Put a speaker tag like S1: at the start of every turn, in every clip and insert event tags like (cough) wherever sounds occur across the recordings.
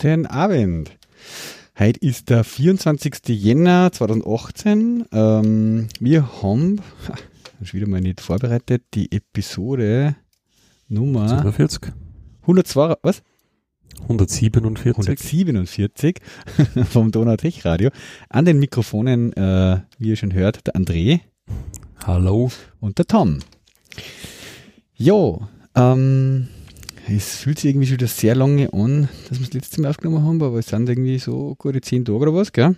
S1: Guten Abend. Heute ist der 24. Jänner 2018. Ähm, wir haben, ha, schon wieder mal nicht vorbereitet, die Episode Nummer
S2: 47.
S1: 102, was?
S2: 147.
S1: 147 (laughs) vom Donautech Radio. An den Mikrofonen, äh, wie ihr schon hört, der André
S2: Hallo.
S1: und der Tom. Jo, ähm, es fühlt sich irgendwie schon wieder sehr lange an, dass wir das letzte Mal aufgenommen haben, aber es sind irgendwie so gute 10 Tage oder was, gell?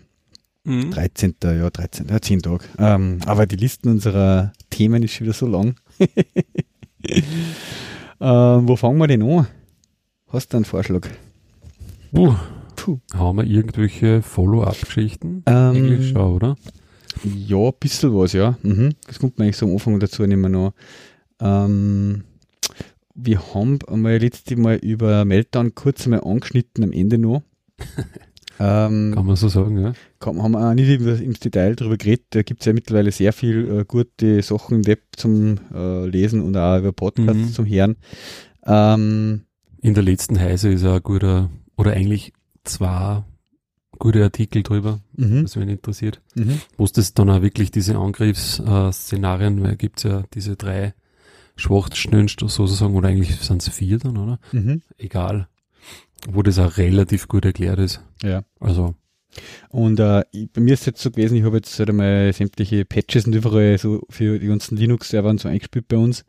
S2: Mhm.
S1: 13. Ja, 13. Ja, 10 Tage. Ähm, aber die Listen unserer Themen ist schon wieder so lang. (laughs) ähm, wo fangen wir denn an? Hast du einen Vorschlag?
S2: Puh.
S1: Puh.
S2: Haben wir irgendwelche Follow-up-Geschichten?
S1: Ähm,
S2: Eigentlich schon, oder?
S1: Ja, ein bisschen was, ja. Mhm. Das kommt mir eigentlich so am Anfang dazu nicht mehr noch. Ähm, wir haben einmal letztes Mal über Meltdown kurz einmal angeschnitten am Ende noch. (laughs) ähm,
S2: Kann man so sagen, ja.
S1: kann, haben wir auch nicht im, Detail darüber geredet. Da gibt es ja mittlerweile sehr viel äh, gute Sachen im Web zum äh, Lesen und auch über Podcasts
S2: Mhm.
S1: zum Hören. Ähm,
S2: In der letzten Heise ist auch ein guter, oder eigentlich zwei gute Artikel drüber,
S1: mhm,
S2: was wen interessiert.
S1: mhm.
S2: Wo es das dann auch wirklich diese Angriffsszenarien, weil gibt es ja diese drei Schwachstellen sozusagen, oder eigentlich sind es vier dann, oder?
S1: Mhm.
S2: Egal. Wo das auch relativ gut erklärt ist.
S1: Ja.
S2: Also,
S1: Und äh, ich, bei mir ist es jetzt so gewesen, ich habe jetzt halt einmal sämtliche Patches und überall so für die ganzen Linux-Server und so eingespielt bei uns.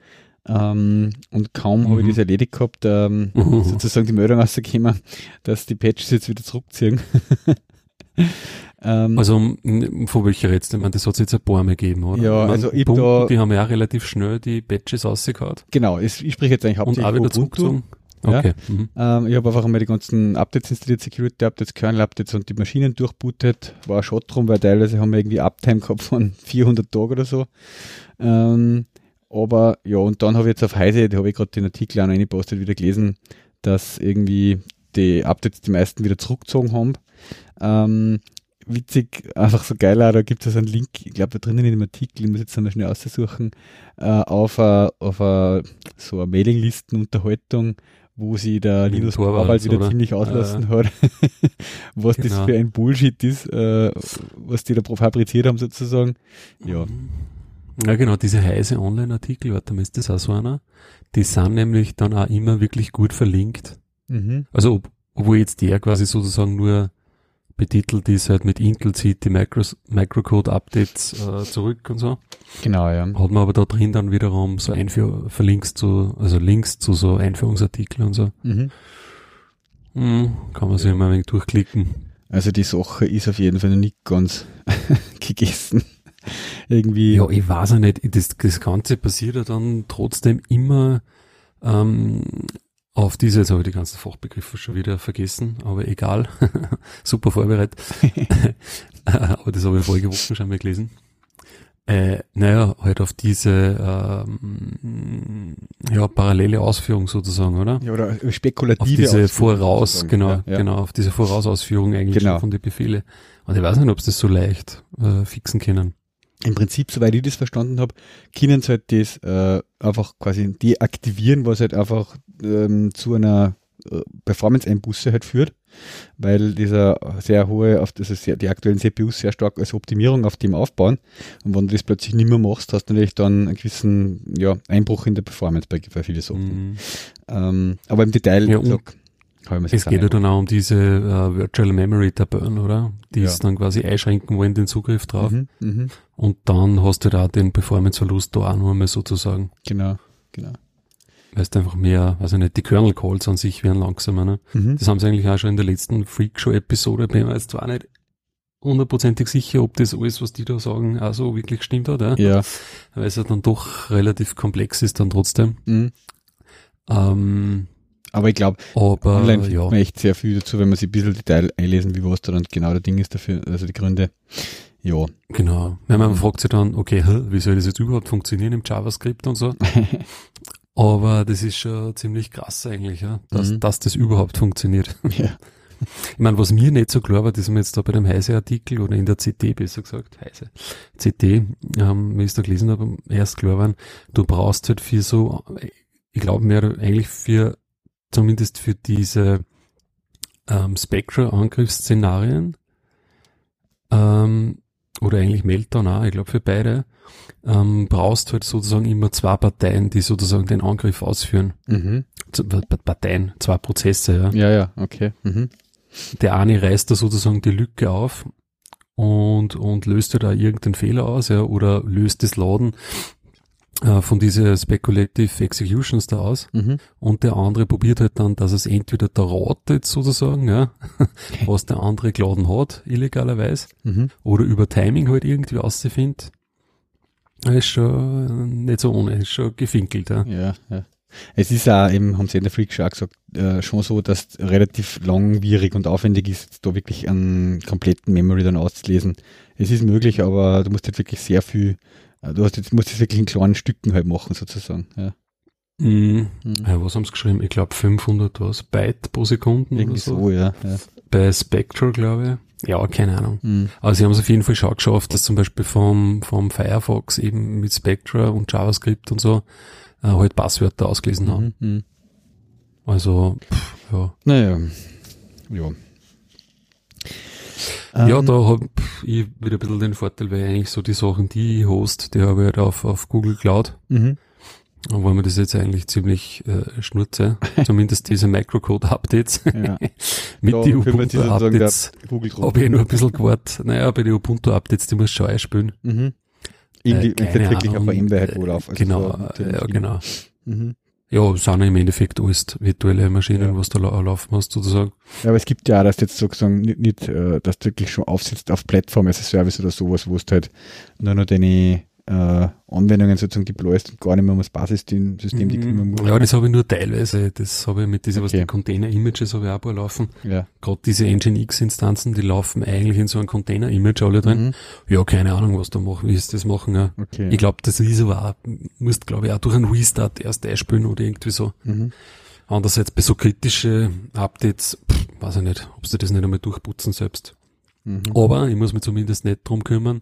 S1: Ähm, und kaum habe ich
S2: Mhm.
S1: das erledigt gehabt, ähm,
S2: Mhm. (laughs)
S1: sozusagen die Meldung rausgekommen, dass die Patches jetzt wieder zurückziehen. (laughs) (laughs) ähm,
S2: Also von welcher redest du? Ich meine, das hat es jetzt ein paar Mal gegeben, oder?
S1: Ja,
S2: Ich meine,
S1: also ich
S2: Ubuntu,
S1: da-
S2: die haben ja auch relativ schnell die Patches rausgehauen.
S1: genau, es, ich spreche jetzt eigentlich
S2: Und
S1: hauptsächlich
S2: auch wieder zurückgezogen.
S1: Ja.
S2: Okay. Mhm.
S1: Ähm, ich habe einfach einmal die ganzen Updates installiert, Security-Updates, Kernel-Updates und die Maschinen durchbootet. War ein Schott drum, weil teilweise haben wir irgendwie Uptime gehabt von (laughs) 400 Tagen oder so. Ähm, aber ja, und dann habe ich jetzt auf Heise, da habe ich gerade den Artikel auch noch reingepostet, wieder gelesen, dass irgendwie die Updates die meisten wieder zurückgezogen haben. Ähm, witzig, einfach so geil, auch, da gibt es einen Link, ich glaube da drinnen in dem Artikel, ich muss jetzt einmal schnell aussuchen, äh, auf, a, auf a, so eine Mailinglistenunterhaltung, wo sie der
S2: Mit
S1: Linus
S2: Torvalds,
S1: wieder
S2: oder?
S1: ziemlich auslassen hat, (laughs) was das
S2: Genau.
S1: für ein Bullshit ist, äh, was die da fabriziert haben sozusagen. Ja.
S2: Ja, genau, diese heiße Online-Artikel, warte mal, ist das auch so einer? Die sind nämlich dann auch immer wirklich gut verlinkt.
S1: Mhm.
S2: Also, ob, obwohl jetzt der quasi sozusagen nur betitelt ist, halt mit Intel zieht die Micros, Microcode-Updates äh, zurück und so.
S1: Genau, ja.
S2: Hat man aber da drin dann wiederum so Einführ Verlinks zu, also Links zu so Einführungsartikeln und so.
S1: Mhm.
S2: Hm, kann man sich immer ein wenig durchklicken.
S1: Also die Sache ist auf jeden Fall noch nicht ganz (laughs) gegessen. Irgendwie.
S2: Ja, ich weiß ja nicht, das, das Ganze passiert ja dann trotzdem immer ähm, auf diese, jetzt habe ich die ganzen Fachbegriffe schon wieder vergessen, aber egal, (laughs) super vorbereitet. (laughs) aber das habe ich vorige Woche schon mal gelesen. Äh, naja, halt auf diese ähm, ja, parallele Ausführung sozusagen, oder?
S1: Ja, oder spekulative
S2: Auf diese
S1: Ausführung
S2: Voraus,
S1: sozusagen.
S2: genau,
S1: Ja, ja.
S2: genau, auf diese Vorausausführung eigentlich
S1: Genau.
S2: von den Befehle. Und ich weiß nicht, ob sie das so leicht äh, fixen können.
S1: Im Prinzip, soweit ich das verstanden habe, können sie halt das äh, einfach quasi deaktivieren, was halt einfach ähm, zu einer äh, Performance-Einbuße halt führt, weil dieser sehr hohe, auf das ist sehr, die aktuellen CPUs sehr stark als Optimierung auf dem aufbauen. Und wenn du das plötzlich nicht mehr machst, hast du natürlich dann einen gewissen ja, Einbruch in der Performance bei, bei vielen Sachen.
S2: Mhm.
S1: Ähm, aber im Detail,
S2: Ja,
S1: gesagt,
S2: Es geht ja dann auch um diese äh, Virtual Memory Tabellen, oder? Die
S1: Ja.
S2: es dann quasi einschränken wollen, den Zugriff drauf.
S1: Mhm, mhm,
S2: Und dann hast du da den Performance-Verlust da auch noch einmal sozusagen.
S1: genau, genau.
S2: Weil du einfach mehr, also nicht, die Kernel Calls an sich werden langsamer, ne?
S1: Mhm.
S2: Das haben sie eigentlich auch schon in der letzten Freakshow-Episode, bin mir jetzt zwar nicht hundertprozentig sicher, ob das alles, was die da sagen, auch so wirklich gestimmt hat, ja?
S1: Ja,
S2: weil es ja dann doch relativ komplex ist dann trotzdem.
S1: mhm.
S2: Ähm,
S1: aber ich glaube, Online findet
S2: ja,
S1: man echt sehr viel dazu, wenn man sich ein bisschen Detail einlesen, wie was da dann genau der Ding ist dafür, also die Gründe. Ja.
S2: genau. Wenn man fragt sich dann, okay, hä, wie soll das jetzt überhaupt funktionieren im JavaScript und so? (laughs) Aber das ist schon ziemlich krass eigentlich, ja, dass,
S1: Mhm.
S2: dass das überhaupt funktioniert. (laughs)
S1: ja.
S2: Ich meine, was mir nicht so klar war, das ist mir jetzt da bei dem Heise-Artikel oder in der CT besser gesagt, Heise, CT, ähm, wie ich es da gelesen habe, erst klar waren, du brauchst halt für so, ich glaube mehr eigentlich für, zumindest für diese ähm, Spectra-Angriffsszenarien, ähm, oder eigentlich Meltdown auch, ich glaube für beide, ähm, brauchst halt sozusagen immer zwei Parteien, die sozusagen den Angriff ausführen.
S1: Mhm.
S2: Parteien, zwei Prozesse, ja.
S1: Ja, ja, okay. Mhm.
S2: Der eine reißt da sozusagen die Lücke auf und, und löst da irgendeinen Fehler aus, ja, oder löst das Laden äh, von diese Speculative Executions da aus.
S1: Mhm.
S2: Und der andere probiert halt dann, dass es entweder da ratet sozusagen, ja, (laughs) was der andere geladen hat, illegalerweise,
S1: Mhm.
S2: oder über Timing halt irgendwie auszufinden. Ist schon nicht so ohne, ist schon gefinkelt, ja.
S1: Ja, ja. Es ist auch eben, haben sie in der Freak schon auch gesagt, äh, schon so, dass es relativ langwierig und aufwendig ist, da wirklich einen kompletten Memory dann auszulesen. Es ist möglich, aber du musst jetzt wirklich sehr viel, äh, du hast jetzt, musst es wirklich in kleinen Stücken halt machen, sozusagen. Ja.
S2: Mhm.
S1: Mhm.
S2: Was haben sie geschrieben? Ich glaube 500 was, Byte pro Sekunde oder
S1: Irgendwie
S2: so.
S1: so, ja. ja.
S2: Bei Spectral, glaube ich. Ja, keine Ahnung.
S1: Mhm.
S2: Aber sie haben es auf jeden Fall schon geschafft, dass zum Beispiel vom, vom Firefox eben mit Spectra und JavaScript und so äh, halt Passwörter ausgelesen haben.
S1: Mhm. Mhm.
S2: Also, pff, ja.
S1: Naja. Ja.
S2: Ja,
S1: Ähm,
S2: da habe ich wieder ein bisschen den Vorteil, weil eigentlich so die Sachen, die ich host, die habe ich halt auf, auf Google Cloud.
S1: Mhm.
S2: Obwohl mir das jetzt eigentlich ziemlich äh, schnurze. (laughs) Zumindest diese Microcode-Updates.
S1: Ja. (laughs)
S2: Mit
S1: sich sozusagen
S2: Ubuntu-Updates habe ich nur ein bisschen gewartet. Naja, bei den Ubuntu-Updates, die muss ich schon einspülen.
S1: Mhm. Irgendwie,
S2: Äh,
S1: wirklich auf der Ember halt wo drauf. Also
S2: genau,
S1: so,
S2: ja, genau.
S1: Mhm.
S2: Ja, sind ja im Endeffekt alles virtuelle Maschinen,
S1: Ja.
S2: was da lau- laufen hast, sozusagen.
S1: Ja, aber es gibt ja auch, dass du jetzt sozusagen nicht, nicht äh, dass du wirklich schon aufsitzt auf Plattform as a Service oder sowas, wo du halt nur noch deine äh, Anwendungen sozusagen deployst und gar nicht mehr um das Basissystem System die kümmern musst.
S2: Mhm. Ja, das habe ich nur teilweise. Das habe ich mit dieser, was
S1: Okay.
S2: die Container-Images habe ich auch ein paar laufen.
S1: Ja.
S2: Gerade diese Nginx-Instanzen, die laufen eigentlich in so einem Container-Image alle drin.
S1: Mhm.
S2: Ja, keine Ahnung, was da machen, wie sie das machen. Ja.
S1: Okay.
S2: Ich glaube, das ist aber auch, musst glaube ich auch durch einen Restart erst einspielen oder irgendwie so.
S1: Mhm.
S2: Andererseits bei so kritische Updates, pff, weiß ich nicht, ob sie das nicht einmal durchputzen selbst.
S1: Mhm.
S2: Aber ich muss mich zumindest nicht drum kümmern,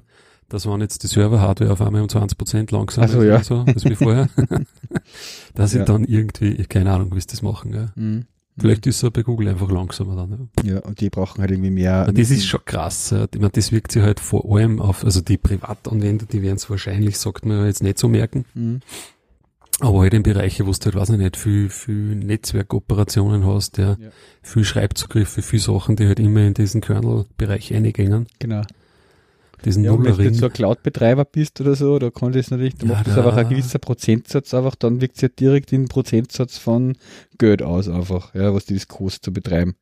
S2: dass wenn jetzt die Server-Hardware auf einmal um 20% langsamer
S1: Ach so,
S2: ist
S1: ja.
S2: so, als wie vorher, (laughs) dass
S1: Ja.
S2: ich dann irgendwie, ich keine Ahnung, wie sie das machen. Ja.
S1: Mhm.
S2: Vielleicht ist es bei Google einfach langsamer dann. Ja.
S1: Ja, und die brauchen halt irgendwie mehr.
S2: Aber das ist schon krass. Ich meine, das wirkt sich halt vor allem auf, also die Privatanwender, die werden es wahrscheinlich, sagt man ja jetzt nicht so merken,
S1: Mhm.
S2: aber halt in Bereiche, wo du halt, weiß ich nicht, viel, viel Netzwerkoperationen hast, ja,
S1: Ja.
S2: viel Schreibzugriffe, viel Sachen, die halt immer in diesen Kernel-Bereich reingängen,
S1: Genau.
S2: Diesen
S1: Ja, und wenn du so ein Cloud-Betreiber bist oder so, da kann das natürlich, da
S2: Ja,
S1: macht das
S2: da-
S1: einfach ein gewisser Prozentsatz einfach, dann wirkt es ja direkt in den Prozentsatz von Geld aus einfach, ja, was die das kostet zu betreiben.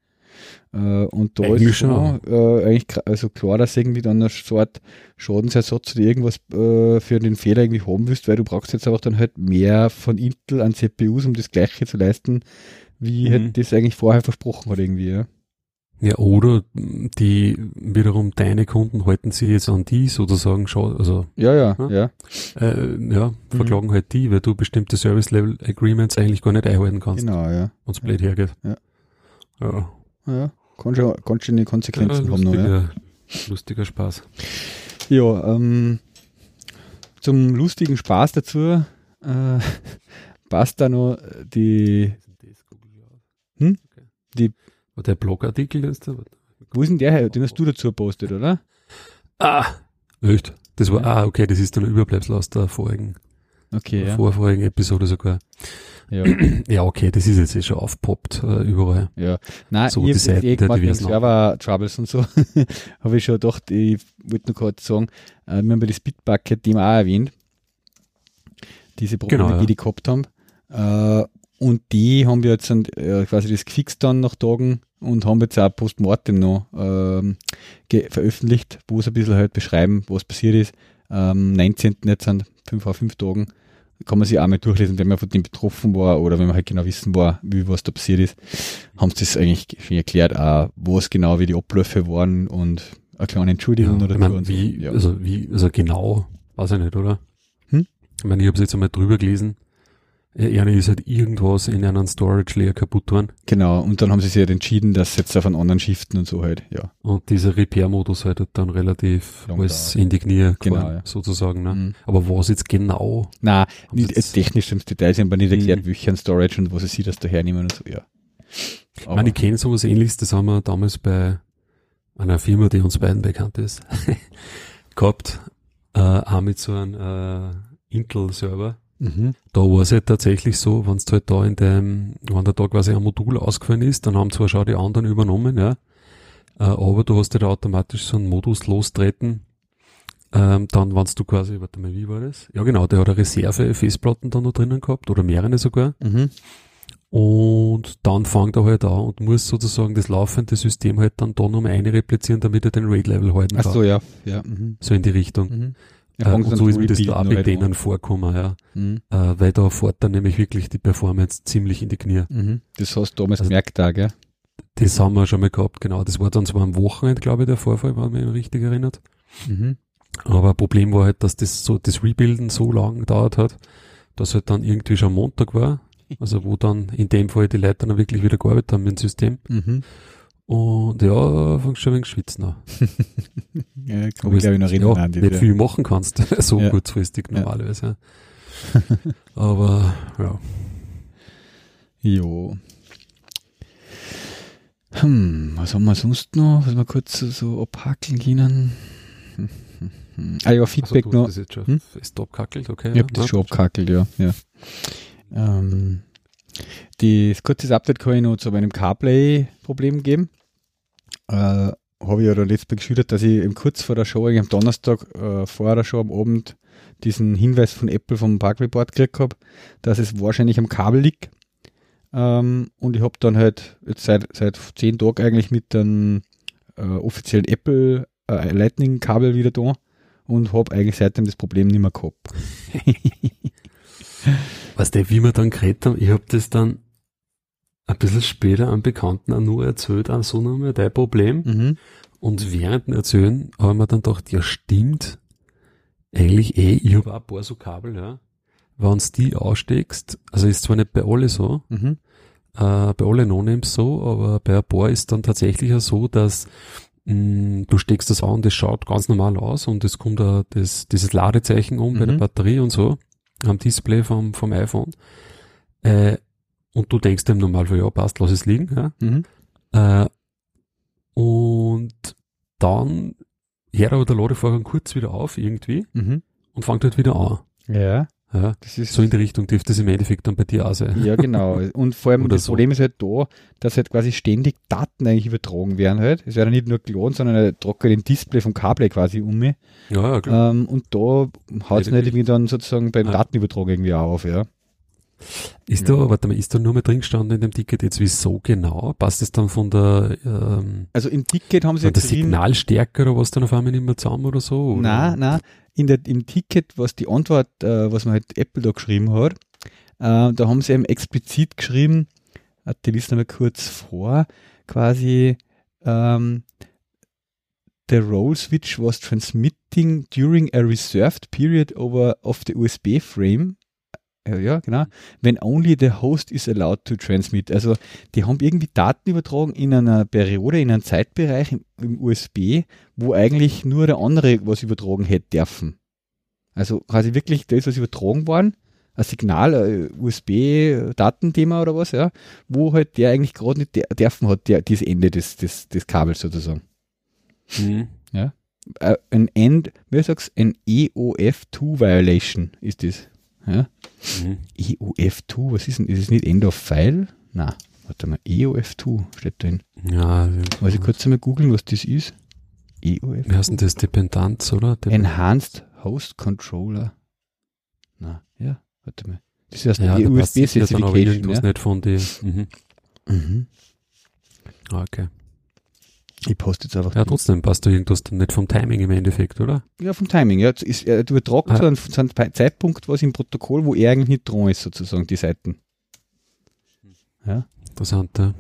S1: Äh, und da
S2: Eigentlich
S1: ist schon, äh, eigentlich also klar, dass irgendwie dann eine so Art Schadensersatz oder irgendwas äh, für den Fehler irgendwie haben willst, weil du brauchst jetzt einfach dann halt mehr von Intel an CPUs, um das gleiche zu leisten, wie
S2: Mhm.
S1: halt das eigentlich vorher versprochen hat irgendwie, ja.
S2: Ja, oder die wiederum deine Kunden halten sich jetzt an die sozusagen schon, also
S1: Ja, ja,
S2: Ja.
S1: ja.
S2: äh, ja, verklagen halt die, weil du bestimmte Service Level Agreements eigentlich gar nicht einhalten kannst,
S1: Genau, ja.
S2: wenn es blöd hergeht.
S1: Ja.
S2: Ja.
S1: Ja, kann schon, kann schon die Konsequenzen haben noch, ja.
S2: lustiger, lustiger Spaß.
S1: Ja, ähm, zum lustigen Spaß dazu äh, (laughs) passt da noch die, Hm? Die-
S2: Und der Blogartikel ist da?
S1: wo ist denn der her? Den hast du dazu postet, oder?
S2: Ah, echt? Das war, ah, okay, das ist dann ein Überbleibsel aus der vorigen,
S1: Okay, ja.
S2: vorvorigen Episode sogar.
S1: Ja, (clears throat)
S2: Ja, okay, das ist jetzt eh schon aufpoppt äh, überall.
S1: ja. Nein,
S2: So
S1: ich
S2: die Seiten
S1: eh
S2: der diversen
S1: Server-Troubles und so. (laughs) Habe ich schon gedacht, ich wollte noch kurz sagen, äh, wir haben ja das Bitbucket-Thema auch erwähnt. Diese Probleme,
S2: Genau, ja.
S1: die die gehabt haben. Äh, und die haben wir jetzt äh, quasi das gefixt dann nach Tagen und haben jetzt auch Postmortem noch ähm, veröffentlicht, wo sie ein bisschen halt beschreiben, was passiert ist. Am 19. jetzt sind 5 auf 5 Tagen. Kann man sich auch mal durchlesen, wenn man von dem betroffen war oder wenn man halt genau wissen war, wie was da passiert ist. Haben sie das eigentlich schon erklärt, auch was genau wie die Abläufe waren und eine kleine Entschuldigung
S2: Ja,
S1: oder
S2: ich mein, wie,
S1: Ja.
S2: also wie, also genau, weiß ich nicht, oder?
S1: Hm?
S2: Ich meine, ich habe es jetzt einmal drüber gelesen. Ja, ist halt irgendwas in einem Storage Layer kaputt worden.
S1: Genau, und dann haben sie sich halt entschieden, dass sie jetzt auf einen anderen shiften und so halt, ja.
S2: Und dieser Repair-Modus halt hat dann relativ alles in die Knie
S1: Genau, ja.
S2: sozusagen. Ne?
S1: Mhm.
S2: Aber was jetzt genau?
S1: Na,
S2: Haben
S1: nicht jetzt technisch ins Detail sind, aber nicht erklärt,
S2: Mhm.
S1: welchen Storage und wo sie sich das da hernehmen und so, ja.
S2: Ich meine, ich kenne sowas ähnliches, das haben wir damals bei einer Firma, die uns beiden bekannt ist, (laughs) gehabt, äh, auch mit so einem äh, Intel-Server.
S1: Mhm.
S2: Da war es halt tatsächlich so, wenn es halt da in dem, wenn da, da quasi ein Modul ausgefallen ist, dann haben zwar schon die anderen übernommen, ja, äh, aber du hast ja da automatisch so einen Modus lostreten, ähm, dann, wenn du quasi, warte mal, wie war das? Ja genau, der hat eine Reserve-Festplatten da noch drinnen gehabt, oder mehrere sogar,
S1: Mhm.
S2: und dann fängt er halt an und muss sozusagen das laufende System halt dann da nochmal eine replizieren, damit er den Rate-Level halten
S1: Ach
S2: kann.
S1: so, ja, ja, mhm.
S2: So in die Richtung.
S1: Mhm.
S2: Äh,
S1: sie dann
S2: so ist mir das da auch mit denen
S1: an.
S2: vorkommen, ja.
S1: Mhm.
S2: Äh, weil da fährt dann nämlich wirklich die Performance ziemlich in die Knie.
S1: Mhm. Das hast du damals
S2: Also-
S1: gemerkt da, gell?
S2: Das haben wir schon mal gehabt, genau. Das war dann zwar am Wochenende, glaube ich, der Vorfall, wenn man mich richtig erinnert.
S1: Mhm.
S2: Aber Problem war halt, dass das so, das Rebuilden so lang gedauert hat, dass halt dann irgendwie schon Montag war. (laughs) Also wo dann in dem Fall die Leute dann wirklich wieder gearbeitet haben mit dem System.
S1: Mhm.
S2: Und ja, fangst schon ein wenig schwitzen an. (laughs)
S1: Ja, kann mich, glaube ich, noch erinnern
S2: ja,
S1: an die.
S2: nicht
S1: ja.
S2: viel machen kannst, (laughs) so
S1: Ja.
S2: kurzfristig
S1: Ja.
S2: normalerweise. Ja. Aber ja,
S1: Jo. Hm, was haben wir sonst noch? Was wir kurz so, abhackeln können? (laughs) Ah ja,
S2: also,
S1: Feedback
S2: du
S1: noch.
S2: das jetzt schon
S1: Hm?
S2: fest abkackelt, okay.
S1: Ich hab das
S2: ja,
S1: schon abgehackelt, ja. ja. Ähm, das kurzes Update kann ich noch zu meinem CarPlay-Problem geben. Äh, habe ich ja da letztes geschildert, dass ich eben kurz vor der Show, am Donnerstag, äh, vor der Show am Abend, diesen Hinweis von Apple vom Bug Report gekriegt habe, dass es wahrscheinlich am Kabel liegt. Ähm, und ich habe dann halt jetzt seit, seit zehn Tagen eigentlich mit dem äh, offiziellen Apple äh, Lightning-Kabel wieder da und habe eigentlich seitdem das Problem nicht mehr gehabt. (laughs)
S2: Weißt du, wie wir dann geredet haben, ich habe das dann ein bisschen später einem Bekannten auch nur erzählt, auch so nochmal dein Problem.
S1: Mhm.
S2: Und während dem Erzählen habe ich mir dann gedacht, ja stimmt, eigentlich eh, ich habe auch ein paar so Kabel, ja. Wenn du die aussteckst, also ist zwar nicht bei alle so,
S1: Mhm.
S2: äh, bei alle No-Names so, aber bei ein paar ist dann tatsächlich auch so, dass mh, du steckst das an, das schaut ganz normal aus und es kommt da das, dieses Ladezeichen um bei der
S1: Mhm.
S2: Batterie und so, am Display vom, vom iPhone. Äh, und du denkst im Normalfall, ja passt, lass es liegen, ja.
S1: Mhm.
S2: Äh, und dann hört aber der Ladevorgang kurz wieder auf irgendwie
S1: Mhm.
S2: und fängt halt wieder an.
S1: Ja,
S2: Ja.
S1: das ist
S2: So in die Richtung dürfte es im Endeffekt dann bei dir auch sein.
S1: ja genau. (laughs) Und vor allem das
S2: so.
S1: Problem ist halt da, dass halt quasi ständig Daten eigentlich übertragen werden halt. Es werden nicht nur geladen, sondern er halt den Display vom Kabel quasi um mich.
S2: Ja, ja, klar.
S1: Ähm, und da haut es irgendwie dann sozusagen beim
S2: Ja.
S1: Datenübertrag irgendwie auch auf, ja.
S2: Ist da, warte mal, ist da nur mal drin gestanden in dem Ticket jetzt wieso genau? Passt es dann von der, ähm,
S1: Also im Ticket haben sie
S2: von der Signalstärke oder was dann auf einmal nicht mehr zusammen oder so? Oder?
S1: na, na, in der, im Ticket, was die Antwort, äh, was man halt Apple da geschrieben hat, äh, da haben sie eben explizit geschrieben, äh, die lesen wir kurz vor, quasi, ähm, the roll switch was transmitting during a reserved period over of the USB frame. Ja, ja, genau. When only the host is allowed to transmit. Also, die haben irgendwie Daten übertragen in einer Periode, in einem Zeitbereich im, im USB, wo eigentlich nur der andere was übertragen hätte dürfen. Also quasi wirklich das, was übertragen worden, ein Signal, ein USB-Datenthema oder was, ja, wo halt der eigentlich gerade nicht dürfen hat, der, dieses Ende des, des, des Kabels sozusagen.
S2: Mhm.
S1: Äh, ein End, wie sagst ein EOF2 Violation ist das. Ja?
S2: Mhm.
S1: EOF2, was ist denn? Ist es nicht End of File? Na, warte mal, EOF2 steht drin.
S2: Ja,
S1: Muss ich kurz einmal googeln, was das ist? EOF.
S2: wie heißt denn das? Dependanz, oder? Dep-
S1: Enhanced Host Controller. Na, ja, warte mal. Das ist
S2: ja,
S1: die
S2: passt sicher dann aber
S1: USB-Specification.
S2: irgendwas
S1: Ja?
S2: nicht von die, mhm.
S1: Mhm.
S2: Ah, okay.
S1: Ich poste jetzt einfach.
S2: Ja, trotzdem passt da irgendwas dann nicht vom Timing im Endeffekt, oder?
S1: Ja, vom Timing. Ja, ist, er übertragt
S2: Ah.
S1: zu einem, zu einem Zeitpunkt was im Protokoll, wo er eigentlich nicht dran ist, sozusagen, die Seiten. Ja.
S2: Interessant, ja.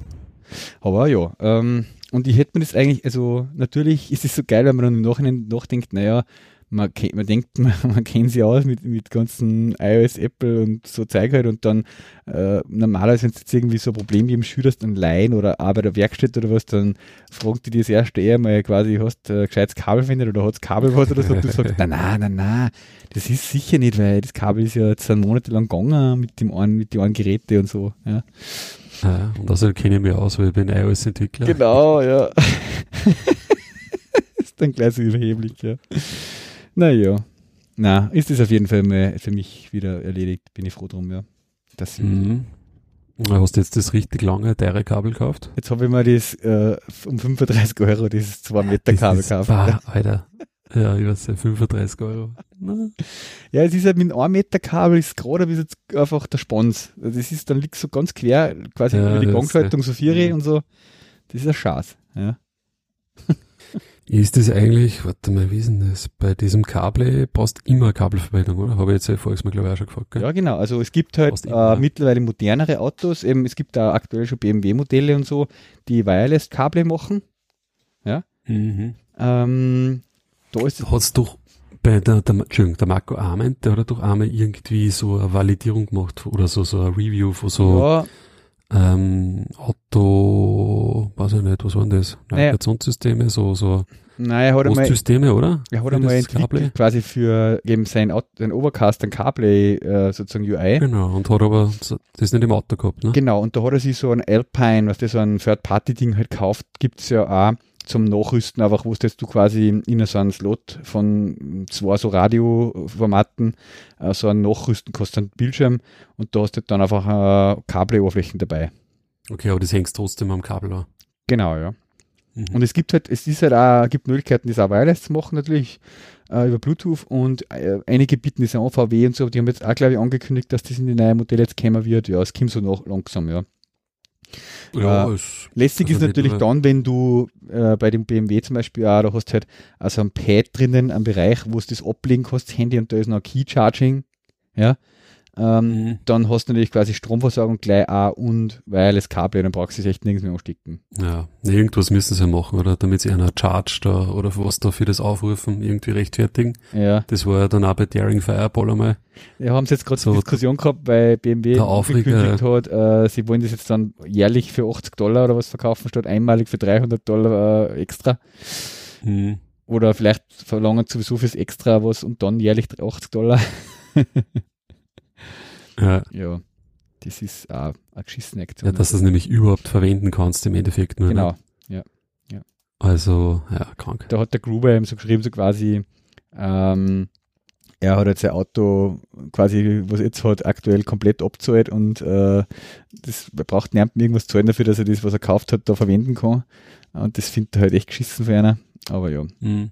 S1: Aber ja, ähm, und ich hätte mir das eigentlich, also natürlich ist es so geil, wenn man dann im Nachhinein nachdenkt, naja, man, man denkt, (laughs) man, man kennt sie aus mit, mit ganzen iOS, Apple und so Zeug halt und dann äh, normalerweise, wenn du jetzt irgendwie so ein Problem wie im Schüler dann leihen oder auch bei der Werkstatt oder was, dann fragt die das erste eher mal quasi, hast du äh, gescheites Kabel findet oder hat's Kabel was oder so und du sagst, na na na na, das ist sicher nicht, weil das Kabel ist ja jetzt monatelang gegangen mit dem einen, mit den einen Geräte und so, ja.
S2: Ja, und außerdem kenne ich mich aus, weil ich bin iOS-Entwickler.
S1: Genau, ja. (laughs) ist dann gleich so überheblich, ja. Naja. Na, ist es auf jeden Fall mal für mich wieder erledigt. Bin ich froh drum, ja. Das
S2: mhm. Hast du jetzt das richtig lange, teure Kabel gekauft?
S1: Jetzt habe ich mir das äh, um 35 Euro, dieses 2 Meter Kabel gekauft.
S2: Bah, Alter. Ja, ich weiß nicht, 35 Euro.
S1: Ja, es ist halt mit einem 1 Meter Kabel ist gerade bis jetzt einfach der Spons. Das ist dann liegt so ganz quer, quasi ja, über die Gangschaltung, so vier ja. und so. Das ist ein Schatz, ja.
S2: Ist das eigentlich, warte mal, wie ist denn das? Bei diesem Kabel brauchst du immer Kabelverbindung, oder? Habe ich jetzt ja voriges Mal, glaube ich, auch schon gefragt. Gell?
S1: Ja, genau. Also es gibt halt äh, mittlerweile modernere Autos, eben es gibt da aktuell schon BMW-Modelle und so, die Wireless-Kabel machen. Ja. Mhm. Ähm,
S2: da ist Hat's doch bei der, der, Entschuldigung, der Marco Arment, der hat doch einmal irgendwie so eine Validierung gemacht oder so, so ein Review von so ja. Ähm, Auto, weiß ich nicht, was waren das? Navigationssysteme, so, so
S1: Nein, er hat
S2: Systeme, oder?
S1: Er hat einmal entwickelt, quasi für eben sein, sein Overcast, ein CarPlay, äh, sozusagen UI.
S2: Genau, und hat aber das nicht im Auto gehabt, ne?
S1: Genau, und da hat er sich so ein Alpine, was das so ein Third-Party-Ding halt kauft, gibt's ja auch zum Nachrüsten, einfach wo du quasi in so einen Slot von zwei so Radioformaten äh, so ein Nachrüsten kostet einen Bildschirm und da hast du dann einfach äh, Kabel-Oberflächen dabei.
S2: Okay, aber das hängst trotzdem am Kabel an.
S1: Genau, ja. Mhm. Und es gibt halt, es ist halt auch, gibt Möglichkeiten, das auch wireless zu machen natürlich äh, über Bluetooth und äh, einige bieten das an, VW und so, die haben jetzt auch, glaube ich, angekündigt, dass das in die neuen Modelle jetzt kommen wird. Ja, es kommt so noch langsam, ja. Ja, äh, lästig ist natürlich dann, wenn du äh, bei dem BMW zum Beispiel auch, da hast halt also ein Pad drinnen, ein Bereich, wo du das ablegen kannst, Handy und da ist noch Key Charging, ja. Ähm, mhm. Dann hast du natürlich quasi Stromversorgung gleich auch und Wireless Kabel, dann brauchst du es echt nirgends mehr anstecken.
S2: Ja, irgendwas müssen sie ja machen, oder? Damit sie einer Charge da oder was da für das Aufrufen irgendwie rechtfertigen. Ja. Das war ja dann auch bei Daring Fireball einmal.
S1: Ja, haben sie jetzt gerade so Diskussion gehabt, weil BMW
S2: angekündigt
S1: hat, äh, sie wollen das jetzt dann jährlich für 80 Dollar oder was verkaufen, statt einmalig für 300 Dollar äh, extra. Mhm. Oder vielleicht verlangen sowieso fürs Extra was und dann jährlich 80 Dollar. (laughs) Ja. ja. Das ist auch eine geschissene Aktion.
S2: Ja, dass du es nämlich überhaupt verwenden kannst im Endeffekt nur.
S1: Ne? Genau, ja. ja.
S2: Also, ja, krank.
S1: Da hat der Gruber eben so geschrieben, so quasi, ähm, er hat jetzt sein Auto quasi, was er jetzt hat, aktuell komplett abzahlt und äh, das braucht niemand irgendwas zahlen dafür, dass er das, was er gekauft hat, da verwenden kann. Und das findet er halt echt geschissen für einer. Aber ja, mhm.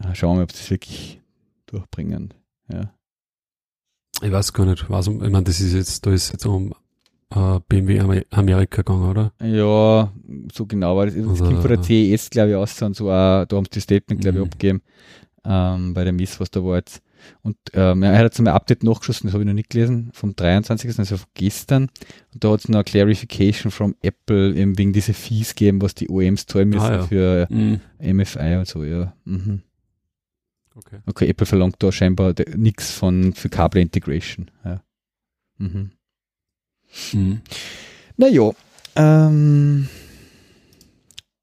S1: Äh, schauen wir, ob das wirklich durchbringen. Ja.
S2: Ich weiß gar nicht, was, ich meine, das ist jetzt, da ist jetzt um äh, BMW Amerika gegangen, oder?
S1: Ja, so genau war das. Das also, von der CES, glaube ich, aus und so, auch, da haben sie das Statement, glaube ich, mhm. abgegeben, ähm, bei der Miss, was da war jetzt. Und ähm, er hat jetzt ein Update nachgeschossen, das habe ich noch nicht gelesen, vom 23. also gestern. Und da hat es noch eine Clarification from Apple, eben wegen dieser Fees gegeben, was die OEMs zahlen müssen ah, ja. für mhm. MFI und so, ja. Mhm. Okay. okay, Apple verlangt da scheinbar nichts von für Kabel Integration. Ja. Mhm. Mhm. Naja, ähm,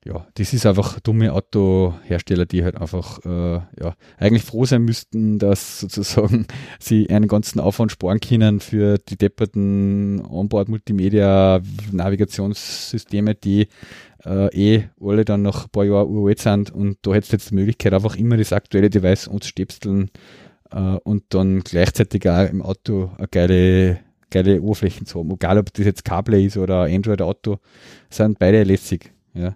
S1: ja, das ist einfach dumme Autohersteller, die halt einfach äh, ja, eigentlich froh sein müssten, dass sozusagen (laughs) sie einen ganzen Aufwand sparen können für die depperten Onboard-Multimedia-Navigationssysteme, die äh, eh alle dann nach ein paar Jahren uralt sind und da hättest du jetzt die Möglichkeit, einfach immer das aktuelle Device anzustöpseln äh, und dann gleichzeitig auch im Auto eine geile, geile Oberflächen zu haben. Egal, ob das jetzt CarPlay ist oder Android-Auto, sind beide lässig. Ja.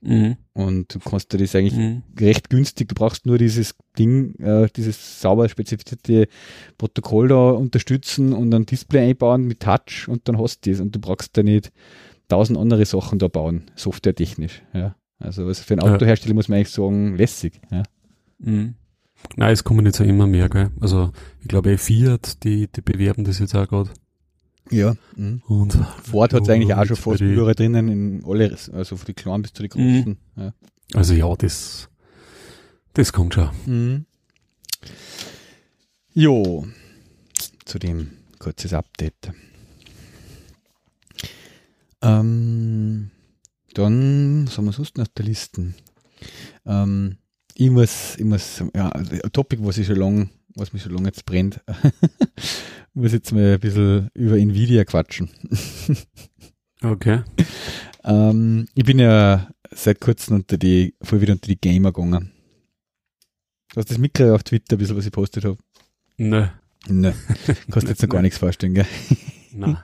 S1: Mhm. Und du kannst dir das eigentlich mhm. recht günstig, du brauchst nur dieses Ding, äh, dieses sauber spezifizierte Protokoll da unterstützen und ein Display einbauen mit Touch und dann hast du das und du brauchst da nicht tausend andere Sachen da bauen, softwaretechnisch. Ja. Also für einen Autohersteller muss man eigentlich sagen, lässig. Ja.
S2: Mhm. Nein, es kommen jetzt ja immer mehr, gell? Also ich glaube Fiat, die, die bewerben das jetzt auch gerade.
S1: Ja. Mhm. Und Ford hat es eigentlich auch schon fast überall drinnen, in alle, also von die kleinen bis zu den großen. Mhm.
S2: Ja. Also ja, das, das kommt schon. Mhm.
S1: Jo, zu dem kurzes Update. Ähm, dann, was haben wir sonst noch der Liste? Ähm, ich muss, ich muss, ja, ein Topic, was ich schon lang, was mich schon lange jetzt brennt, (laughs) muss jetzt mal ein bisschen über Nvidia quatschen. (laughs)
S2: Okay.
S1: ähm, ich bin ja seit kurzem unter die, voll wieder unter die Gamer gegangen. Du hast das mitgekriegt auf Twitter, ein bisschen, was ich postet habe.
S2: Nö.
S1: Ne, kannst jetzt noch gar (laughs) nichts vorstellen, gell?
S2: Nein.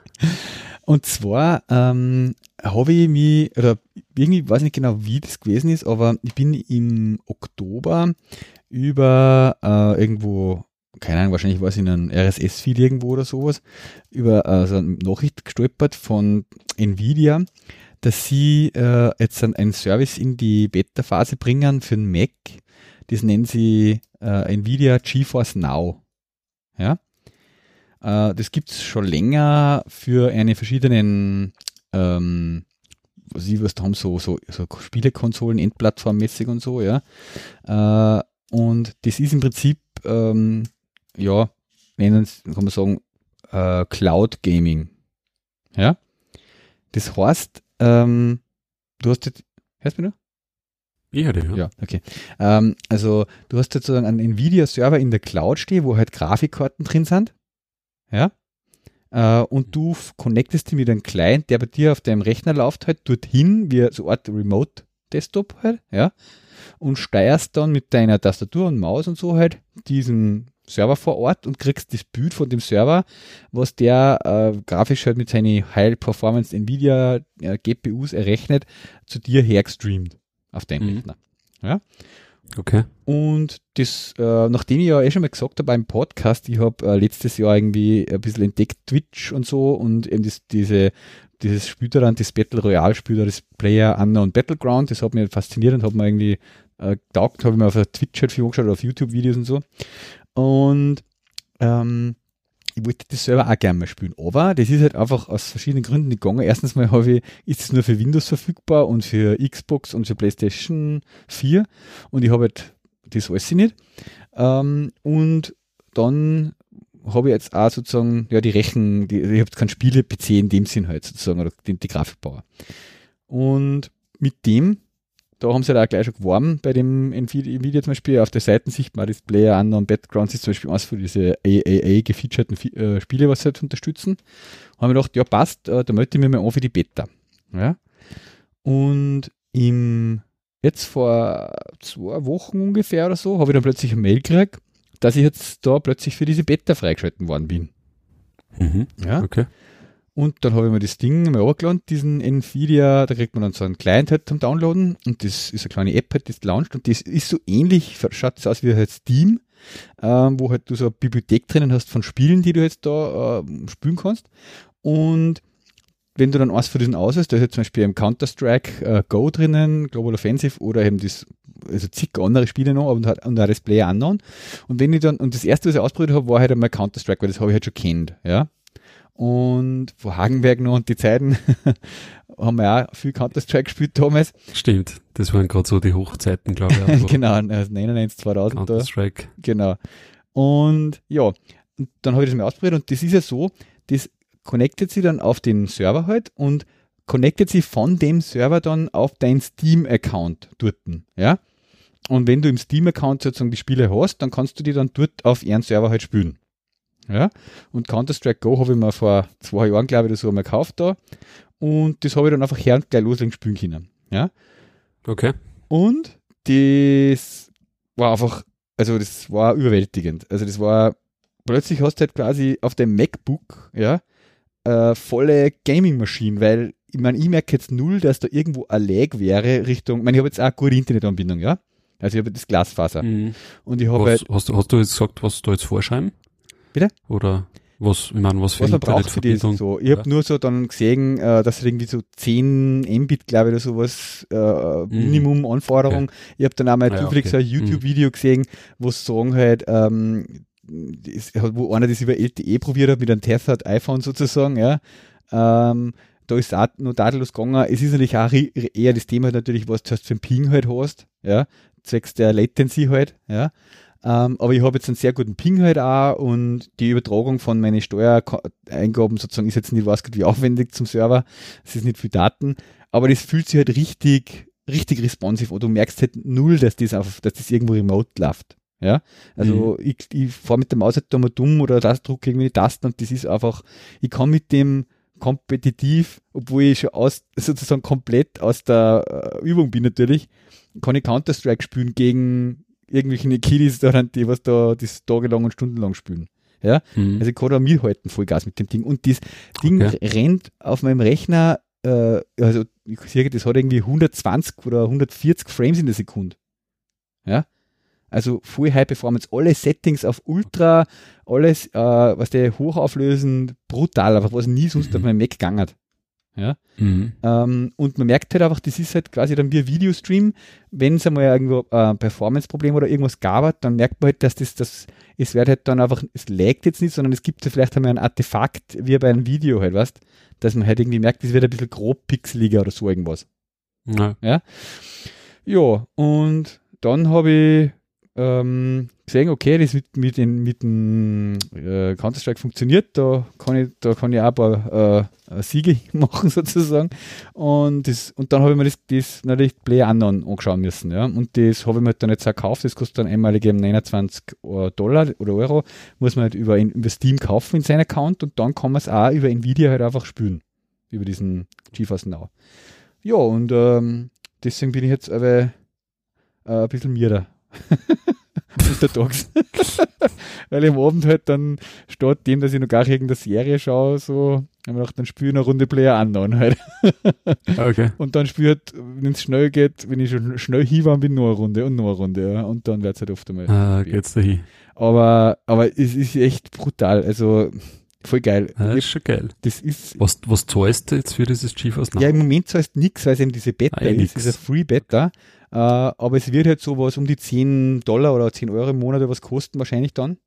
S1: Und zwar ähm, habe ich mich, oder irgendwie weiß nicht genau, wie das gewesen ist, aber ich bin im Oktober über äh, irgendwo, keine Ahnung, wahrscheinlich war es in einem RSS-Feed irgendwo oder sowas, über äh, so eine Nachricht gestolpert von Nvidia, dass sie äh, jetzt einen Service in die Beta-Phase bringen für einen Mac. Das nennen sie äh, Nvidia GeForce Now. Ja. Äh, das gibt es schon länger für eine verschiedenen, ähm, was ich was da haben, so, so, so Spielekonsolen, Endplattformmäßig und so, ja. Äh, und das ist im Prinzip, ähm, ja, nennen kann man sagen, äh, Cloud Gaming. Ja. Das heißt, ähm, du hast jetzt, hörst du mich noch?
S2: Ich hatte, ja.
S1: Ja, okay. Ähm, also du hast sozusagen einen Nvidia-Server in der Cloud stehen, wo halt Grafikkarten drin sind. Ja. Äh, und du connectest die mit einem Client, der bei dir auf deinem Rechner läuft, halt dorthin, wie so eine Art Remote-Desktop halt, ja. Und steuerst dann mit deiner Tastatur und Maus und so halt diesen Server vor Ort und kriegst das Bild von dem Server, was der äh, grafisch halt mit seinen High Performance Nvidia äh, GPUs errechnet, zu dir hergestreamt auf deinem
S2: Mhm.
S1: Rechner. Ja.
S2: Okay.
S1: Und das, äh, nachdem ich ja eh schon mal gesagt habe beim Podcast, ich habe äh, letztes Jahr irgendwie ein bisschen entdeckt Twitch und so und eben das, diese, dieses Spiel da dann, das Battle Royale Spiel da, das Player Unknown Battleground, das hat mich fasziniert und hat mir irgendwie äh, getaugt, habe ich mir auf Twitch halt viel angeschaut oder auf YouTube-Videos und so. Und ähm, ich wollte das selber auch gerne mal spielen. Aber das ist halt einfach aus verschiedenen Gründen nicht gegangen. Erstens mal habe ich, ist es nur für Windows verfügbar und für Xbox und für PlayStation 4. Und ich habe halt das alles nicht. Ähm, und dann habe ich jetzt auch sozusagen, ja, die Rechen, die, ich habe keinen Spiele-PC in dem Sinn halt sozusagen, oder die, die Grafikbauer. Und mit dem, da haben sie halt auch gleich schon geworben, bei dem Nvidia zum Beispiel, auf der Seite sieht man das Player Unknown Battlegrounds ist zum Beispiel eines von diese AAA gefeaturten Fi- äh, Spiele, was sie halt unterstützen. Haben wir gedacht, ja passt, äh, da melde ich mich mal an für die Beta. Ja. Und im, jetzt vor zwei Wochen ungefähr oder so, habe ich dann plötzlich eine Mail gekriegt, dass ich jetzt da plötzlich für diese Beta freigeschalten worden bin.
S2: Mhm.
S1: Ja.
S2: Okay.
S1: Und dann habe ich mir das Ding mal runtergeladen, diesen Nvidia, da kriegt man dann so einen Client halt zum Downloaden und das ist eine kleine App halt, das launcht und das ist so ähnlich, schaut das aus wie halt Steam, ähm, wo halt du so eine Bibliothek drinnen hast von Spielen, die du jetzt da äh, spielen kannst und wenn du dann eins von diesen auswählst, da ist jetzt zum Beispiel im Counter-Strike äh, Go drinnen, Global Offensive oder eben das, also zig andere Spiele noch und, und auch das Player Unknown. Und wenn ich dann, und das erste, was ich ausprobiert habe, war halt einmal Counter-Strike, weil das habe ich halt schon kennt, ja. Und vor Hagenberg noch und die Zeiten (laughs) haben wir auch viel Counter-Strike gespielt damals.
S2: Stimmt. Das waren gerade so die Hochzeiten, glaube ich. (laughs)
S1: Genau, also 99, 2000 da.
S2: Counter-Strike.
S1: Genau. Und ja, und dann habe ich das mal ausprobiert und das ist ja so, das connectet sie dann auf den Server halt und connectet sie von dem Server dann auf dein Steam-Account dort. Ja? Und wenn du im Steam-Account sozusagen die Spiele hast, dann kannst du die dann dort auf ihren Server halt spielen. Ja? Und Counter-Strike Go habe ich mir vor zwei Jahren, glaube ich, oder so mal gekauft da. Und das habe ich dann einfach her und gleich loslegen spielen können. Ja?
S2: Okay.
S1: Und das war einfach, also das war überwältigend. Also das war, plötzlich hast du halt quasi auf dem MacBook, ja, äh, volle Gaming-Maschine, weil ich meine, ich merke jetzt null, dass da irgendwo ein Lag wäre Richtung, ich meine, ich habe jetzt auch eine gute Internetanbindung, ja. Also ich habe das Glasfaser.
S2: Mhm.
S1: Und ich habe halt,
S2: hast, du- hast du jetzt gesagt, was da jetzt vorschreiben?
S1: Bitte?
S2: Oder was, ich meine, was für
S1: was man braucht für das
S2: Internetverbindung?
S1: so. Ich habe
S2: Ja.
S1: nur so dann gesehen, äh, dass irgendwie so 10 Mbit, glaube ich, oder sowas, äh, Minimum-Anforderung. Ich habe dann auch mal
S2: Ah ja,
S1: zufällig so ein
S2: okay. Mhm.
S1: YouTube-Video gesehen, wo sie sagen halt, ähm, das, wo einer das über LTE probiert hat mit einem Tethered iPhone sozusagen, ja. Ähm, da ist auch noch tadellos gegangen. Es ist natürlich auch eher das Thema natürlich, was du hast für ein Ping halt hast, ja, zwecks der Latency halt, ja. Ähm, aber ich habe jetzt einen sehr guten Ping halt auch und die Übertragung von meinen Steuereingaben sozusagen ist jetzt nicht, weiß wie aufwendig zum Server. Es ist nicht viel Daten, aber das fühlt sich halt richtig, richtig responsive an. Du merkst halt null, dass das auf, dass das irgendwo remote läuft. Ja, also mhm. ich, ich fahre mit der Maus halt da mal dumm oder das drücke irgendwie die Tasten und das ist einfach, ich kann mit dem kompetitiv, obwohl ich schon aus, sozusagen komplett aus der äh, Übung bin natürlich, kann ich Counter-Strike spielen gegen irgendwelche Kiddies, die was da das tagelang und stundenlang spielen. Ja, mhm. also ich kann da mithalten Vollgas mit dem Ding und das Ding okay. rennt auf meinem Rechner, äh, also ich sehe, das hat irgendwie 120 oder 140 Frames in der Sekunde. Ja, also Full High Performance, alle Settings auf Ultra, alles, äh, was der hochauflösen, brutal, einfach was nie sonst mhm. auf meinem Mac gegangen hat. Ja? Mhm. Ähm, und man merkt halt einfach, das ist halt quasi dann wie ein Videostream. Wenn es einmal irgendwo ein äh, Performance-Problem oder irgendwas gab, dann merkt man halt, dass das, das, es wird halt dann einfach, es laggt jetzt nicht, sondern es gibt ja vielleicht einmal ein Artefakt, wie bei einem Video halt, weißt dass man halt irgendwie merkt, es wird ein bisschen grob pixeliger oder so irgendwas. Ja. Ja, ja und dann habe ich ähm, gesehen, okay, das mit, mit, den, mit dem äh, Counter-Strike funktioniert, da kann ich, da kann ich auch ein paar äh, Siege (laughs) machen sozusagen. Und, das, und dann habe ich mir das, das natürlich Play Unknown anschauen müssen. Ja? Und das habe ich mir dann jetzt auch gekauft, das kostet dann einmalig 29 Dollar oder Euro, muss man halt über, über Steam kaufen in seinen Account und dann kann man es auch über Nvidia halt einfach spielen, über diesen GeForce Now. Ja, und ähm, deswegen bin ich jetzt aber äh, ein bisschen mir da (laughs) (laughs) untertags. (laughs) Weil im Abend halt dann statt dem, dass ich noch gar irgendeine Serie schaue, so, haben wir dann spiele ich eine Runde Player anderen halt. okay. Und dann spiele halt, wenn es schnell geht, wenn ich schon schnell hinwar, bin noch eine Runde und noch eine Runde, ja. Und dann wird es halt oft einmal.
S2: Ah, geht's da hin.
S1: Aber, aber es ist echt brutal. Also, voll geil.
S2: Ah, das ist schon geil.
S1: Das ist.
S2: Was, was zahlst du jetzt für dieses GeForce
S1: Ja, im Moment zahlst du nichts, weil es eben diese Beta ah, ist, diese Free Beta. Äh, aber es wird halt so was um die 10 Dollar oder 10 Euro im Monat oder was kosten wahrscheinlich dann.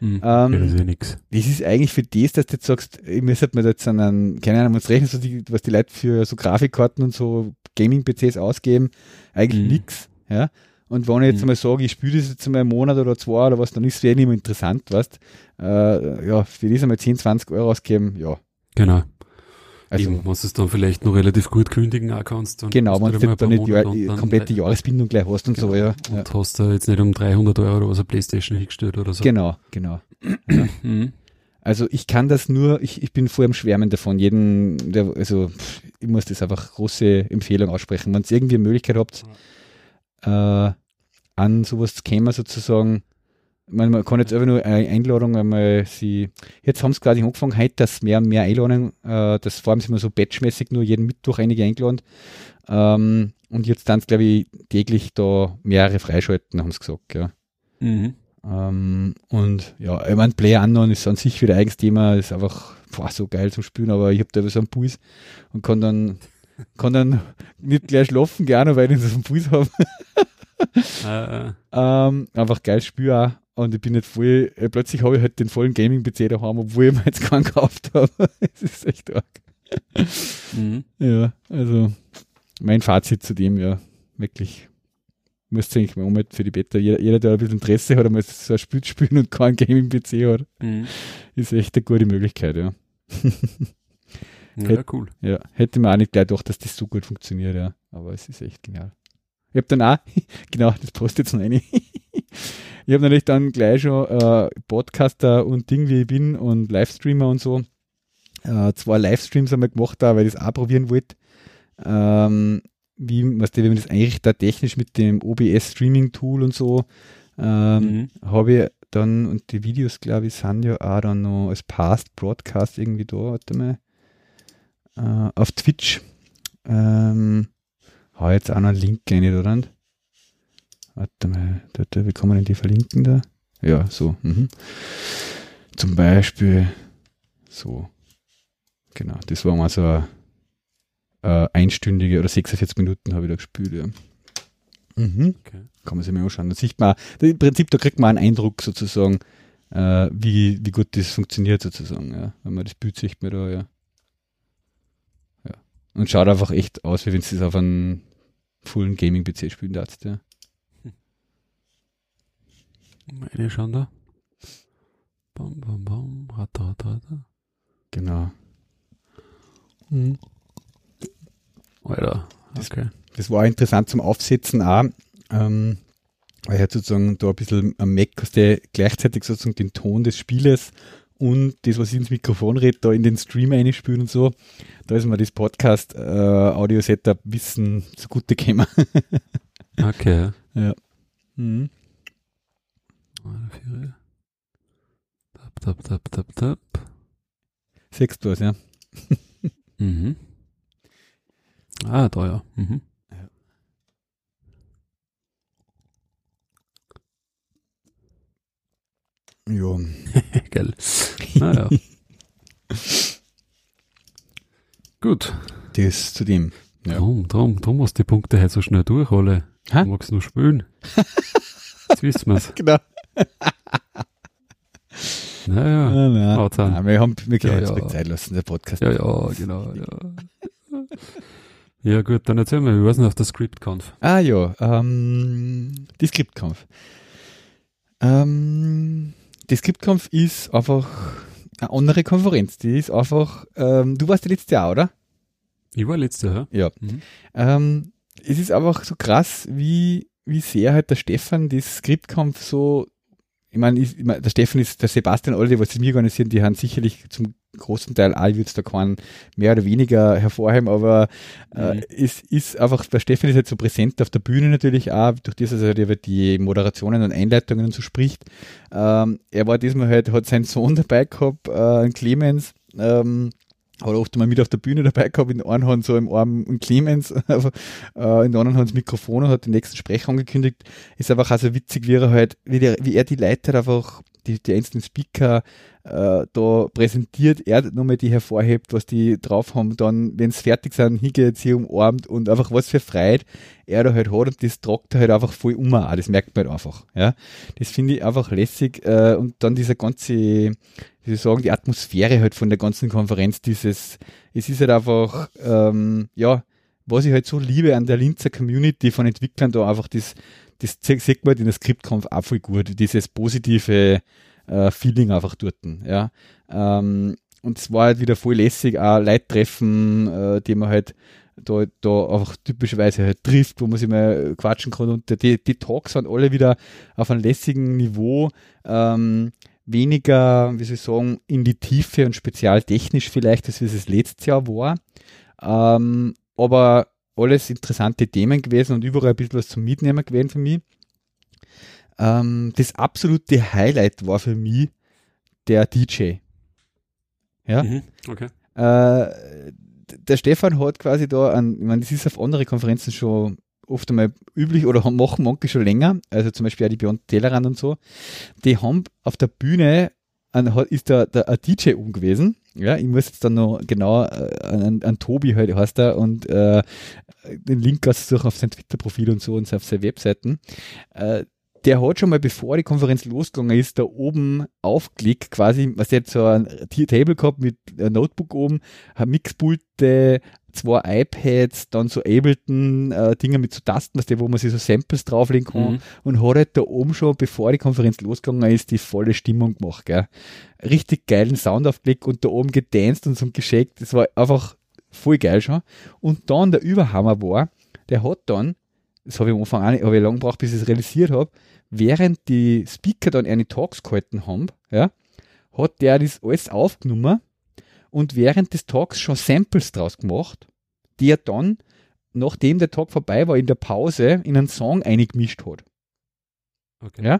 S2: Mhm, ähm, das ist ja nix.
S1: Das ist eigentlich für das, dass du jetzt sagst, ich müsste mir jetzt einen, keine Ahnung, uns rechnen, so die, was die Leute für so Grafikkarten und so Gaming-PCs ausgeben, eigentlich mhm. nix. Ja. Und wenn ich jetzt mhm. mal sage, ich spiele das jetzt mal einen Monat oder zwei oder was, dann ist es ja nicht mehr interessant, weißt äh, Ja, für das einmal 10, 20 Euro ausgeben, ja.
S2: Genau. Also, Eben, wenn du es dann vielleicht noch relativ gut kündigen auch kannst. Dann
S1: genau, wenn du dann nicht die komplette Jahresbindung gleich hast und genau. so, ja.
S2: Und ja. hast du jetzt nicht um 300 Euro oder was eine Playstation hingestellt oder so.
S1: Genau, genau. ja. Mhm. Also ich kann das nur, ich, ich bin vor im Schwärmen davon. Jeden, der, also ich muss das einfach große Empfehlung aussprechen. Wenn ihr irgendwie eine Möglichkeit habt, äh, an sowas zu kämen sozusagen, man, man kann jetzt einfach nur eine Einladung einmal sie, jetzt haben sie quasi angefangen, heute, dass mehr und mehr Einladungen, äh, das vor allem sind wir so batchmäßig nur jeden Mittwoch einige eingeladen. Ähm, und jetzt dann, glaube ich, täglich da mehrere freischalten, haben sie gesagt, ja. Mhm. Ähm, und ja, ich meine, Player Unknown ist an sich wieder ein eigenes Thema, ist einfach boah, so geil zum Spielen, aber ich habe da so einen Puls und kann dann, kann dann nicht gleich schlafen, gerne, weil ich so einen Puls habe. äh, äh. ähm, einfach geil auch. Und ich bin nicht voll, äh, plötzlich habe ich halt den vollen Gaming-PC daheim, obwohl ich mir jetzt keinen gekauft habe. Es (laughs) ist echt arg. Mhm. Ja, also mein Fazit zu dem, ja, wirklich. Muss eigentlich mal um für die Beta. Jeder, jeder, der ein bisschen Interesse hat, einmal so ein Spiel spielen und keinen Gaming-PC hat, mhm. ist echt eine gute Möglichkeit, ja. (laughs)
S2: ja, Hätt, cool.
S1: Ja, hätte man auch nicht gleich gedacht, dass das so gut funktioniert, ja. Aber es ist echt genial. Ich habe dann auch, (laughs) genau, das postet jetzt noch eine. Ich habe natürlich dann gleich schon äh, Podcaster und Ding, wie ich bin und Livestreamer und so. Äh, zwei Livestreams einmal gemacht, da, weil ich das auch probieren wollte. Ähm, wie, was wie man das einrichtet, technisch mit dem OBS Streaming Tool und so. Ähm, mhm. Habe ich dann, und die Videos, glaube ich, sind ja auch dann noch als Past Broadcast irgendwie da, warte mal, äh, auf Twitch. Ähm, hau jetzt auch noch einen Link rein, oder? Warte mal, wie kann man denn die verlinken da? Ja, so. Mhm. Zum Beispiel so. Genau, das war mal so eine, eine einstündige oder 46 Minuten habe ich da gespielt, ja. Mhm. Okay. Kann man sich mal anschauen. Da sieht man, im Prinzip, da kriegt man einen Eindruck sozusagen, äh, wie, wie gut das funktioniert sozusagen, ja. Wenn man das Bild sieht mir da, ja. Und schaut einfach echt aus, wie wenn es das auf einem vollen Gaming-PC spielen darfst, ja.
S2: Meine schauen da. Bam, bam, bam. Ratter, ratter, ratter.
S1: Genau.
S2: Mhm. Alter, okay.
S1: Das war interessant zum Aufsetzen auch, ähm, weil er sozusagen da ein bisschen am Mac hast du gleichzeitig sozusagen den Ton des Spieles und das, was ich ins Mikrofon rede, da in den Stream einspülen und so. Da ist mir das Podcast-Audio-Setup äh, Wissen zugute gekommen. (laughs)
S2: Okay.
S1: ja. Mhm.
S2: Tap, tap, tap, tap, tap.
S1: Sechs bloß, ja. (laughs)
S2: Mhm. Ah, da ja. Mhm.
S1: Ja. (laughs)
S2: Geil. Naja. Gut.
S1: Das zu dem. Ja.
S2: Drum, drum, drum hast die Punkte halt so schnell durch, alle.
S1: Hä?
S2: Du magst nur spielen. Jetzt wissen wir's. (laughs)
S1: Genau.
S2: Naja. Haut's an.
S1: Nein, wir haben wir können
S2: Ja, ja.
S1: Zeit lassen, der Podcast.
S2: Ja, ja, genau, ja. Ja, gut, dann erzähl mal, wie war's denn auf der Script-Conf?
S1: Ah ja, ähm, die Skriptkampf. Ähm, die Skriptkampf ist einfach eine andere Konferenz. Die ist einfach, ähm, du warst ja letztes Jahr, oder?
S2: Ich war letzter, ja?
S1: Ja.
S2: Mhm.
S1: Ähm, es ist einfach so krass, wie, wie sehr halt der Stefan das Skriptkampf so, ich meine, ich, ich mein, der Stefan ist, der Sebastian, alle, die was das mir organisieren, die haben sicherlich zum großen Teil, all wird es da keinen mehr oder weniger hervorheben, aber äh,
S2: Mhm.
S1: es ist einfach, der Stefan ist halt so präsent auf der Bühne natürlich auch, durch das, dass er halt über die Moderationen und Einleitungen und so spricht. Ähm, er war diesmal halt, hat seinen Sohn dabei gehabt, äh, Clemens, ähm, hat oft mal mit auf der Bühne dabei gehabt, in der einen Hand so im Arm und Clemens, (laughs) äh, in der anderen Hand das Mikrofon und hat den nächsten Sprecher angekündigt. Ist einfach auch so witzig, wie er halt, wie, der, wie er die Leute halt einfach, die, die einzelnen Speaker äh, da präsentiert, er nochmal die hervorhebt, was die drauf haben, dann, wenn sie fertig sind, hingeht, sie umarmt und einfach was für Freude er da halt hat und das tragt er halt einfach voll um auch, das merkt man halt einfach, ja. Das finde ich einfach lässig. Äh, und dann dieser ganze, wie soll ich sagen, die Atmosphäre halt von der ganzen Konferenz, dieses, es ist halt einfach, ähm, ja, was ich halt so liebe an der Linzer Community von Entwicklern da einfach das, das sieht man halt in der Skriptkampf auch voll gut, dieses positive äh, Feeling einfach dort, ja. Ähm, und es war halt wieder voll lässig, auch Leute treffen, äh, die man halt da, da einfach typischerweise halt trifft, wo man sich mal quatschen kann und die, die Talks waren alle wieder auf einem lässigen Niveau, ähm, weniger, wie soll ich sagen, in die Tiefe und spezialtechnisch vielleicht, als wie es letztes Jahr war, ähm, aber alles interessante Themen gewesen und überall ein bisschen was zum Mitnehmen gewesen für mich. Ähm, das absolute Highlight war für mich der DJ. Ja.
S2: Mhm. Okay.
S1: Äh, der Stefan hat quasi da, an, ich meine, das ist auf andere Konferenzen schon oft einmal üblich oder machen manche schon länger, also zum Beispiel auch die Beyond Tellerrand und so, die haben auf der Bühne, hat- ist da, da ein DJ um gewesen, ja, ich muss jetzt dann noch genau äh, an, an Tobi halt heißt er und äh, den Link kannst du suchen auf sein Twitter-Profil und so und auf seine Webseiten. Äh, der hat schon mal, bevor die Konferenz losgegangen ist, da oben aufgelegt, quasi, was hat so ein Table gehabt mit einem Notebook oben, Mixpulte, zwei iPads, dann so Ableton äh, Dinger mit so Tasten, was der, wo man sich so Samples drauflegen kann
S2: Mhm.
S1: und hat halt da oben schon, bevor die Konferenz losgegangen ist, die volle Stimmung gemacht, gell. Richtig geilen Sound aufgelegt und da oben gedanced und so geschickt. Das war einfach voll geil schon. Und dann der Überhammer war, der hat dann, das habe ich am Anfang auch nicht, habe ich lange gebraucht, bis ich es realisiert habe, während die Speaker dann eine Talks gehalten haben, ja, hat der das alles aufgenommen und während des Talks schon Samples draus gemacht, die er dann, nachdem der Talk vorbei war, in der Pause in einen Song eingemischt hat.
S2: Okay.
S1: Ja.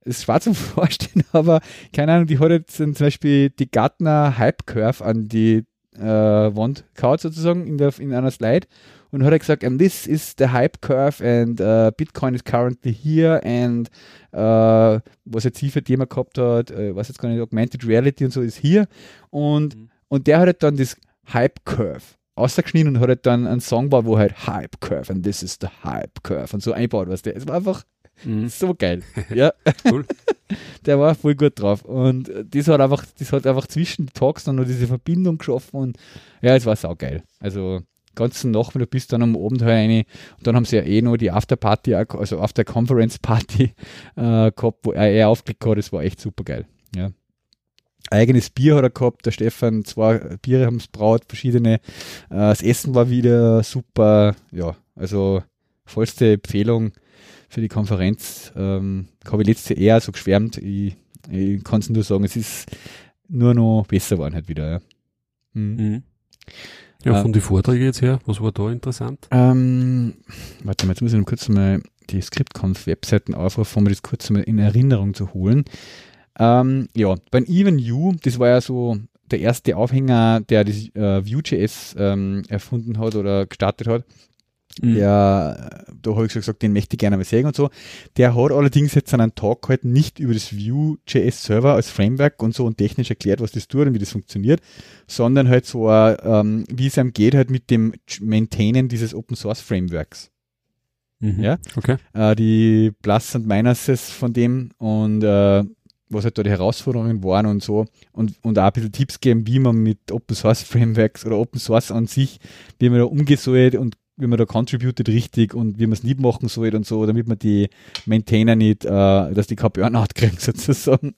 S1: Das ist schwer zum (laughs) Vorstellen, aber keine Ahnung, die hat jetzt zum Beispiel die Gartner Hype Curve an die äh, Wand gehauen sozusagen in, der, in einer Slide und hat er gesagt, and this is the Hype Curve and uh, Bitcoin is currently here and uh, was jetzt hier für Thema gehabt hat, äh, was jetzt gar nicht, Augmented Reality und so ist hier und,
S2: Mhm.
S1: und der hat halt dann das Hype Curve ausgeschnitten und hat halt dann einen Song gebaut, wo halt Hype Curve and this is the Hype Curve und so einbaut, was der. Es war einfach
S2: Mhm.
S1: so geil. (laughs) Ja.
S2: Cool. (laughs)
S1: Der war voll gut drauf. Und äh, das hat einfach, das hat einfach zwischen den Talks dann noch diese Verbindung geschaffen und ja, es war saugeil. Also ganzen Nachmittag bis dann am Abend rein. Und dann haben sie ja eh noch die Afterparty, also After Conference Party (laughs) äh, gehabt, wo er, er aufgelegt hat. Das war echt super geil. Ja. Eigenes Bier hat er gehabt, der Stefan, zwei Biere haben es braut, verschiedene. Äh, das Essen war wieder super, ja, also vollste Empfehlung für die Konferenz. Ähm, habe ich letzte eher so geschwärmt. Ich, ich kann es nur sagen, es ist nur noch besser geworden halt wieder. Ja,
S2: mhm. mhm. Ja von äh, den Vorträgen jetzt her, was war da interessant?
S1: Ähm, warte mal, jetzt muss ich noch kurz mal die ScriptConf-Webseiten aufrufen, um mir das kurz mal in Erinnerung zu holen. Ähm, ja, beim Even You, das war ja so der erste Aufhänger, der das äh, Vue.js ähm, erfunden hat oder gestartet hat. Mhm. Der, da habe ich gesagt, den möchte ich gerne mal sehen und so. Der hat allerdings jetzt einen Talk gehalten, nicht über das Vue.js Server als Framework und so und technisch erklärt, was das tut und wie das funktioniert, sondern halt so, ähm, wie es einem geht, halt mit dem Maintainen dieses Open Source Frameworks. Mhm. Ja,
S2: okay.
S1: Äh, die Plus und Minuses von dem und äh, was halt da die Herausforderungen waren und so und, und auch ein bisschen Tipps geben, wie man mit Open Source Frameworks oder Open Source an sich, wie man da umgeht und wie man da contributed richtig und wie man es nicht machen soll und so, damit man die Maintainer nicht, äh, dass die kein Burnout kriegen (laughs) sozusagen.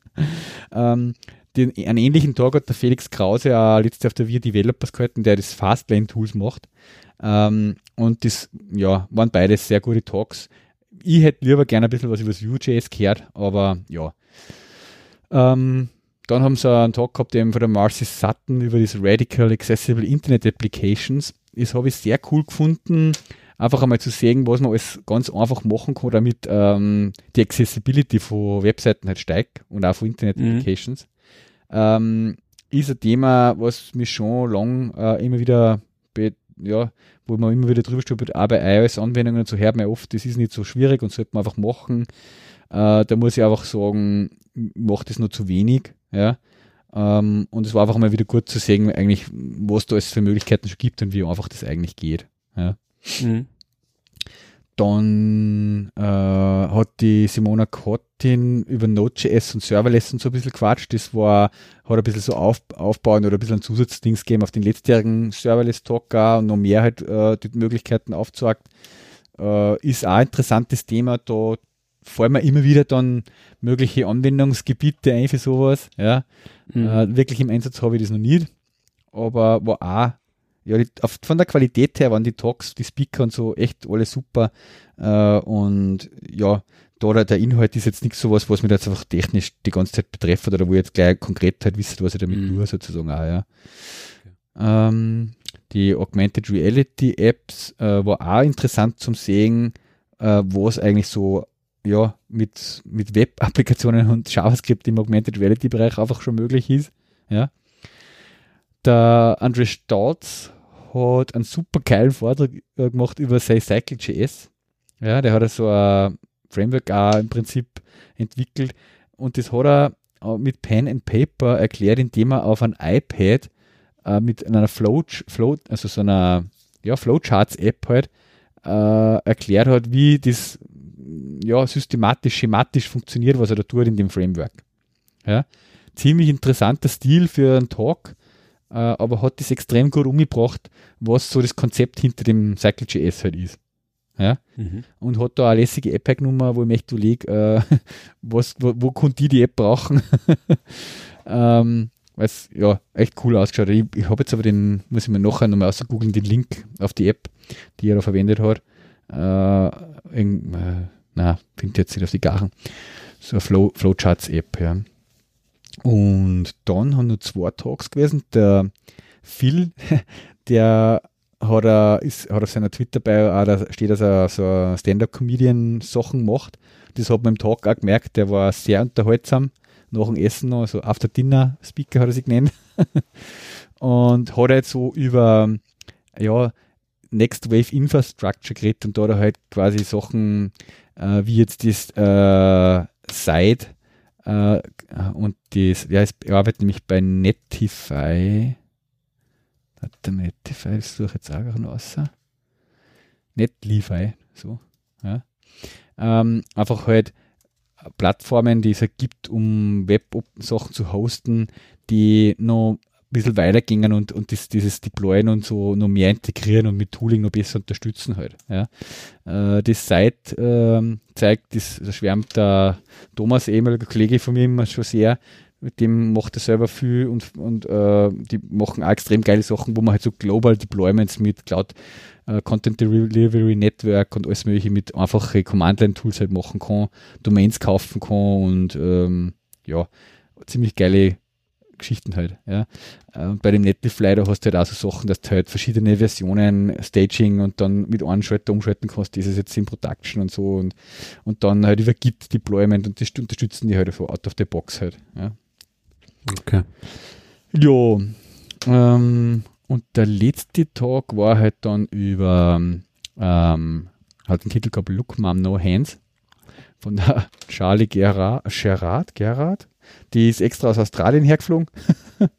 S1: ähm, den, einen ähnlichen Tag hat der Felix Krause auch letztes auf der Wir Developers gehalten, der das Fastlane Tools macht. Ähm, und das, ja, waren beides sehr gute Talks. Ich hätte lieber gerne ein bisschen was über das Vue.js gehört, aber ja, ähm, dann haben sie einen Talk gehabt eben von der Marcy Sutton über diese Radical Accessible Internet Applications. Das habe ich sehr cool gefunden, einfach einmal zu sehen, was man alles ganz einfach machen kann, damit ähm, die Accessibility von Webseiten halt steigt und auch von Internet mhm. Ähm, ist ein Thema, was mich schon lang äh, immer wieder, ja, wo man immer wieder drüber stolpert, auch bei iOS-Anwendungen und so hört man oft, das ist nicht so schwierig und sollte man einfach machen. Äh, da muss ich einfach sagen, macht das nur zu wenig. Ja. Ähm, und es war einfach mal wieder gut zu sehen, eigentlich, was da es für Möglichkeiten schon gibt und wie einfach das eigentlich geht. Ja. Mhm. Dann äh, hat die Simona Kottin über Node.js und Serverless und so ein bisschen quatscht. Das war, hat ein bisschen so auf, aufbauen oder ein bisschen ein Zusatzdings gegeben auf den letztjährigen Serverless-Talk und noch mehr halt äh, die Möglichkeiten aufzeigt. Äh, ist auch ein interessantes Thema. Da fallen mir immer wieder dann mögliche Anwendungsgebiete ein für sowas. Ja. Mhm. Äh, wirklich im Einsatz habe ich das noch nie. Aber war auch, ja, die, auf, von der Qualität her waren die Talks, die Speaker und so echt alle super. Äh, und ja, da der, Inhalt ist jetzt nicht sowas, was mich jetzt einfach technisch die ganze Zeit betrifft oder wo ich jetzt gleich konkret halt wisst, was ich damit mhm. tue, sozusagen auch, ja. Okay. Ähm, die Augmented Reality Apps äh, war auch interessant zum Sehen, äh, was eigentlich so ja, mit, mit Web-Applikationen und JavaScript im Augmented Reality-Bereich einfach schon möglich ist. Ja. Der Andre Stolz hat einen super geilen Vortrag äh, gemacht über Cycle.js. Ja, der hat so ein Framework auch im Prinzip entwickelt und das hat er äh, mit Pen and Paper erklärt, indem er auf ein iPad äh, mit einer Flow, Flow, also so einer ja, Flowcharts-App halt äh, erklärt hat, wie das ja, systematisch, schematisch funktioniert, was er da tut in dem Framework. Ja. Ziemlich interessanter Stil für einen Talk, äh, aber hat das extrem gut umgebracht, was so das Konzept hinter dem Cycle.js halt ist. Ja? Mhm. Und hat da eine lässige App-Nummer, wo ich möchte überlege, äh, (laughs) was, wo, wo konnte die die App brauchen? (laughs) ähm, weil es ja echt cool ausgeschaut Ich, ich habe jetzt aber den, muss ich mir nachher nochmal ausgoogeln, den Link auf die App, die er da verwendet hat. Äh, in, äh, na, finde jetzt nicht auf die Garen. So Flow, Flowcharts-App, ja. Und dann haben nur zwei Talks gewesen. Der Phil, (laughs) der hat, er, ist, hat auf seiner Twitter-Bio auch, da steht, dass er so Stand-Up-Comedian-Sachen macht. Das hat man im Talk auch gemerkt, der war sehr unterhaltsam. Nach dem Essen noch, so After Dinner Speaker hat er sich genannt. (laughs) und hat halt so über, ja, Next Wave Infrastructure geredet und da hat er halt quasi Sachen äh, wie jetzt das äh, Side äh, und das, ja, es arbeitet nämlich bei Netify. Warte, Netify, das suche ich jetzt auch noch raus. Netlify, so, ja. Ähm, einfach halt Plattformen, die es halt gibt, um Web-Sachen zu hosten, die noch bisschen weitergehen und, und das, dieses Deployen und so noch mehr integrieren und mit Tooling noch besser unterstützen halt. Ja. Äh, das Site ähm, zeigt, das, das schwärmt der Thomas, ehemaliger Kollege von mir immer schon sehr, mit dem macht er selber viel und, und äh, die machen auch extrem geile Sachen, wo man halt so Global Deployments mit Cloud äh, Content Delivery Network und alles mögliche mit einfachen Command-Line-Tools halt machen kann, Domains kaufen kann und ähm, ja, ziemlich geile Geschichten halt. Ja. Und äh, bei dem Netlify, da hast du halt auch so Sachen, dass du halt verschiedene Versionen, Staging und dann mit einem Schalter umschalten kannst, das ist jetzt in Production und so und, und dann halt über Git Deployment und das unterstützen die halt so out of the box halt. Ja.
S2: Okay.
S1: Ja, ähm, und der letzte Tag war halt dann über, ähm, hat den Titel gehabt, Look Mom No Hands von der (laughs) Charlie Gerard, Gerard, Gerard, die ist extra aus Australien hergeflogen. (laughs)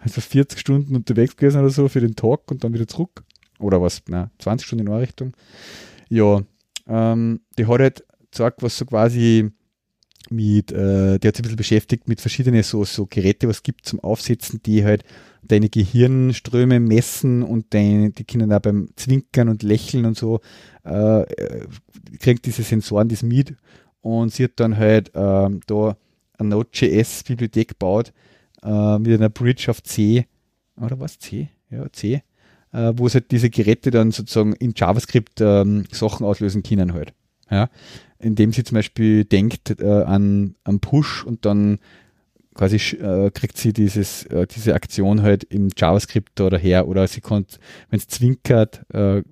S1: also 40 Stunden unterwegs gewesen oder so für den Talk und dann wieder zurück. Oder was, na, 20 Stunden in eine Richtung. Ja, ähm, die hat halt gesagt, was so quasi mit, äh, die hat sich ein bisschen beschäftigt mit verschiedenen so, so Geräte, was es gibt zum Aufsetzen, die halt deine Gehirnströme messen und deine, die können auch beim Zwinkern und Lächeln und so, äh, äh kriegt diese Sensoren das mit und sie hat dann halt ähm, da eine Node.js-Bibliothek gebaut äh, mit einer Bridge auf C, oder was? C? Ja, C, äh, wo es halt diese Geräte dann sozusagen in JavaScript ähm, Sachen auslösen können halt. Ja, indem sie zum Beispiel denkt äh, an, an Push und dann quasi äh, kriegt sie dieses, äh, diese Aktion halt im JavaScript oder her oder sie kann, wenn es zwinkert, äh,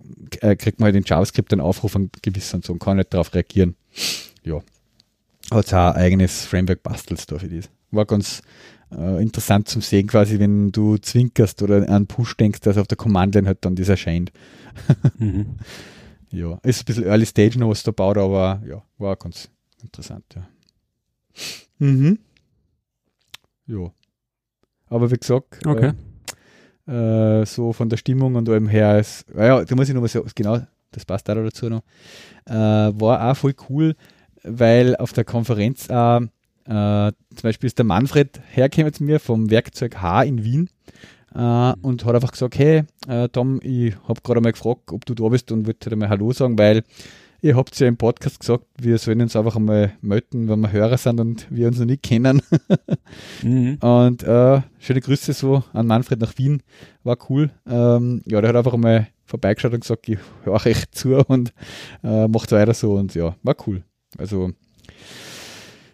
S1: äh, kriegt man halt in JavaScript einen Aufruf an gewissen und so und kann nicht darauf reagieren. Ja. Hat auch ein eigenes Framework bastelt da für das. War ganz äh, interessant zum sehen, quasi, wenn du zwinkerst oder an Push denkst, dass auf der Command-Line halt dann das erscheint. (laughs) mhm. Ja, ist ein bisschen Early Stage noch, was da baut, aber ja, war ganz interessant, ja. Mhm. Ja. Aber wie gesagt,
S2: okay.
S1: äh, äh, so von der Stimmung und allem her ist, ja, da muss ich noch mal sagen, genau, das passt auch dazu noch, äh, war auch voll cool, weil auf der Konferenz auch, äh, zum Beispiel ist der Manfred hergekommen zu mir vom Werkzeug H in Wien äh, und hat einfach gesagt, hey äh, Tom, ich habe gerade mal gefragt, ob du da bist und wollte dir mal Hallo sagen, weil Ihr habt ja im Podcast gesagt, wir sollen uns einfach einmal melden, wenn wir Hörer sind und wir uns noch nicht kennen. (laughs) mhm. Und äh, schöne Grüße so an Manfred nach Wien. War cool. Ähm, ja, der hat einfach einmal vorbeigeschaut und gesagt, ich höre euch zu und äh, macht weiter so. Und ja, war cool. Also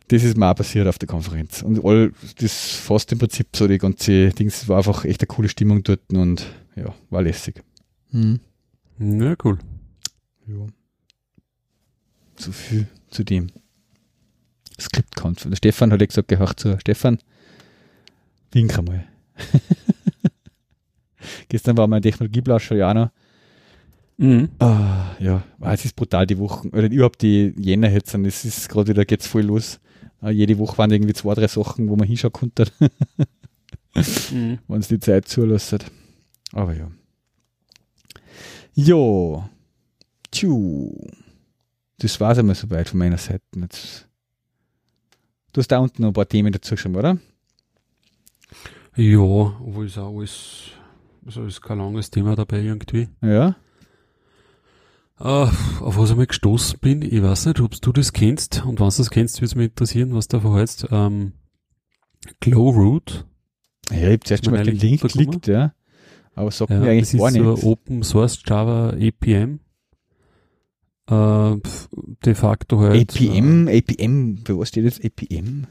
S1: das ist mir auch passiert auf der Konferenz. Und all das fast im Prinzip so die ganze Dings war einfach echt eine coole Stimmung dort und ja, war lässig.
S2: Mhm. Ja, cool.
S1: Ja so viel zu dem Skript kommt. Der Stefan hat ja gesagt, gehört zu. Stefan, wink einmal. (laughs) Gestern war mein Technologieblauscher ja noch. Mhm. Ah, ja, ah, es ist brutal die Wochen, oder überhaupt die Jänner jetzt, es ist gerade wieder, geht's voll los. Ah, jede Woche waren irgendwie zwei, drei Sachen, wo man hinschauen konnte. (laughs) mhm. (laughs) Wenn es die Zeit zulässt. Aber ja. Jo. Tschu das war es einmal soweit von meiner Seite. Jetzt, du hast da unten noch ein paar Themen dazu geschrieben, oder?
S2: Ja, obwohl es auch alles, also ist kein langes Thema dabei irgendwie.
S1: Ja.
S2: Uh, auf was ich mal gestoßen bin, ich weiß nicht, ob du das kennst und wenn du das kennst, würde es mich interessieren, was da verheizt. Ähm, Glowroot.
S1: Ja, ich habe zuerst schon mal den Link geklickt, ja. Aber sagt ja, mir eigentlich
S2: gar nichts. Das ist so Open Source Java APM äh, de facto halt.
S1: APM, äh, APM, für was steht jetzt APM?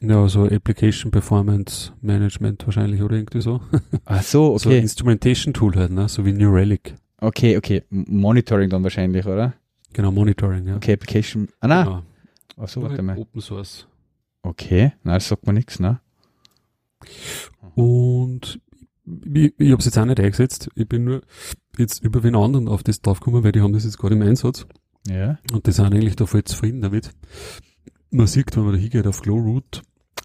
S2: Ja, so Application Performance Management wahrscheinlich oder irgendwie so.
S1: Ach so, (laughs) okay. So
S2: Instrumentation Tool halt, ne? So wie New Relic.
S1: Okay, okay. Monitoring dann wahrscheinlich, oder?
S2: Genau, Monitoring, ja.
S1: Okay, Application. Ah, na. Genau. Ach so, warte mal.
S2: Open Source.
S1: Okay, na, das sagt man nichts, ne?
S2: Und ich, ich habe es jetzt auch nicht eingesetzt. Ich bin nur jetzt über wen anderen auf das draufgekommen, weil die haben das jetzt gerade im Einsatz.
S1: Ja.
S2: Und die sind eigentlich da voll zufrieden damit. Man sieht, wenn man da hingeht auf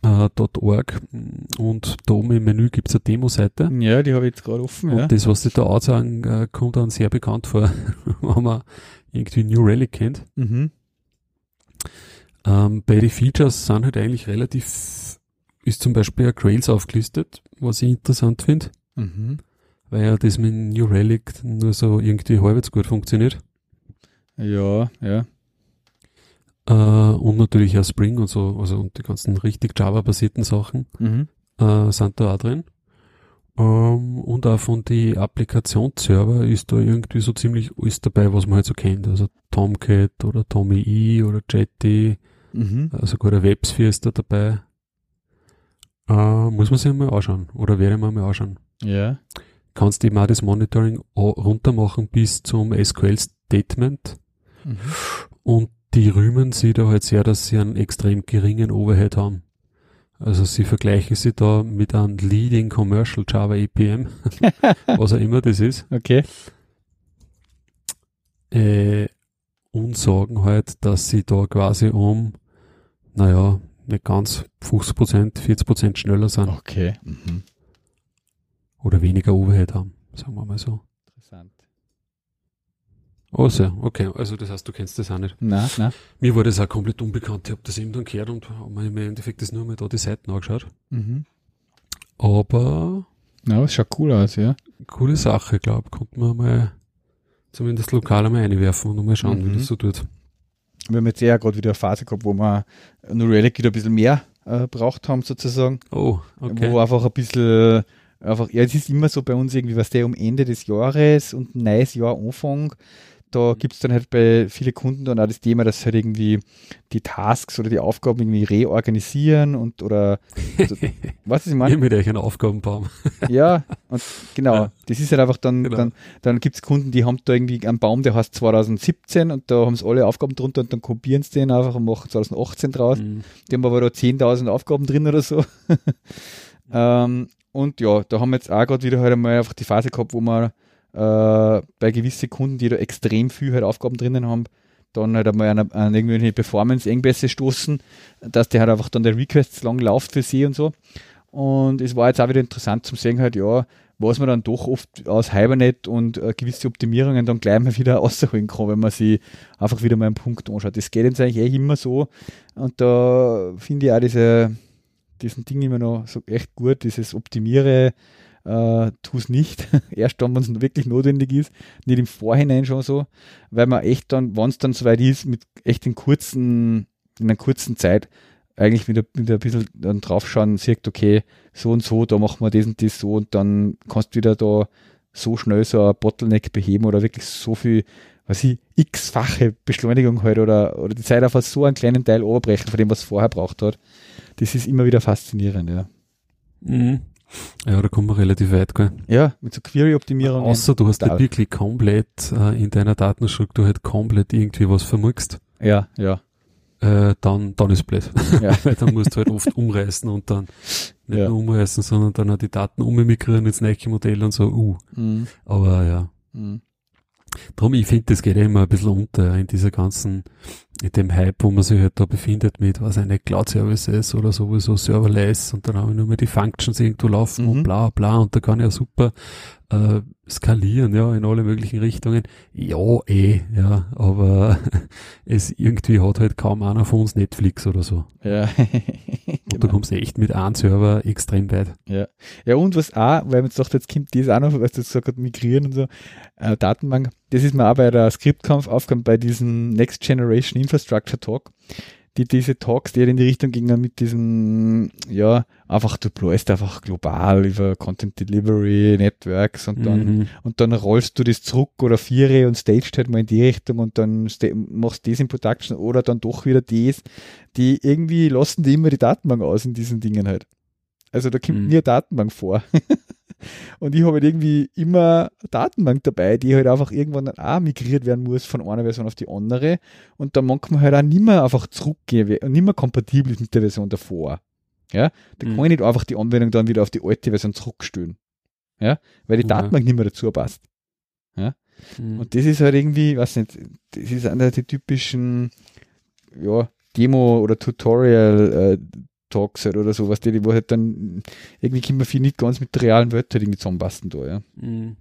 S2: glowroot.org und da oben im Menü gibt's eine Demo-Seite.
S1: Ja, die habe ich jetzt gerade offen.
S2: Und
S1: ja.
S2: das, was sie da ansagen, äh, kommt dann sehr bekannt vor, (laughs) wenn man irgendwie New Relic kennt. Mhm. Ähm, bei den Features sind halt eigentlich relativ ist zum Beispiel ein Grails aufgelistet, was ich interessant finde,
S1: Mhm.
S2: weil ja das mit New Relic nur so irgendwie halbwegs gut funktioniert.
S1: Ja, ja.
S2: Äh, und natürlich auch Spring und so, also und die ganzen richtig Java-basierten Sachen
S1: Mhm.
S2: äh, sind da auch drin. Ähm, und auch von die Applikationsserver ist da irgendwie so ziemlich alles dabei, was man halt so kennt. Also Tomcat oder Tommy E oder Jetty,
S1: Mhm.
S2: äh, sogar der WebSphere ist da dabei. Äh, muss man sich mal anschauen oder werde man mal anschauen.
S1: Ja.
S2: Kannst eben auch das Monitoring runtermachen bis zum SQL-Statement
S1: Mhm.
S2: und die rühmen sie da halt sehr, dass sie einen extrem geringen Overhead haben. Also sie vergleichen sie da mit einem Leading Commercial Java APM, (laughs) was auch immer das ist,
S1: Okay.
S2: äh, und sagen halt, dass sie da quasi um, naja, nicht ganz 50%, 40% schneller sind
S1: Okay. Mhm.
S2: oder weniger Overhead haben, sagen wir mal so.
S1: Interessant.
S2: Also, okay, also das heißt, du kennst das auch nicht.
S1: Na, na.
S2: Mir war das auch komplett unbekannt. Ich habe das eben dann gehört und habe mir im Endeffekt das nur mal da die Seiten angeschaut.
S1: Mhm.
S2: Aber
S1: Na, das schaut cool aus, ja.
S2: coole Sache, glaube Konnte man mal zumindest lokal einmal einwerfen und mal schauen,
S1: Mhm.
S2: wie das so tut.
S1: Wir haben jetzt eher gerade wieder eine Phase gehabt, wo wir New Relic wieder ein bisschen mehr äh, braucht haben, sozusagen.
S2: Oh, okay.
S1: Wo einfach ein bisschen, einfach, ja, es ist immer so bei uns irgendwie, was der um Ende des Jahres und ein neues Jahr Anfang, da
S2: Mhm.
S1: gibt es dann halt bei vielen Kunden dann auch das Thema, dass halt irgendwie die Tasks oder die Aufgaben irgendwie reorganisieren und oder, also, (laughs) was ich meine?
S2: mit euch einen Aufgabenbaum. (laughs)
S1: Ja, und genau,
S2: Ja.
S1: das ist halt einfach dann,
S2: Genau.
S1: dann, dann gibt es Kunden, die haben da irgendwie einen Baum, der heißt 2017 und da haben sie alle Aufgaben drunter und dann kopieren sie den einfach und machen 2018 draus.
S2: Mhm.
S1: Die haben aber da 10.000 Aufgaben drin oder so. (laughs) ähm, und ja, da haben wir jetzt auch gerade wieder halt einmal einfach die Phase gehabt, wo wir äh, bei gewissen Kunden, die da extrem viel halt Aufgaben drinnen haben, dann halt einmal an, an irgendwelche Performance-Engpässe stoßen, dass der halt einfach dann der Request lang läuft für sie und so. Und es war jetzt auch wieder interessant zum sehen, halt, ja, was man dann doch oft aus Hibernate und äh, gewisse Optimierungen dann gleich mal wieder (laughs) rausholen kann, wenn man sie einfach wieder mal einen Punkt anschaut. Das geht jetzt eigentlich eh immer so. Und da finde ich auch diese, diesen Ding immer noch so echt gut, dieses Optimiere, äh, tu es nicht, (laughs) erst dann, wenn es wirklich notwendig ist, nicht im Vorhinein schon so, weil man echt dann, wenn es dann soweit ist, mit echt in kurzen, in einer kurzen Zeit eigentlich wieder, ein bisschen dann draufschauen, sieht, okay, so und so, da machen wir das und das so und dann kannst du wieder da so schnell so ein Bottleneck beheben oder wirklich so viel, was ich, x-fache Beschleunigung halt oder, oder die Zeit auf so einen kleinen Teil oberbrechen von dem, was vorher braucht hat. Das ist immer wieder faszinierend, ja.
S2: Mhm. Ja, da kommt man relativ weit, gell?
S1: Ja, mit so Query-Optimierung.
S2: Außer du hast halt wirklich komplett äh, in deiner Datenstruktur halt komplett irgendwie was vermurkst.
S1: Ja, ja.
S2: äh, dann, dann ist blöd.
S1: Ja. (laughs)
S2: Weil dann musst du halt oft umreißen und dann nicht
S1: Ja.
S2: nur umreißen, sondern dann auch die Daten ummigrieren ins neue Modell und so, uh.
S1: Mhm.
S2: Aber ja.
S1: Mhm.
S2: Drum, ich finde, das geht ja immer ein bisschen unter in dieser ganzen, in dem Hype, wo man sich halt da befindet mit, was eine Cloud-Services oder sowieso Serverless und dann habe ich nur mehr die Functions irgendwo laufen
S1: Mhm.
S2: und bla bla und da kann ich ja super äh, skalieren, ja, in alle möglichen Richtungen. Ja, eh, ja, aber (laughs) es irgendwie hat halt kaum einer von uns Netflix oder so.
S1: Ja. (laughs)
S2: Und du
S1: genau.
S2: kommst echt mit einem Server extrem weit.
S1: Ja. ja, und was auch, weil man jetzt dachte, jetzt kommt das auch noch, was du jetzt gesagt hast, migrieren und so, äh, Datenbank, das ist mir auch bei der Skriptkampf aufgekommen, bei diesem Next Generation Infrastructure Talk, die diese Talks, die halt in die Richtung gingen mit diesem, ja, einfach du deployst einfach global über Content Delivery Networks und dann
S2: Mhm.
S1: und dann rollst du das zurück oder viere und staged halt mal in die Richtung und dann machst das in Production oder dann doch wieder das. Die irgendwie lassen die immer die Datenbank aus in diesen Dingen halt. Also da kommt
S2: Mhm.
S1: nie eine Datenbank vor. (laughs) und ich habe halt irgendwie immer eine Datenbank dabei, die halt einfach irgendwann dann auch migriert werden muss von einer Version auf die andere und dann manchmal halt auch nicht mehr einfach zurückgehen und nicht mehr kompatibel ist mit der Version davor. Ja, da
S2: Mhm.
S1: kann ich nicht einfach die Anwendung dann wieder auf die alte Version zurückstellen. Ja, weil die
S2: Ja.
S1: Datenbank nicht mehr dazu passt.
S2: Mhm.
S1: Und das ist halt irgendwie, weiß nicht, das ist einer der typischen, ja, Demo- oder Tutorial-Talks halt oder sowas, die, wo halt dann irgendwie kann man viel nicht ganz mit der realen Welt halt irgendwie zusammenpassen da, ja.
S2: Mhm.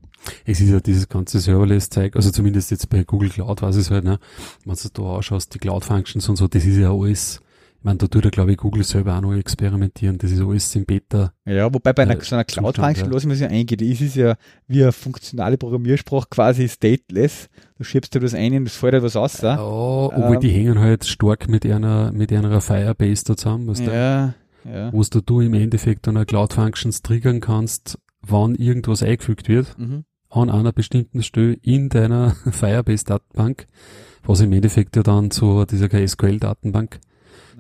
S2: Es ist ja dieses ganze Serverless-Zeug, also zumindest jetzt bei Google Cloud weiß ich es halt, ne? Wenn du da anschaust, die Cloud-Functions und so, das ist ja alles, meine, da tut er, glaube ich, Google selber auch noch experimentieren. Das ist alles in Beta.
S1: Ja, wobei bei einer,
S2: Äh,
S1: so einer Cloud-Function,
S2: ja.
S1: lass ich mir ja eingeht, ist es ja wie eine funktionale Programmiersprache quasi stateless. Du schiebst dir das ein und es fällt halt was aus.
S2: Ja,
S1: Ja,
S2: obwohl
S1: Ähm,
S2: die hängen halt stark mit einer, mit einer Firebase da zusammen, was da,
S1: ja. ja.
S2: wo du, im Endeffekt dann eine Cloud Functions triggern kannst, wann irgendwas eingefügt wird,
S1: Mhm.
S2: an einer bestimmten Stelle in deiner (laughs) Firebase Datenbank, was im Endeffekt ja dann so, das ist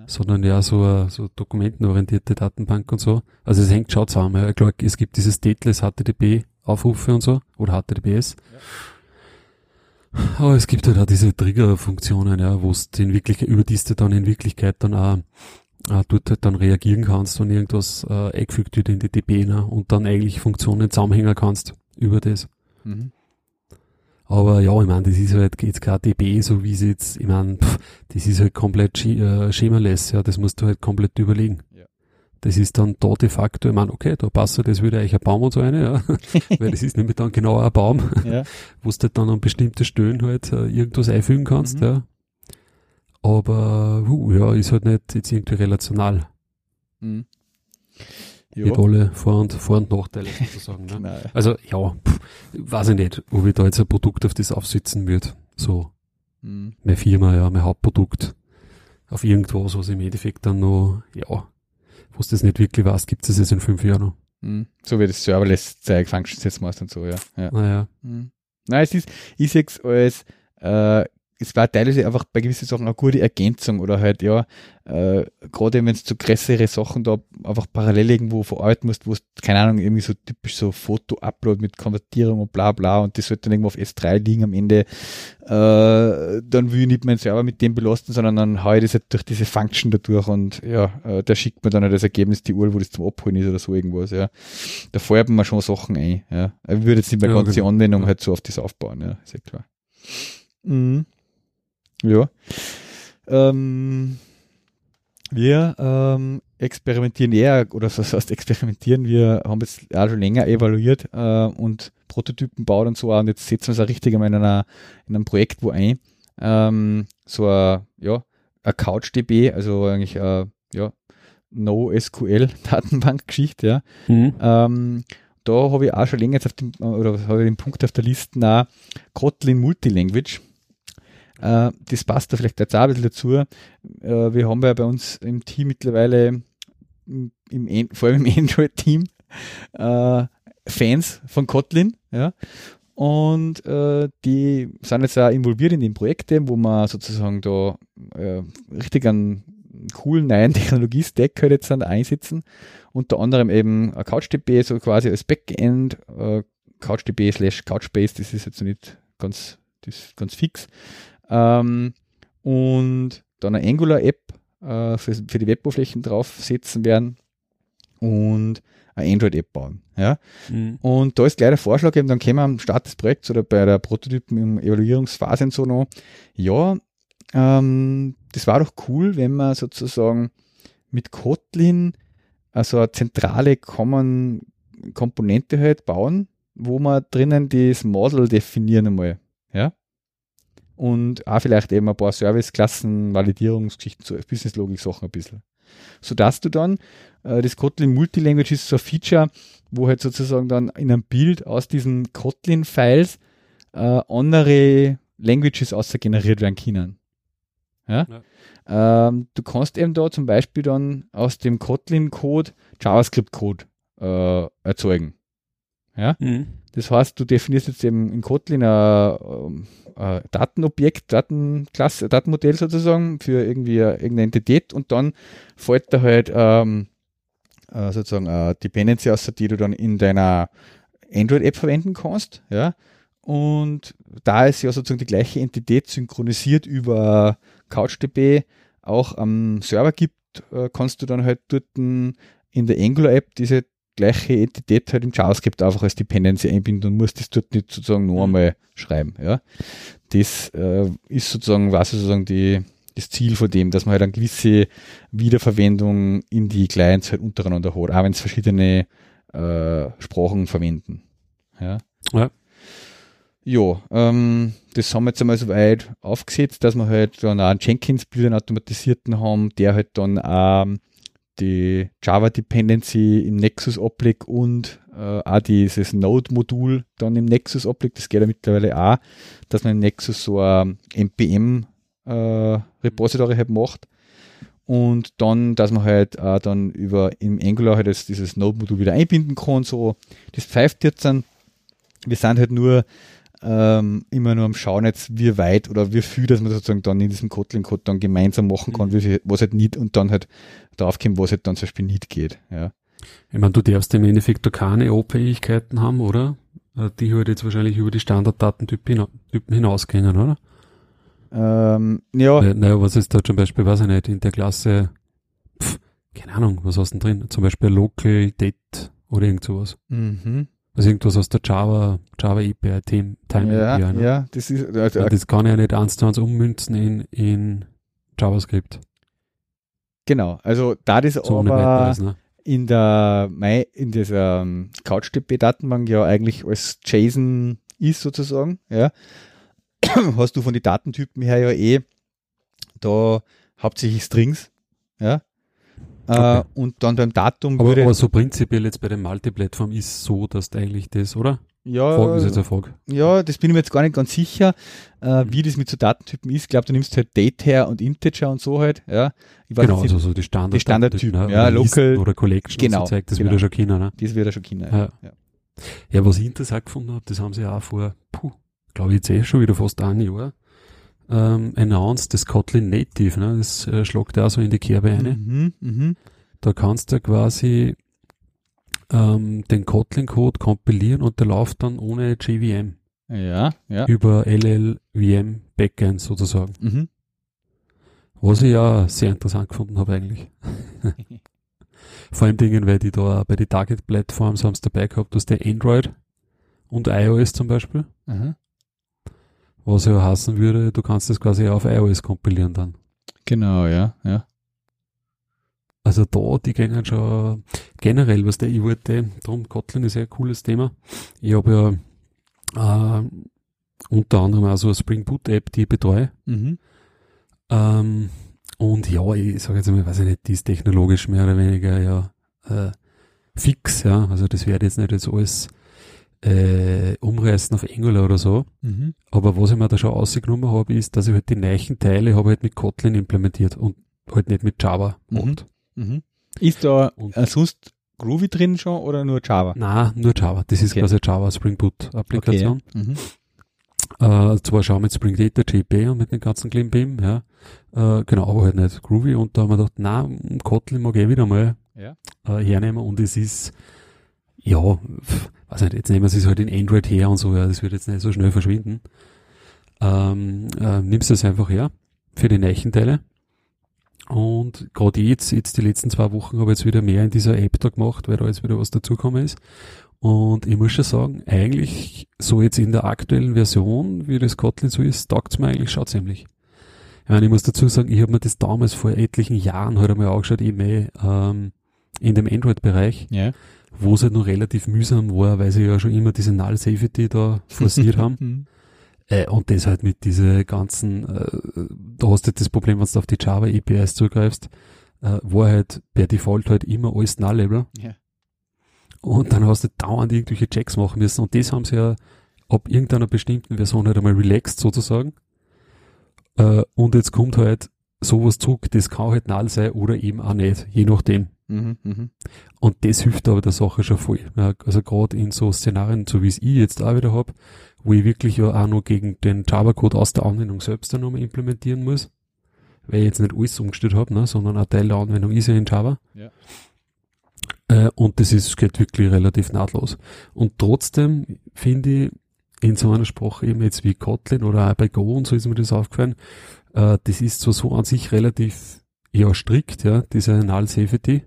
S2: sondern ja so, eine- so dokumentenorientierte Datenbank und so. Also es hängt schon zusammen. Ja. Klar, es gibt diese stateless HTTP Aufrufe und so, oder HTTPS. Aber es gibt halt auch diese Trigger-Funktionen, ja, wo es in Wirklichkeit, über die du dann in Wirklichkeit dann auch, auch dort halt dann reagieren kannst, wenn irgendwas äh, eingefügt wird in die DB ne, und dann eigentlich Funktionen zusammenhängen kannst über das.
S1: Mhm.
S2: Aber ja, ich meine, das ist halt jetzt kein DB, so wie sie jetzt, ich meine, pff, das ist halt komplett schi- äh, schemaless, ja, das musst du halt komplett überlegen.
S1: Ja.
S2: Das ist dann da de facto, ich meine, okay, da passt halt das wieder eigentlich ein Baum und so eine, ja, (laughs) weil das ist nämlich dann genau ein Baum,
S1: ja. (laughs)
S2: wo du halt dann an bestimmte Stellen halt äh, irgendwas einfügen kannst,
S1: Mhm.
S2: ja. Aber, uh, ja, ist halt nicht jetzt irgendwie relational.
S1: Mhm.
S2: Mit alle Vor- und, Vor- und Nachteile sozusagen, ne? (laughs)
S1: Nein.
S2: Also, ja, pff, weiß ich nicht, ob ich da jetzt ein Produkt auf das aufsitzen würde. So,
S1: Mhm.
S2: meine Firma, ja, mein Hauptprodukt auf irgendwas, was im Endeffekt dann noch, ja, wo es das nicht wirklich weiß, gibt es das jetzt in fünf Jahren noch.
S1: Mhm. So wie das Serverless Zeug Functions jetzt machst und so, ja. ja.
S2: Naja,
S1: Mhm. Nein, es ist, ich sehe es als, äh, es war teilweise einfach bei gewissen Sachen eine gute Ergänzung oder halt, ja, äh, gerade wenn es zu größere Sachen da einfach parallel irgendwo verarbeiten musst, wo es, keine Ahnung, irgendwie so typisch so Foto-Upload mit Konvertierung und bla bla und das sollte dann irgendwo auf S3 liegen am Ende, äh, dann will ich nicht meinen Server mit dem belasten, sondern dann haue ich das halt durch diese Function da durch und ja, äh, der schickt mir dann halt das Ergebnis, die Uhr, wo das zum Abholen ist oder so irgendwas, ja. Da feuert man schon Sachen ein, ja. Ich würde jetzt nicht mehr
S2: Ja,
S1: ganze
S2: genau.
S1: Anwendung halt so auf das aufbauen, ja, ist ja klar. Mhm. Ja. Ähm, wir ähm, experimentieren eher, oder was heißt experimentieren, wir haben jetzt auch schon länger evaluiert äh, und Prototypen baut und so auch, und jetzt setzen wir es auch richtig in, einer, in einem Projekt wo ein. Ähm, so ein, ja, ein CouchDB, also eigentlich äh, ja, No-SQL-Datenbankgeschichte, (laughs) ja.
S2: mhm.
S1: Ähm, da habe ich auch schon länger jetzt auf dem, oder habe ich den Punkt auf der Liste auch Kotlin Multilanguage. Äh, das passt da vielleicht jetzt auch ein bisschen dazu. Äh, wir haben ja bei uns im Team mittlerweile, im, im, An- (laughs) vor allem im Android-Team, äh, Fans von Kotlin, ja. Und äh, die sind jetzt auch involviert in den Projekten, wo man sozusagen da äh, richtig einen coolen neuen (laughs) Technologie-Stack halt jetzt dann einsetzen. Unter anderem eben CouchDB, so quasi als Backend, äh, CouchDB slash Couchbase, das ist jetzt nicht ganz, das ganz fix. Ähm, und dann eine Angular-App äh, für, für die Weboberflächen draufsetzen werden und eine Android-App bauen. Ja?
S2: Mhm.
S1: Und da ist gleich der Vorschlag eben, dann kämen wir am Start des Projekts oder bei der Prototypen im Evaluierungsphase und so noch, ja, ähm, das war doch cool, wenn man sozusagen mit Kotlin also eine zentrale Common Komponente halt bauen, wo man drinnen das Model definieren einmal. Und auch vielleicht eben ein paar Serviceklassen, Validierungsgeschichten, so Business-Logik-Sachen ein bisschen. Sodass du dann, äh, das Kotlin Multilanguage ist so ein Feature, wo halt sozusagen dann in einem Bild aus diesen Kotlin-Files äh, andere Languages außer generiert werden können. Ja? Ähm, du kannst eben da zum Beispiel dann aus dem Kotlin-Code JavaScript-Code äh, erzeugen. Ja?
S2: Mhm.
S1: Das heißt, du definierst jetzt eben in Kotlin ein, ein Datenobjekt, Datenklasse, Datenmodell sozusagen für irgendwie eine- irgendeine Entität und dann fällt da halt ähm, äh, sozusagen eine Dependency aus, die du dann in deiner Android-App verwenden kannst. Ja? Und da es ja sozusagen die gleiche Entität synchronisiert über CouchDB auch am Server gibt, äh, kannst du dann halt dort in der Angular-App diese gleiche Entität halt im JavaScript einfach als Dependency einbinden und musst das dort nicht sozusagen noch
S2: Mhm.
S1: einmal schreiben. Ja? Das äh, ist sozusagen, was sozusagen die, das Ziel von dem, dass man halt eine gewisse Wiederverwendung in die Clients halt untereinander hat, auch wenn es verschiedene äh, Sprachen verwenden. Ja.
S2: Ja.
S1: Ja, ähm, das haben wir jetzt einmal so weit aufgesetzt, dass wir halt dann auch einen Jenkins-Build, einen automatisierten haben, der halt dann auch die Java Dependency im Nexus ablegt und äh, auch dieses Node-Modul dann im Nexus ablegt. Das geht ja mittlerweile auch, dass man im Nexus so ein NPM äh, halt macht. Und dann, dass man halt auch dann über im Angular halt das, dieses Node-Modul wieder einbinden kann. So, das pfeift jetzt dann. Wir sind halt nur ähm, immer nur am Schauen jetzt, wie weit oder wie viel, dass man sozusagen dann in diesem Kotlin-Code dann gemeinsam machen kann, mhm. wie viel, was halt nicht und dann halt drauf kommt, was halt dann zum Beispiel nicht geht. Ja.
S2: Ich meine, du darfst im Endeffekt da keine O-Fähigkeiten haben, oder? Äh, die halt jetzt wahrscheinlich über die Standarddatentypen hinausgehen, oder?
S1: Ähm, ja.
S2: Naja, na, was ist da zum Beispiel, weiß ich nicht, in der Klasse, pf, keine Ahnung, was hast du denn drin? Zum Beispiel Local Date oder irgend sowas.
S1: Mhm.
S2: Also irgendwas aus der Java, Java API Time
S1: ja, API, ne? Ja, das ist,
S2: also, ja, das kann ich ja nicht eins zu eins ummünzen in, in JavaScript.
S1: Genau, also da das so aber ist, ne? in der in dieser um, CouchDB-Datenbank ja eigentlich als JSON ist sozusagen, ja, (coughs) hast du von den Datentypen her ja eh da hauptsächlich Strings, ja. Äh, okay. Äh, und dann beim Datum
S2: aber, würde. Aber so prinzipiell jetzt bei der Multiplattform ist so, dass eigentlich das, oder?
S1: Ja, Frage ist jetzt eine Frage. ja, das bin ich mir jetzt gar nicht ganz sicher, äh, wie das mit so Datentypen ist. Ich glaube, du nimmst halt Date her und Integer und so halt. Ja.
S2: genau, also so die Standard die
S1: Standardtypen,
S2: ne? ja, Local oder Collection
S1: genau,
S2: so zeigt, das
S1: genau.
S2: wird ja schon kennen, ne?
S1: Das wird ja schon kennen,
S2: ja. Ja. ja. was ich interessant gefunden habe, das haben sie ja auch vor, puh, glaube ich jetzt eh schon wieder fast ein Jahr, ähm, announced, das Kotlin Native, ne? Das äh, schlagt auch so in die Kerbe ein.
S1: Mhm, mh.
S2: Da kannst du quasi ähm, den Kotlin-Code kompilieren und der läuft dann ohne JVM.
S1: Ja, ja.
S2: Über LLVM Backend sozusagen.
S1: Mhm.
S2: Was ich ja sehr interessant gefunden habe eigentlich. (laughs) Vor allem Dingen, weil die da bei den Target-Plattforms haben es dabei gehabt, dass der Android und iOS zum Beispiel.
S1: Mhm.
S2: Was ja heißen würde, du kannst das quasi auf iOS kompilieren dann.
S1: Genau, ja, ja.
S2: Also da, die gehen schon generell, was der ich wollte, darum Kotlin ist ja ein cooles Thema. Ich habe ja äh, unter anderem auch so eine Spring Boot App, die ich betreue.
S1: Mhm.
S2: Ähm, und ja, ich sage jetzt mal, weiß ich nicht, die ist technologisch mehr oder weniger ja äh, fix, ja. Also das werde jetzt nicht jetzt alles äh, umreißen auf Angular oder so.
S1: Mhm.
S2: Aber was ich mir da schon ausgenommen habe, ist, dass ich halt die neuen Teile habe halt mit Kotlin implementiert und halt nicht mit Java
S1: mhm. gemacht. Mhm. Ist da äh, sonst Groovy drin schon oder nur Java?
S2: Na, nur Java. Das ist okay. quasi Java Spring Boot Applikation.
S1: Okay. Mhm.
S2: Äh, zwar schauen wir mit Spring Data, JP und mit den ganzen Klimbim, ja. Äh, genau, aber halt nicht Groovy. Und da haben wir gedacht, na, Kotlin mag ich wieder mal
S1: ja.
S2: äh, hernehmen und es ist, ja, weiß nicht, jetzt nehmen sie es halt in Android her und so, ja, das wird jetzt nicht so schnell verschwinden. Ähm, äh, nimmst du es einfach her für die Neichenteile und gerade jetzt, jetzt die letzten zwei Wochen habe ich jetzt wieder mehr in dieser App da gemacht, weil da jetzt wieder was dazugekommen ist. Und ich muss schon sagen, eigentlich so jetzt in der aktuellen Version, wie das Kotlin so ist, taugt es mir eigentlich schon ziemlich. Ich meine, ich muss dazu sagen, ich habe mir das damals vor etlichen Jahren halt einmal angeschaut, eben eh, ähm, in dem Android-Bereich,
S1: ja.
S2: wo es halt noch relativ mühsam war, weil sie ja schon immer diese Null Safety da forciert (laughs) haben. Äh, und das halt mit diese ganzen, äh, da hast du das Problem, wenn du auf die Java APIs zugreifst, äh, war halt per Default halt immer alles Null-Level.
S1: Ja.
S2: Und dann hast du dauernd irgendwelche Checks machen müssen. Und das haben sie ja ab irgendeiner bestimmten Version halt einmal relaxed sozusagen. Äh, und jetzt kommt halt sowas zurück, das kann halt null sein oder eben auch nicht, je nachdem.
S1: Mhm, mh.
S2: Und das hilft aber der Sache schon voll. Ja, also gerade in so Szenarien, so wie es ich jetzt auch wieder hab, wo ich wirklich ja auch noch gegen den Java-Code aus der Anwendung selbst dann nochmal implementieren muss, weil ich jetzt nicht alles umgestellt habe, ne, sondern ein Teil der Anwendung ist ja in Java.
S1: Ja.
S2: Äh, und das ist, geht wirklich relativ nahtlos. Und trotzdem finde ich, in so einer Sprache eben jetzt wie Kotlin oder auch bei Go und so ist mir das aufgefallen, äh, das ist so, so an sich relativ, ja, strikt, ja, diese Null Safety.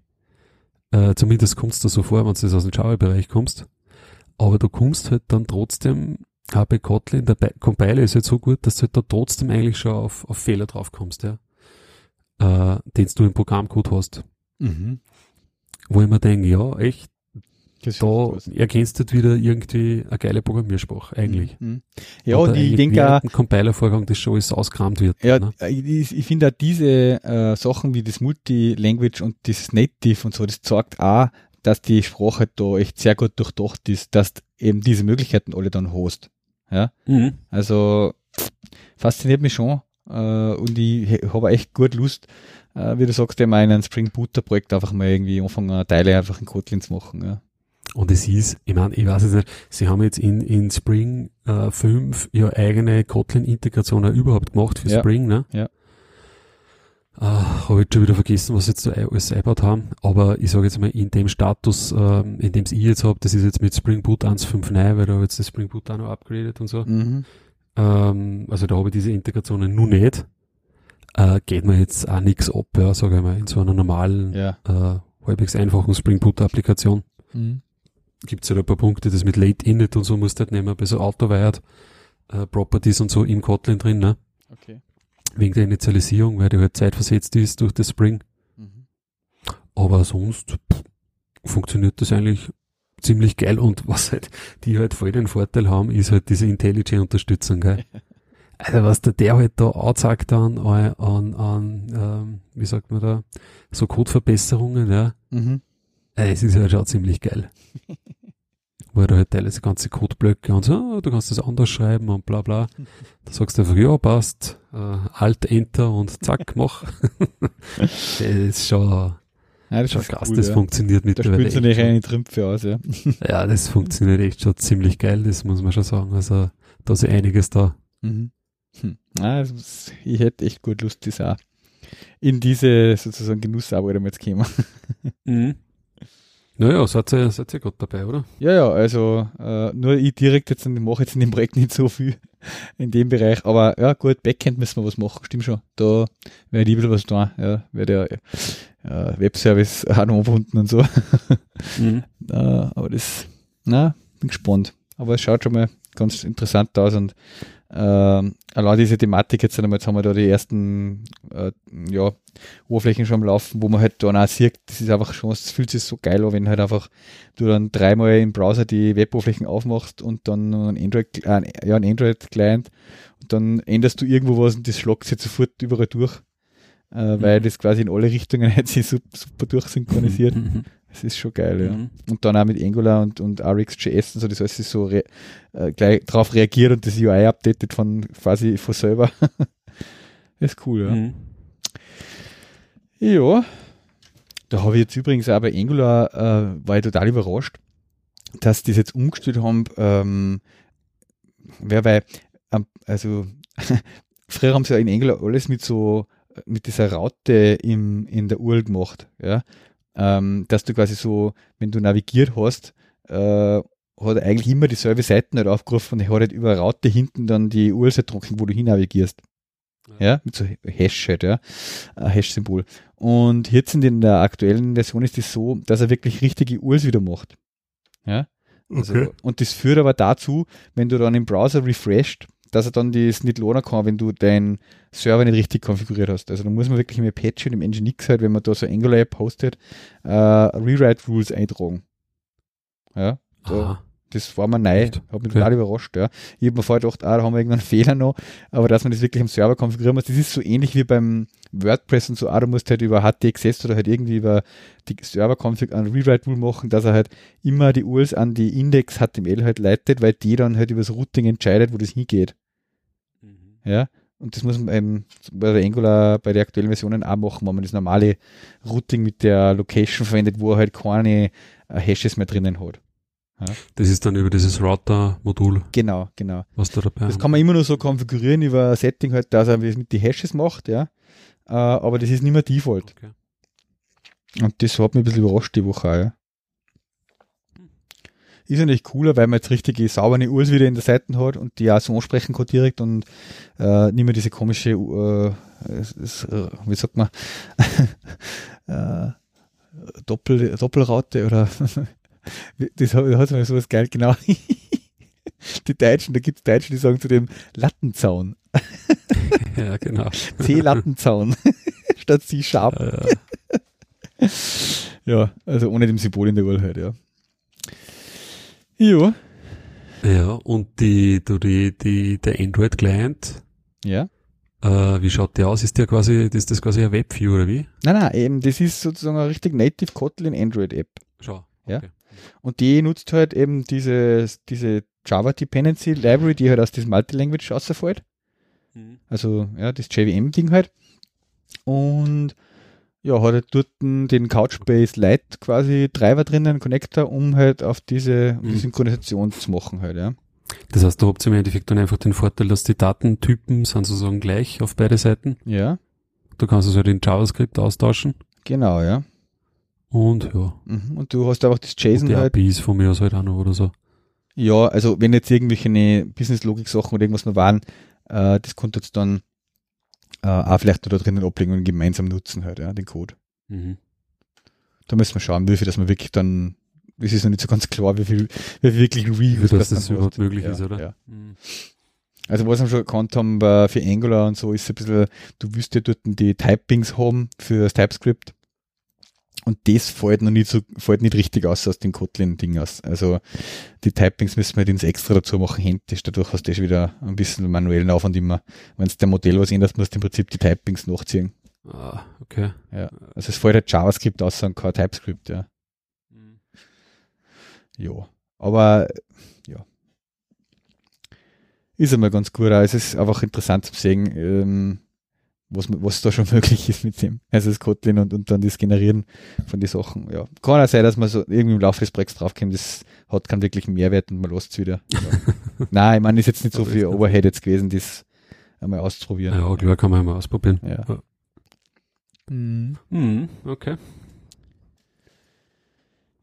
S2: Äh, zumindest kommst du so vor, wenn du aus dem Java-Bereich kommst. Aber du kommst halt dann trotzdem bei Kotlin, der Compiler ist halt so gut, dass du halt da trotzdem eigentlich schon auf, auf Fehler drauf kommst, ja. Äh, den du im Programmcode hast.
S1: Mhm.
S2: Wo ich mir denke, ja, echt, Das da erkennst du wieder irgendwie eine geile Programmiersprache, eigentlich.
S1: Mhm. Ja, und ich denke auch.
S2: Compiler-Vorgang das schon alles ausgekramt wird.
S1: Ja, ne? ich, ich finde auch diese äh, Sachen wie das Multi-Language und das Native und so, das zeigt auch, dass die Sprache da echt sehr gut durchdacht ist, dass eben diese Möglichkeiten alle dann hast. Ja. Mhm. Also fasziniert mich schon. Äh, und ich habe echt gut Lust, äh, wie du sagst, in ein Spring Boot Projekt einfach mal irgendwie anfangen, Teile einfach in Kotlin zu machen. Ja.
S2: Und es ist, ich meine, ich weiß es nicht, sie haben jetzt in, in Spring äh, 5 ja eigene Kotlin-Integration überhaupt gemacht für
S1: ja.
S2: Spring, ne?
S1: Ja.
S2: Äh, habe ich schon wieder vergessen, was jetzt da alles eingebaut haben. Aber ich sage jetzt mal, in dem Status, äh, in dem ich jetzt habe, das ist jetzt mit Spring Boot 1.5.9, weil da habe jetzt das Spring Boot auch noch upgradet und so.
S1: Mhm.
S2: Ähm, also da habe ich diese Integrationen nur nicht. Äh, geht mir jetzt auch nichts ab, ja, sage ich mal, in so einer normalen,
S1: ja.
S2: äh, halbwegs einfachen Spring Boot Applikation. Mhm gibt es ja halt ein paar Punkte, das mit Late Init und so musst du halt nehmen, bei so Autowired äh, Properties und so im Kotlin drin, ne?
S1: Okay.
S2: Wegen der Initialisierung, weil die halt zeitversetzt ist durch das Spring. Mhm. Aber sonst pff, funktioniert das eigentlich ziemlich geil und was halt, die halt voll den Vorteil haben, ist halt diese IntelliJ-Unterstützung, gell? (laughs) Also was der, der halt da anzeigt an, an, an ähm, wie sagt man da, so Codeverbesserungen, ja.
S1: Mhm.
S2: Äh, es ist halt schon ziemlich geil. (laughs) Weil du halt teilweise ganze Codeblöcke und so, oh, du kannst das anders schreiben und bla bla. Da sagst du einfach, ja, passt, äh, Alt, Enter und zack, mach. (laughs) das ist schon, ja, das ist schon krass, cool, das ja. funktioniert mittlerweile.
S1: Da spielst du nicht eine Trümpfe aus, ja. (laughs)
S2: ja, das funktioniert echt schon ziemlich geil, das muss man schon sagen. Also, da ist einiges da.
S1: Mhm. Hm. Ah, ich hätte echt gut Lust, das auch in diese sozusagen Genussarbeit jetzt kommen.
S2: mhm. Naja, seid ihr, seid ihr gut dabei, oder?
S1: Ja, ja, also äh, nur ich direkt jetzt, mache jetzt in dem Projekt nicht so viel in dem Bereich, aber ja gut, Backend müssen wir was machen, stimmt schon. Da werde ich ein bisschen was tun, ja, werde ja äh, Webservice (laughs) auch noch anwunden und so. Mhm. (laughs) äh, aber das, na, bin gespannt. Aber es schaut schon mal ganz interessant aus und äh, allein diese Thematik jetzt einmal, jetzt haben wir da die ersten äh, ja, Oberflächen schon am Laufen, wo man halt dann auch sieht, das ist einfach schon, es fühlt sich so geil an, wenn halt einfach du dann dreimal im Browser die Weboberflächen aufmachst und dann ein Android, äh, ja, ein Android-Client und dann änderst du irgendwo was und das schlagt sich sofort überall durch, äh, mhm. weil das quasi in alle Richtungen (laughs) halt sich super, super durchsynchronisiert. (laughs) Das ist schon geil, ja. Mhm. Und dann auch mit Angular und, und RxJS und so, das heißt, so re, äh, gleich drauf reagiert und das UI updatet von quasi von selber. (laughs) ist cool, ja. Mhm. Ja. Da habe ich jetzt übrigens auch bei Angular, äh, war ich total überrascht, dass die das jetzt umgestellt haben, ähm, wer weil, ähm, also (laughs) früher haben sie ja in Angular alles mit so mit dieser Raute im, in der URL gemacht, ja ähm, dass du quasi so, wenn du navigiert hast, äh, hat er eigentlich immer dieselbe Seiten halt aufgerufen und er hat halt über Raute hinten dann die URL trocken, wo du hin navigierst. Ja. ja, mit so Hash halt, ja, Hash-Symbol. Und jetzt in der aktuellen Version ist es das so, dass er wirklich richtige URLs wieder macht. Ja. Also, okay. Und das führt aber dazu, wenn du dann im Browser refresht, dass er dann das nicht lohnen kann, wenn du deinen Server nicht richtig konfiguriert hast. Also da muss man wirklich im Patch und im Nginx halt, wenn man da so Angular App postet, äh, Rewrite Rules eintragen. Ja, da, das war mir neu, hat mich total überrascht. Ja. Ich habe mir vorher gedacht, ah, da haben wir irgendeinen Fehler noch, aber dass man das wirklich am Server konfigurieren muss, das ist so ähnlich wie beim WordPress und so, ah, du musst halt über HTXS oder halt irgendwie über die Server-Config einen Rewrite-Rule machen, dass er halt immer die URLs an die Index-HTML halt leitet, weil die dann halt über das Routing entscheidet, wo das hingeht. Ja, und das muss man eben bei der Angular, bei den aktuellen Versionen auch machen, wenn man das normale Routing mit der Location verwendet, wo er halt keine äh, Hashes mehr drinnen hat.
S2: Ja. Das ist dann über dieses Router-Modul.
S1: Genau, genau.
S2: Was da dabei
S1: Das kann man immer nur so konfigurieren über ein Setting halt, dass er mit die Hashes macht, ja. Äh, aber das ist nicht mehr Default. Okay. Und das hat mich ein bisschen überrascht die Woche auch, ja. Ist ja nicht cooler, weil man jetzt richtige saubere URLs wieder in der Seite hat und die auch so ansprechen kann direkt und äh, nicht mehr diese komische, äh, ist, äh, wie sagt man, (laughs) äh, Doppel, Doppelraute oder (laughs) das hat, hat mir sowas geil, genau. (laughs) die Deutschen, da gibt es Deutsche, die sagen zu dem Lattenzaun.
S2: ja, genau.
S1: C-Lattenzaun statt C-Sharp. Ja, ja. ja, also ohne dem Symbol in der Uhr halt, ja. Ja.
S2: Ja, und die, du, die, die, der Android-Client,
S1: Ja.
S2: äh, wie schaut der aus? Ist der quasi, ist das quasi ein Webview oder wie?
S1: Nein, nein, eben, das ist sozusagen eine richtig native Kotlin Android App.
S2: Schau.
S1: Ja.
S2: Okay.
S1: Und die nutzt halt eben diese, diese Java Dependency Library, die halt aus diesem Multilanguage rausfällt.
S2: Mhm.
S1: Also, ja, das JVM-Ding halt. Und ja, hat halt dort den Couchbase Lite quasi Treiber drinnen, Connector, um halt auf diese, um die
S2: Mhm.
S1: Synchronisation zu machen halt, ja.
S2: Das heißt, da habt ihr im Endeffekt dann einfach den Vorteil, dass die Datentypen sind sozusagen gleich auf beide Seiten.
S1: Ja,
S2: Du kannst es halt in JavaScript austauschen.
S1: genau, ja.
S2: Und ja,
S1: Mhm. Und du hast einfach das
S2: und
S1: JSON
S2: die
S1: halt.
S2: APIs von mir aus halt auch noch oder so.
S1: Ja, also wenn jetzt irgendwelche ne Business-Logik-Sachen oder irgendwas noch waren, äh, das konnte jetzt dann äh, auch vielleicht da drinnen ablegen und gemeinsam nutzen halt, ja, den Code.
S2: Mhm.
S1: Da müssen wir schauen, wie viel, dass man wirklich dann, es ist noch nicht so ganz klar, wie viel, wie viel wirklich Reuse
S2: Wie das, das überhaupt möglich
S1: ja,
S2: ist, oder?
S1: Ja.
S2: Mhm.
S1: Also was wir schon gekannt haben bei, für Angular und so, ist ein bisschen, du wirst ja dort die Typings haben für das TypeScript. Und das fällt noch nicht so, fällt nicht richtig aus aus dem Kotlin-Ding aus. Also die Typings müssen wir halt ins Extra dazu machen, händisch. Dadurch hast du schon wieder ein bisschen manuellen Aufwand immer. Wenn es der Modell was ändert, musst du im Prinzip die Typings nachziehen.
S2: Ah, okay.
S1: Ja. Also es fällt halt JavaScript aus und kein TypeScript, ja.
S2: Mhm.
S1: Ja. Aber ja. Ist einmal ganz gut. Es ist einfach interessant zu sehen, ähm, was, was da schon (laughs) möglich ist mit dem. Also das Kotlin und, und dann das Generieren von den Sachen. Ja. Kann auch sein, dass man so irgendwie im Laufe des Projekts draufkommt, das hat keinen wirklichen Mehrwert und man lässt es wieder. Ja. (laughs) Nein, ich meine, ist jetzt nicht so
S2: Aber
S1: viel Overhead jetzt gewesen, das einmal auszuprobieren.
S2: Ja, klar, kann man mal ausprobieren.
S1: Ja.
S2: Ja.
S1: Mhm.
S2: Mhm, okay.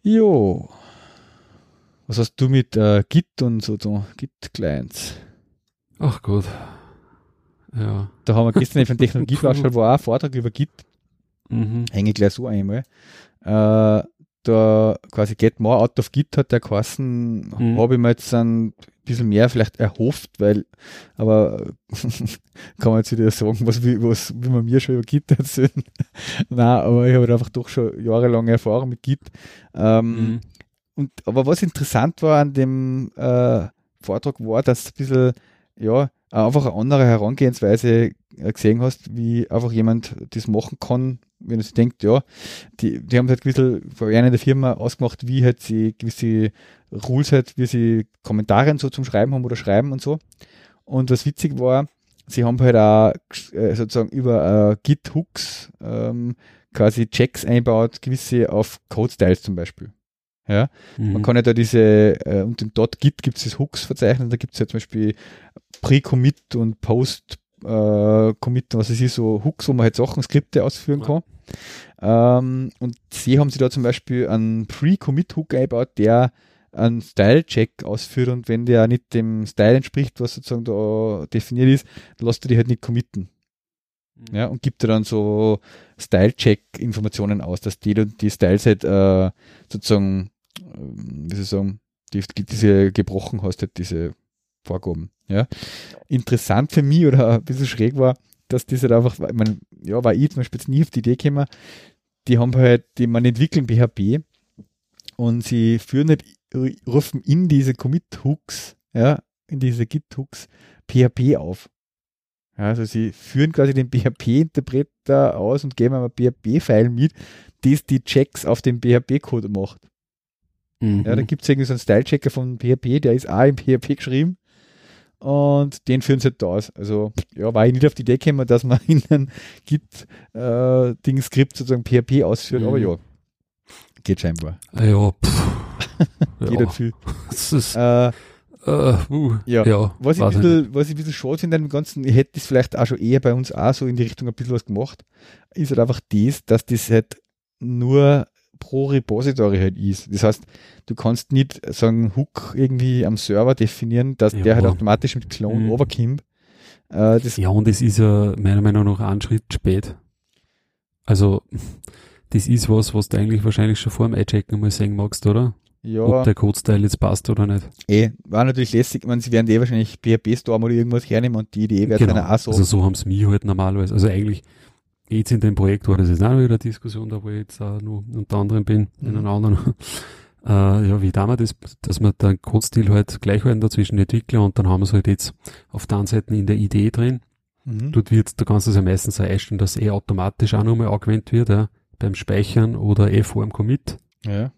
S1: Jo. Was hast du mit äh, Git und so, so Git-Clients?
S2: Ach Gott. Ja.
S1: Da haben wir gestern von (laughs) Technologievorschau war auch ein Vortrag über Git,
S2: Mhm.
S1: hänge ich gleich so einmal. Äh, da quasi Get More Out of Git hat der geheißen,
S2: Mhm.
S1: habe ich mir jetzt ein bisschen mehr vielleicht erhofft, weil, aber (laughs) kann man jetzt wieder sagen, was, wie, was wie man mir schon über Git erzählen. (laughs) Nein, aber ich habe halt einfach doch schon jahrelange Erfahrung mit Git. Ähm,
S2: Mhm.
S1: und, aber was interessant war an dem äh, Vortrag war, dass ein bisschen, ja, einfach eine andere Herangehensweise äh, gesehen hast, wie einfach jemand das machen kann, wenn er sich denkt, ja, die, die haben halt bisschen vor einer in der Firma ausgemacht, wie halt sie gewisse Rules halt, wie sie Kommentare und so zum Schreiben haben oder schreiben und so. Und was witzig war, sie haben halt auch äh, sozusagen über äh, Git-Hooks ähm, quasi Checks einbaut, gewisse auf Code-Styles zum Beispiel. Ja,
S2: Mhm.
S1: man kann ja da diese, äh, und im .git gibt es das Hooks-Verzeichnis, da gibt es ja zum Beispiel Pre-Commit und Post-Commit, was es ist, so Hooks, wo man halt Sachen, Skripte ausführen kann. Ähm, und sie haben sie da zum Beispiel einen Pre-Commit-Hook eingebaut, der einen Style-Check ausführt und wenn der nicht dem Style entspricht, was sozusagen da definiert ist, dann lässt du die halt nicht committen.
S2: Mhm.
S1: Ja, und gibt dir dann so Style-Check-Informationen aus, dass die, die Styles halt äh, sozusagen, wie soll ich sagen, die, die, diese gebrochen hast, halt diese Vorgaben. Ja. Interessant für mich oder ein bisschen schräg war, dass das halt einfach, ich meine, ja, war ich zum Beispiel nie auf die Idee gekommen, die haben halt, die man entwickeln PHP und sie führen halt, rufen in diese Commit-Hooks, ja, in diese Git-Hooks PHP auf. Ja, also sie führen quasi den PHP-Interpreter aus und geben einem ein PHP-File mit, das die Checks auf den PHP-Code macht.
S2: Mhm.
S1: Ja, da gibt es irgendwie so einen Style-Checker von PHP, der ist auch im PHP geschrieben und den führen sie halt da aus. Also ja, war ich nicht auf die Idee gekommen, dass man (laughs) in einem Git-Ding-Skript sozusagen PHP ausführt,
S2: Mhm.
S1: aber ja, geht scheinbar.
S2: Ah Ja, pff. (laughs)
S1: Geht
S2: ja.
S1: viel.
S2: Das ist,
S1: Äh,
S2: äh, uh,
S1: Ja.
S2: ja,
S1: Was ich, ein bisschen, was ich ein bisschen schade finde an dem Ganzen, ich hätte das vielleicht auch schon eher bei uns auch so in die Richtung ein bisschen was gemacht, ist halt einfach das, dass das halt nur pro Repository halt ist. Das heißt, du kannst nicht sagen, Hook irgendwie am Server definieren, dass
S2: Ja.
S1: der halt automatisch mit Clone
S2: Mhm.
S1: overkommt. Äh, das,
S2: Ja, und es ist ja meiner Meinung nach einen Schritt spät. Also, das ist was, was du eigentlich wahrscheinlich schon vor dem Einchecken mal sehen magst, oder?
S1: ja,
S2: Ob der Code-Style jetzt passt oder nicht.
S1: eh, war natürlich lässig. Ich meine, sie werden eh wahrscheinlich PHP-Storm oder irgendwas hernehmen und die Idee wäre dann auch so.
S2: Also so haben es mich halt normalerweise. Also eigentlich, jetzt in dem Projekt war das jetzt auch noch wieder eine Diskussion, da wo ich jetzt auch nur unter anderem bin, in
S1: Mhm.
S2: einem anderen. (laughs) äh, ja, wie da wir das, dass wir den Codestil halt gleich halten dazwischen Entwickler und dann haben wir es halt jetzt auf der einen Seite in der Idee drin.
S1: Mhm.
S2: Dort wird, da kannst du es ja meistens einstellen, dass eh automatisch auch nochmal angewendet wird, ja, beim Speichern oder eh vor dem Commit.
S1: Ja.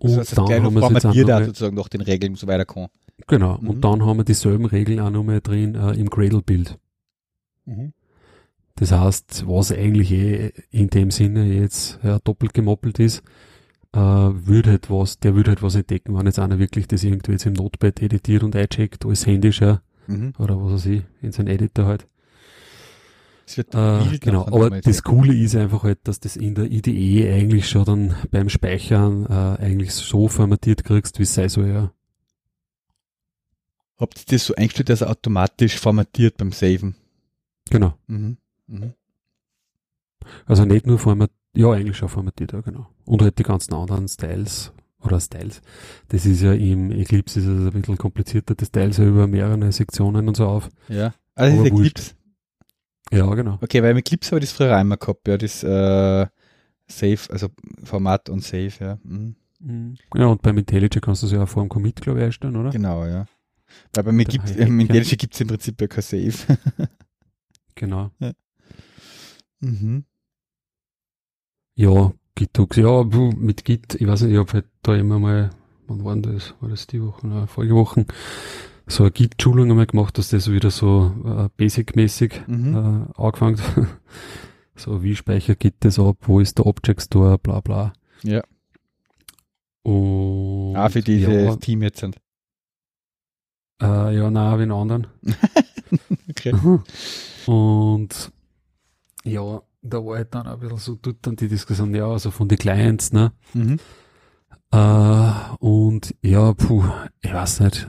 S2: Und
S1: das heißt, das
S2: dann haben
S1: noch
S2: wir es jetzt auch noch mal-
S1: sozusagen nach den Regeln so weiter kann.
S2: Genau,
S1: Mhm.
S2: und dann haben wir dieselben Regeln auch nochmal drin äh, im Gradle-Bild.
S1: Mhm.
S2: Das heißt, was eigentlich eh in dem Sinne jetzt ja, doppelt gemoppelt ist, äh, würde halt was, der würde halt was entdecken, wenn jetzt einer wirklich das irgendwie jetzt im Notepad editiert und eincheckt, alles händisch, ja,
S1: Mhm.
S2: oder was weiß ich, in seinen Editor halt.
S1: Es wird
S2: Äh, genau, aber das. Coole ist einfach halt, dass das in der IDE eigentlich schon dann beim Speichern äh, eigentlich so formatiert kriegst, wie es sei soll, ja.
S1: Habt ihr das so eingestellt, dass er automatisch formatiert beim Saven?
S2: Genau.
S1: Mhm. Mhm.
S2: Also nicht nur formatiert, ja, eigentlich schon formatiert, ja, genau. Und halt die ganzen anderen Styles oder Styles. Das ist ja im Eclipse ist es ein bisschen komplizierter, das teilt ja über mehrere Sektionen und so auf.
S1: Ja. Also das ist. Eclipse.
S2: Ja, genau.
S1: Okay, weil mit Eclipse habe ich das früher immer gehabt, ja, das äh, Save, also Format und Save, ja. Mhm.
S2: Ja, und beim IntelliJ kannst du es ja auch vor dem Commit, glaube ich, einstellen, oder?
S1: Genau, ja. Weil bei mir gibt es, im IntelliJ gibt es im Prinzip ja kein Save. (laughs)
S2: Genau.
S1: Mhm.
S2: Ja, GitHub, ja, mit Git, ich weiß nicht, ich habe halt da immer mal, wann war denn das? War das die Woche, oder vorige Wochen, so eine Git-Schulung einmal gemacht, dass das wieder so äh, basic-mäßig
S1: Mhm.
S2: äh, angefangen. (laughs) so, wie speichert Git das ab, wo ist der Object Store, bla bla.
S1: Ja.
S2: Und
S1: Ah, für dieses
S2: ja,
S1: Team jetzt sind.
S2: äh, ja, nein, wie einen anderen. (laughs)
S1: Okay. (laughs)
S2: Und ja, da war halt dann ein bisschen so, tut dann die Diskussion, ja, also von den Clients, ne?
S1: Mhm.
S2: Äh, und ja, puh, ich weiß nicht.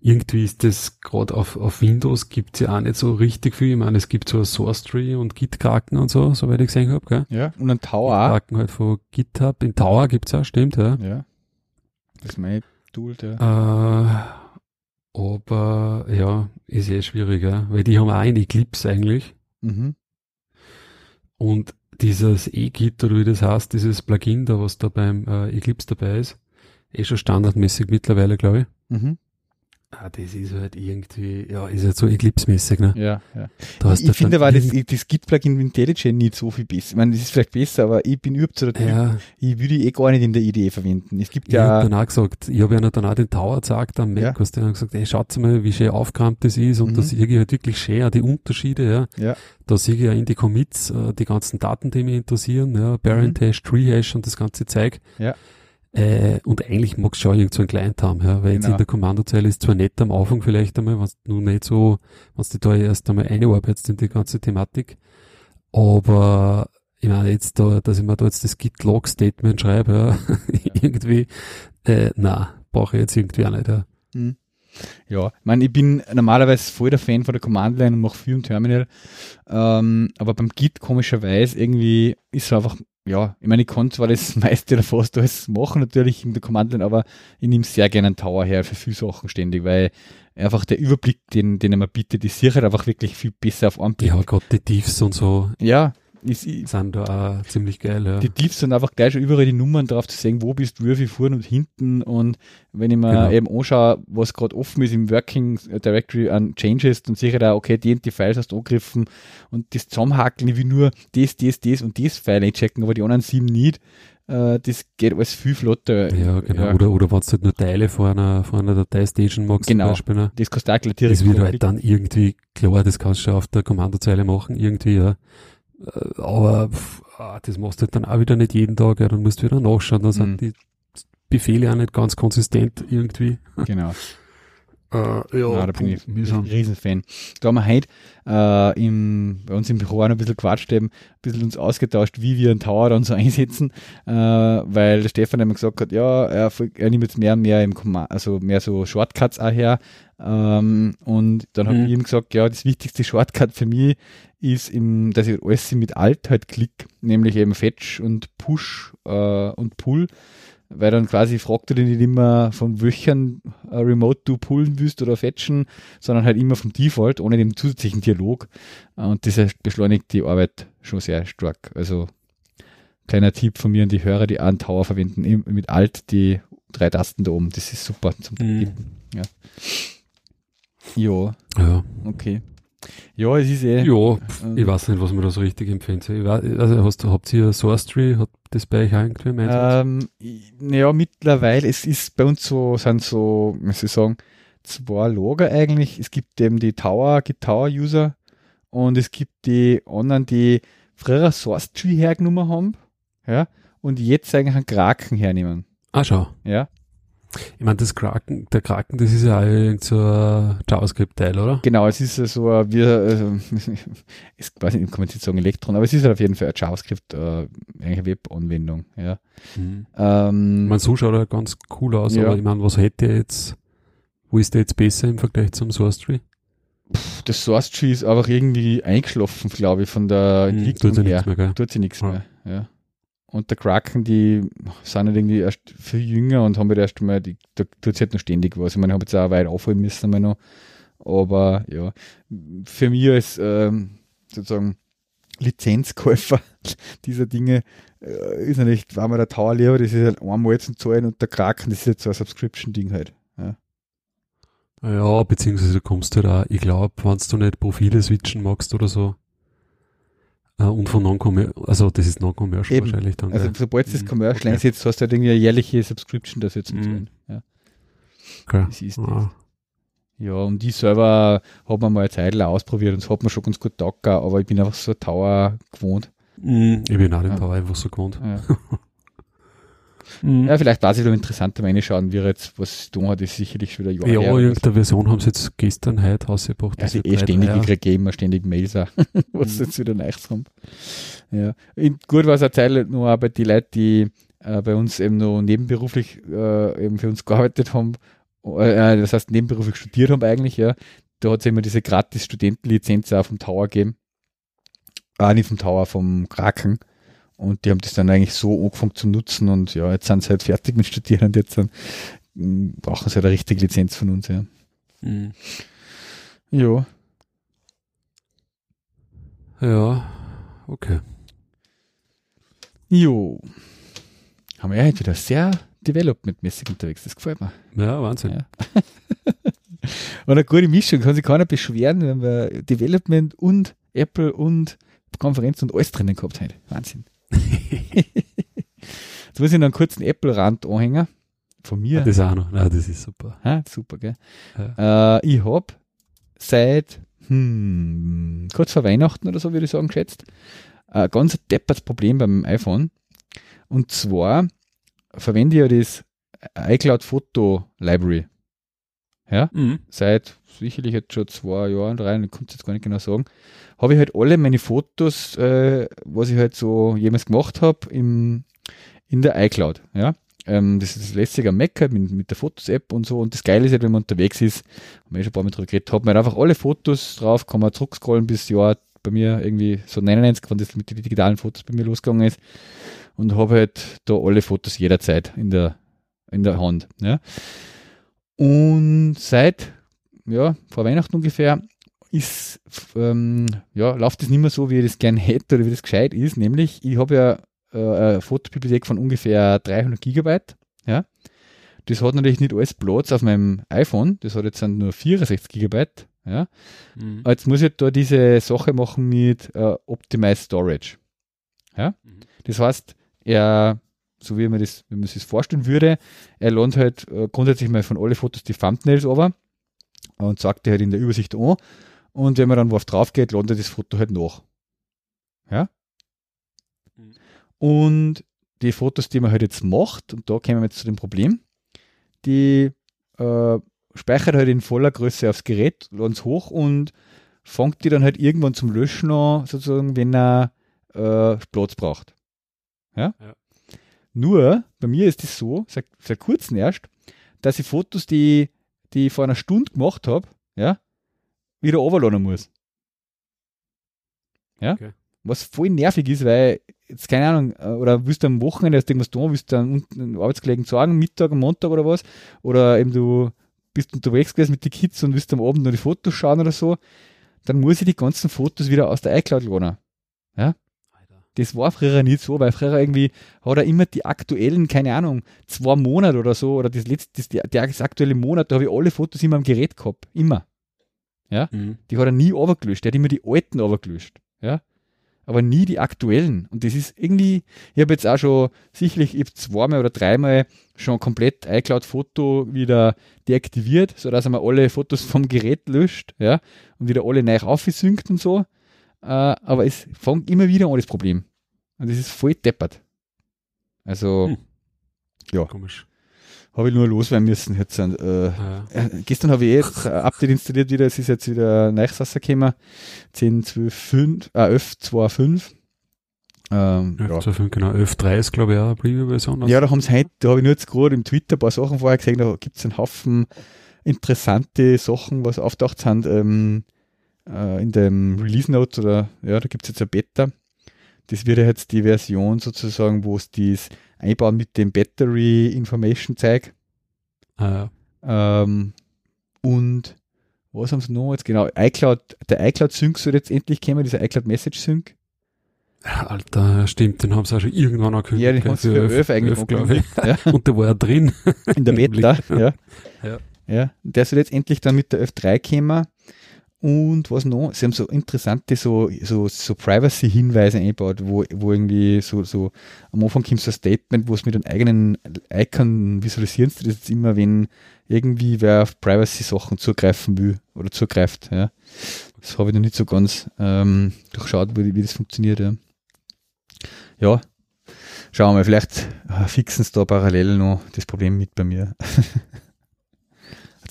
S2: Irgendwie ist das gerade auf, auf Windows gibt's ja auch nicht so richtig viel. Ich meine, es gibt so Source Tree und Git-Kraken und so, soweit ich gesehen habe, gell?
S1: Ja, und ein Tower.
S2: Kraken halt von GitHub. In Tower gibt's auch, stimmt, ja.
S1: Ja. Das ist mein Tool, ja.
S2: Äh, aber ja, ist eh schwierig, ja? weil die haben auch ein Eclipse eigentlich.
S1: Mhm.
S2: Und dieses E-Git oder wie das heißt, dieses Plugin da, was da beim äh, Eclipse dabei ist, eh schon standardmäßig mittlerweile, glaube ich.
S1: Mhm.
S2: Ah, das ist halt irgendwie, ja, ist halt so Eclipse-mäßig, ne?
S1: Ja, ja.
S2: Da hast
S1: ich
S2: du
S1: finde aber das, das Git-Plugin in IntelliJ nicht so viel besser. Ich meine, das ist vielleicht besser, aber ich bin überhaupt so der Typ,
S2: ja,
S1: ich würde eh gar nicht in der Idee verwenden. Es gibt
S2: ich hab
S1: ja,
S2: dann auch gesagt, ich habe ja dann auch den Tower gezeigt am Mac,
S1: Ja.
S2: hast du dann gesagt, ey, schaut mal, wie schön aufgeräumt das ist und
S1: Mhm.
S2: da sehe ich halt wirklich schön auch die Unterschiede, ja.
S1: Ja.
S2: Da sehe ich ja in die Commits äh, die ganzen Daten, die mich interessieren, ja, Parent Hash, Tree Hash und das ganze Zeug.
S1: Mhm. Ja.
S2: Äh, und eigentlich magst du schon irgend so ein Client haben, ja, weil jetzt
S1: Genau.
S2: in der Kommandozeile ist zwar nett am Anfang vielleicht einmal, wenn du nicht so, wenn du da erst einmal einarbeitest in die ganze Thematik, aber ich meine jetzt da, dass ich mir da jetzt das Git-Log-Statement schreibe, (laughs) ja, irgendwie, äh, na, brauche ich jetzt irgendwie auch nicht, ja.
S1: Hm. Ja, ich meine, ich bin normalerweise voll der Fan von der Command-Line und mache viel im Terminal. Ähm, aber beim Git komischerweise irgendwie ist es einfach, ja, ich meine, ich kann zwar das (laughs) meiste oder fast alles machen, natürlich in der Command-Line, aber ich nehme sehr gerne einen Tower her für viele Sachen ständig, weil einfach der Überblick, den, den er mir bietet, ist sicher einfach wirklich viel besser auf einen Blick.
S2: Ja, gerade die Diffs und so
S1: Ja, ist,
S2: sind da auch ziemlich geil, ja.
S1: die Diffs sind einfach gleich schon überall die Nummern drauf zu sehen, wo bist du, wie vorne und hinten. Und wenn ich mir
S2: Genau.
S1: eben anschaue, was gerade offen ist im Working Directory an Changes, dann sehe ich da, okay, die und die Files hast du angegriffen und das Zusammenhakeln, ich will nur das, das, das und das File einchecken, aber die anderen sieben nicht. Äh, das geht alles viel flotter.
S2: Ja, genau.
S1: Ja.
S2: Oder, oder wenn du halt nur Teile von einer, von einer Datei stagen magst,
S1: Genau.
S2: zum Beispiel, ne?
S1: Das kannst du auch gleich direkt
S2: Das wird halt dann irgendwie, klar, das kannst du auf der Kommandozeile machen, irgendwie, ja. Äh, Aber pff, ah, das machst du halt dann auch wieder nicht jeden Tag, ja. Dann musst du wieder nachschauen, dann
S1: Mhm.
S2: sind die Befehle auch nicht ganz konsistent irgendwie. (laughs)
S1: Genau.
S2: Äh, ja,
S1: Ja, da bin ich ein Riesenfan. Da haben wir heute äh, im, bei uns im Büro auch noch ein bisschen quatscht, eben, ein bisschen uns ausgetauscht, wie wir einen Tower dann so (laughs) einsetzen, äh, weil der Stefan immer gesagt hat, ja, er, er nimmt jetzt mehr und mehr im Command, also mehr so Shortcuts auch her. Ähm, und dann habe
S2: Mhm.
S1: ich ihm gesagt, ja, das wichtigste Shortcut für mich ist, im, dass ich alles mit Alt halt klick, nämlich eben Fetch und Push äh, und Pull weil dann quasi fragt er dich nicht immer, von welchen äh, Remote du pullen willst oder fetchen, sondern halt immer vom Default, ohne den zusätzlichen Dialog. Äh, und das beschleunigt die Arbeit schon sehr stark. Also kleiner Tipp von mir an die Hörer, die einen Tower verwenden, mit Alt die drei Tasten da oben. Das ist super zum
S2: Mhm.
S1: Tippen. Ja. Ja,
S2: Ja,
S1: okay. Ja, es ist eh.
S2: ja
S1: ähm,
S2: ich weiß nicht, was man da so richtig. Ich weiß, also hast, du- habt ihr Source Tree, hat das bei euch auch irgendwie im Einsatz?
S1: Ähm, naja, mittlerweile, es ist bei uns so, sind so, soll ich sagen, zwei Lager eigentlich. Es gibt eben die Tower, Tower-User und es gibt die anderen, die früher Source Tree hergenommen haben, ja, und jetzt eigentlich einen Kraken hernehmen,
S2: ah, schau.
S1: ja.
S2: Ich meine, das Kraken, der Kraken, das ist ja auch irgend so ein JavaScript-Teil, oder?
S1: Genau, es ist so, ein- wir, (laughs) also, ich weiß nicht, kann man jetzt sagen Elektron, aber es ist halt auf jeden Fall ein JavaScript, äh, eine Web-Anwendung, ja.
S2: Mhm.
S1: Ähm,
S2: Ich meine, so schaut er ganz cool aus,
S1: Ja.
S2: aber ich meine, was hätte jetzt, wo ist der jetzt besser im Vergleich zum Source Tree?
S1: das Source Tree ist einfach irgendwie eingeschlafen, glaube ich, von der
S2: Hm,
S1: Entwicklung
S2: tut ja
S1: her.
S2: nichts mehr,
S1: tut sie nichts
S2: Ja.
S1: mehr. Ja. Und der Kraken, die sind halt irgendwie erst viel jünger und haben halt erst mal, die, da tut sich halt noch ständig was. Ich meine, ich habe jetzt auch weit aufholen müssen mal noch. Aber ja, für mich als ähm, sozusagen Lizenzkäufer (laughs) dieser Dinge äh, ist natürlich, war mir der Tower lieber, das ist halt einmal zum Zahlen und der Kraken, das ist jetzt so ein Subscription-Ding halt.
S2: Ja, beziehungsweise du kommst halt auch, ich glaube, wenn du nicht Profile switchen magst oder so, äh, und von Non-Commercial, also das ist Non-Commercial wahrscheinlich dann.
S1: Also
S2: gell?
S1: sobald du das
S2: Mhm,
S1: Commercial
S2: okay.
S1: einsetzt, hast du halt irgendwie eine jährliche Subscription dafür zum
S2: Mhm.
S1: Ja,
S2: okay.
S1: das ist
S2: Ah,
S1: Ja, und die selber hat man mal eine Zeit lang ausprobiert und es hat mir schon ganz gut taugt, aber ich bin einfach so Tower gewohnt.
S2: mm, ich bin auch den
S1: Ja.
S2: Tower einfach so gewohnt.
S1: Ja, (laughs)
S2: Mhm.
S1: ja vielleicht war es noch interessanter, mal reinschauen, wie er jetzt was da hat, ist sicherlich schon wieder Jahre
S2: Ja,
S1: her.
S2: irgendeine Version haben sie jetzt gestern, heute rausgebracht.
S1: so. Also eh ständig,
S2: 3.3er.
S1: ich kriege immer ständig Mails auch, (laughs) was
S2: Mhm.
S1: jetzt wieder Neues kommt. Ja. In, gut war es eine Zeit nur auch bei den Leuten, die äh, bei uns eben noch nebenberuflich äh, eben für uns gearbeitet haben, äh, das heißt nebenberuflich studiert haben eigentlich, ja. Da hat es immer diese gratis Studentenlizenz auch vom Tower gegeben. Ah, nicht vom Tower, vom Kraken. Und die haben das dann eigentlich so angefangen zu nutzen und ja, jetzt sind sie halt fertig mit Studieren und jetzt dann, mm, brauchen sie halt eine richtige Lizenz von uns, ja.
S2: Mhm.
S1: Ja.
S2: Ja, okay.
S1: Jo. Haben wir ja heute wieder sehr developmentmäßig unterwegs, das gefällt mir.
S2: Ja, Wahnsinn.
S1: Ja. (laughs) Und eine gute Mischung, kann sich keiner beschweren, wenn wir Development und Apple und Konferenz und alles drinnen gehabt haben. Wahnsinn. (laughs) Jetzt muss ich noch einen kurzen Apple-Rand anhängen. Von mir.
S2: Das auch noch. Nein, das ist super.
S1: Ha, super, gell? Äh, ich habe seit hm, kurz vor Weihnachten oder so, würde ich sagen, geschätzt, ein ganz deppertes Problem beim iPhone. Und zwar verwende ich ja das iCloud Photo Library. Ja,
S2: Mhm.
S1: seit sicherlich jetzt schon zwei Jahren, drei, ich kann es jetzt gar nicht genau sagen, habe ich halt alle meine Fotos, äh, was ich halt so jemals gemacht habe, in der iCloud. Ja, ähm, das ist lässig am Mac halt mit, mit der Fotos-App und so. Und das Geile ist halt, wenn man unterwegs ist, haben wir schon ein paar Mal drüber geredet, hat man halt einfach alle Fotos drauf, kann man zurückscrollen bis Jahr bei mir irgendwie so 99, wann das mit den digitalen Fotos bei mir losgegangen ist. Und habe halt da alle Fotos jederzeit in der, in der Hand. Ja. Und seit, ja, vor Weihnachten ungefähr, ist, ähm, ja, läuft das nicht mehr so, wie ich das gern hätte oder wie das gescheit ist. Nämlich, ich habe ja äh, eine Fotobibliothek von ungefähr 300 Gigabyte. Ja. Das hat natürlich nicht alles Platz auf meinem iPhone. Das hat jetzt dann nur 64 Gigabyte. Ja.
S2: Mhm.
S1: Jetzt muss ich da diese Sache machen mit äh, Optimized Storage. Ja?
S2: Mhm.
S1: Das heißt, er, so wie man das, wie man sich das vorstellen würde, er lernt halt äh, grundsätzlich mal von alle Fotos die Thumbnails over und sagt die halt in der Übersicht an. Und wenn man dann was drauf geht, er das Foto halt nach. Ja?
S2: Mhm.
S1: Und die Fotos, die man halt jetzt macht, und da kommen wir jetzt zu dem Problem, die äh, speichert halt in voller Größe aufs Gerät, ladet hoch und fängt die dann halt irgendwann zum Löschen an, sozusagen, wenn er äh, Platz braucht. Ja?
S2: Ja.
S1: Nur, bei mir ist es so, seit, seit kurzem erst, dass ich Fotos, die, die ich vor einer Stunde gemacht habe, ja, wieder overladen muss. Ja?
S2: Okay.
S1: Was voll nervig ist, weil, jetzt keine Ahnung, äh, oder willst du am Wochenende erst irgendwas tun, willst du dann unten einen Arbeitskollegen sagen, Mittag, Montag oder was, oder eben du bist unterwegs gewesen mit den Kids und willst am Abend noch die Fotos schauen oder so, dann muss ich die ganzen Fotos wieder aus der iCloud laden.
S2: Alter.
S1: Das war früher nicht so, weil früher irgendwie hat er immer die aktuellen, keine Ahnung, zwei Monate oder so, oder das letzte, das, der, das aktuelle Monat, da habe ich alle Fotos immer am Gerät gehabt. Immer. Ja.
S2: Mhm.
S1: Die hat er nie overgelöscht. Der hat immer die alten overgelöscht. Ja. Aber nie die aktuellen. Und das ist irgendwie, ich habe jetzt auch schon sicherlich ich zweimal oder dreimal schon komplett iCloud-Foto wieder deaktiviert, sodass er mal alle Fotos vom Gerät löscht, ja, und wieder alle neu aufgesynkt und so. Äh, aber es fängt immer wieder an das Problem. Und das ist voll deppert. Also,
S2: Hm.
S1: Ja.
S2: Komisch.
S1: Habe ich nur loswerden müssen. Jetzt, äh,
S2: Ja.
S1: äh, gestern habe ich eh jetzt ein Update installiert wieder, es ist jetzt wieder neues rausgekommen. 10, 12, 5, äh, 11, 2, 5. Ähm, ja.
S2: 11.2.5, genau. 11.3 ist, glaube ich, auch eine Preview-Version.
S1: ja, da haben sie heute, da habe ich nur jetzt gerade im Twitter ein paar Sachen vorher gesehen, da gibt es einen Haufen interessante Sachen, was auftaucht sind ähm, äh, in dem Release Note oder ja, da gibt es jetzt eine Beta. Das wird ja jetzt die Version sozusagen, wo es dies einbauen mit dem Battery Information Zeug.
S2: Äh,
S1: Ähm, und was haben sie noch jetzt genau? iCloud, der iCloud Sync soll jetzt endlich kommen, dieser iCloud Message Sync.
S2: ja, Alter, stimmt, den haben sie auch schon irgendwann angekündigt.
S1: Ja, den haben sie für 11 eigentlich
S2: glaube ich.
S1: Ja. (laughs)
S2: Und der war ja drin.
S1: in der Beta, (laughs) ja.
S2: Ja.
S1: ja. Der soll jetzt endlich dann mit der F3 kommen. Und was noch? Sie haben so interessante so, so, so Privacy-Hinweise eingebaut, wo, wo irgendwie so, so am Anfang kommt so ein Statement, wo es mit einem eigenen Icon visualisieren sie das jetzt immer, wenn irgendwie wer auf Privacy-Sachen zugreifen will oder zugreift. Ja. Das habe ich noch nicht so ganz ähm, durchschaut, wie, wie das funktioniert. Ja. ja, schauen wir vielleicht äh, fixen sie da parallel noch das Problem mit bei mir. (laughs)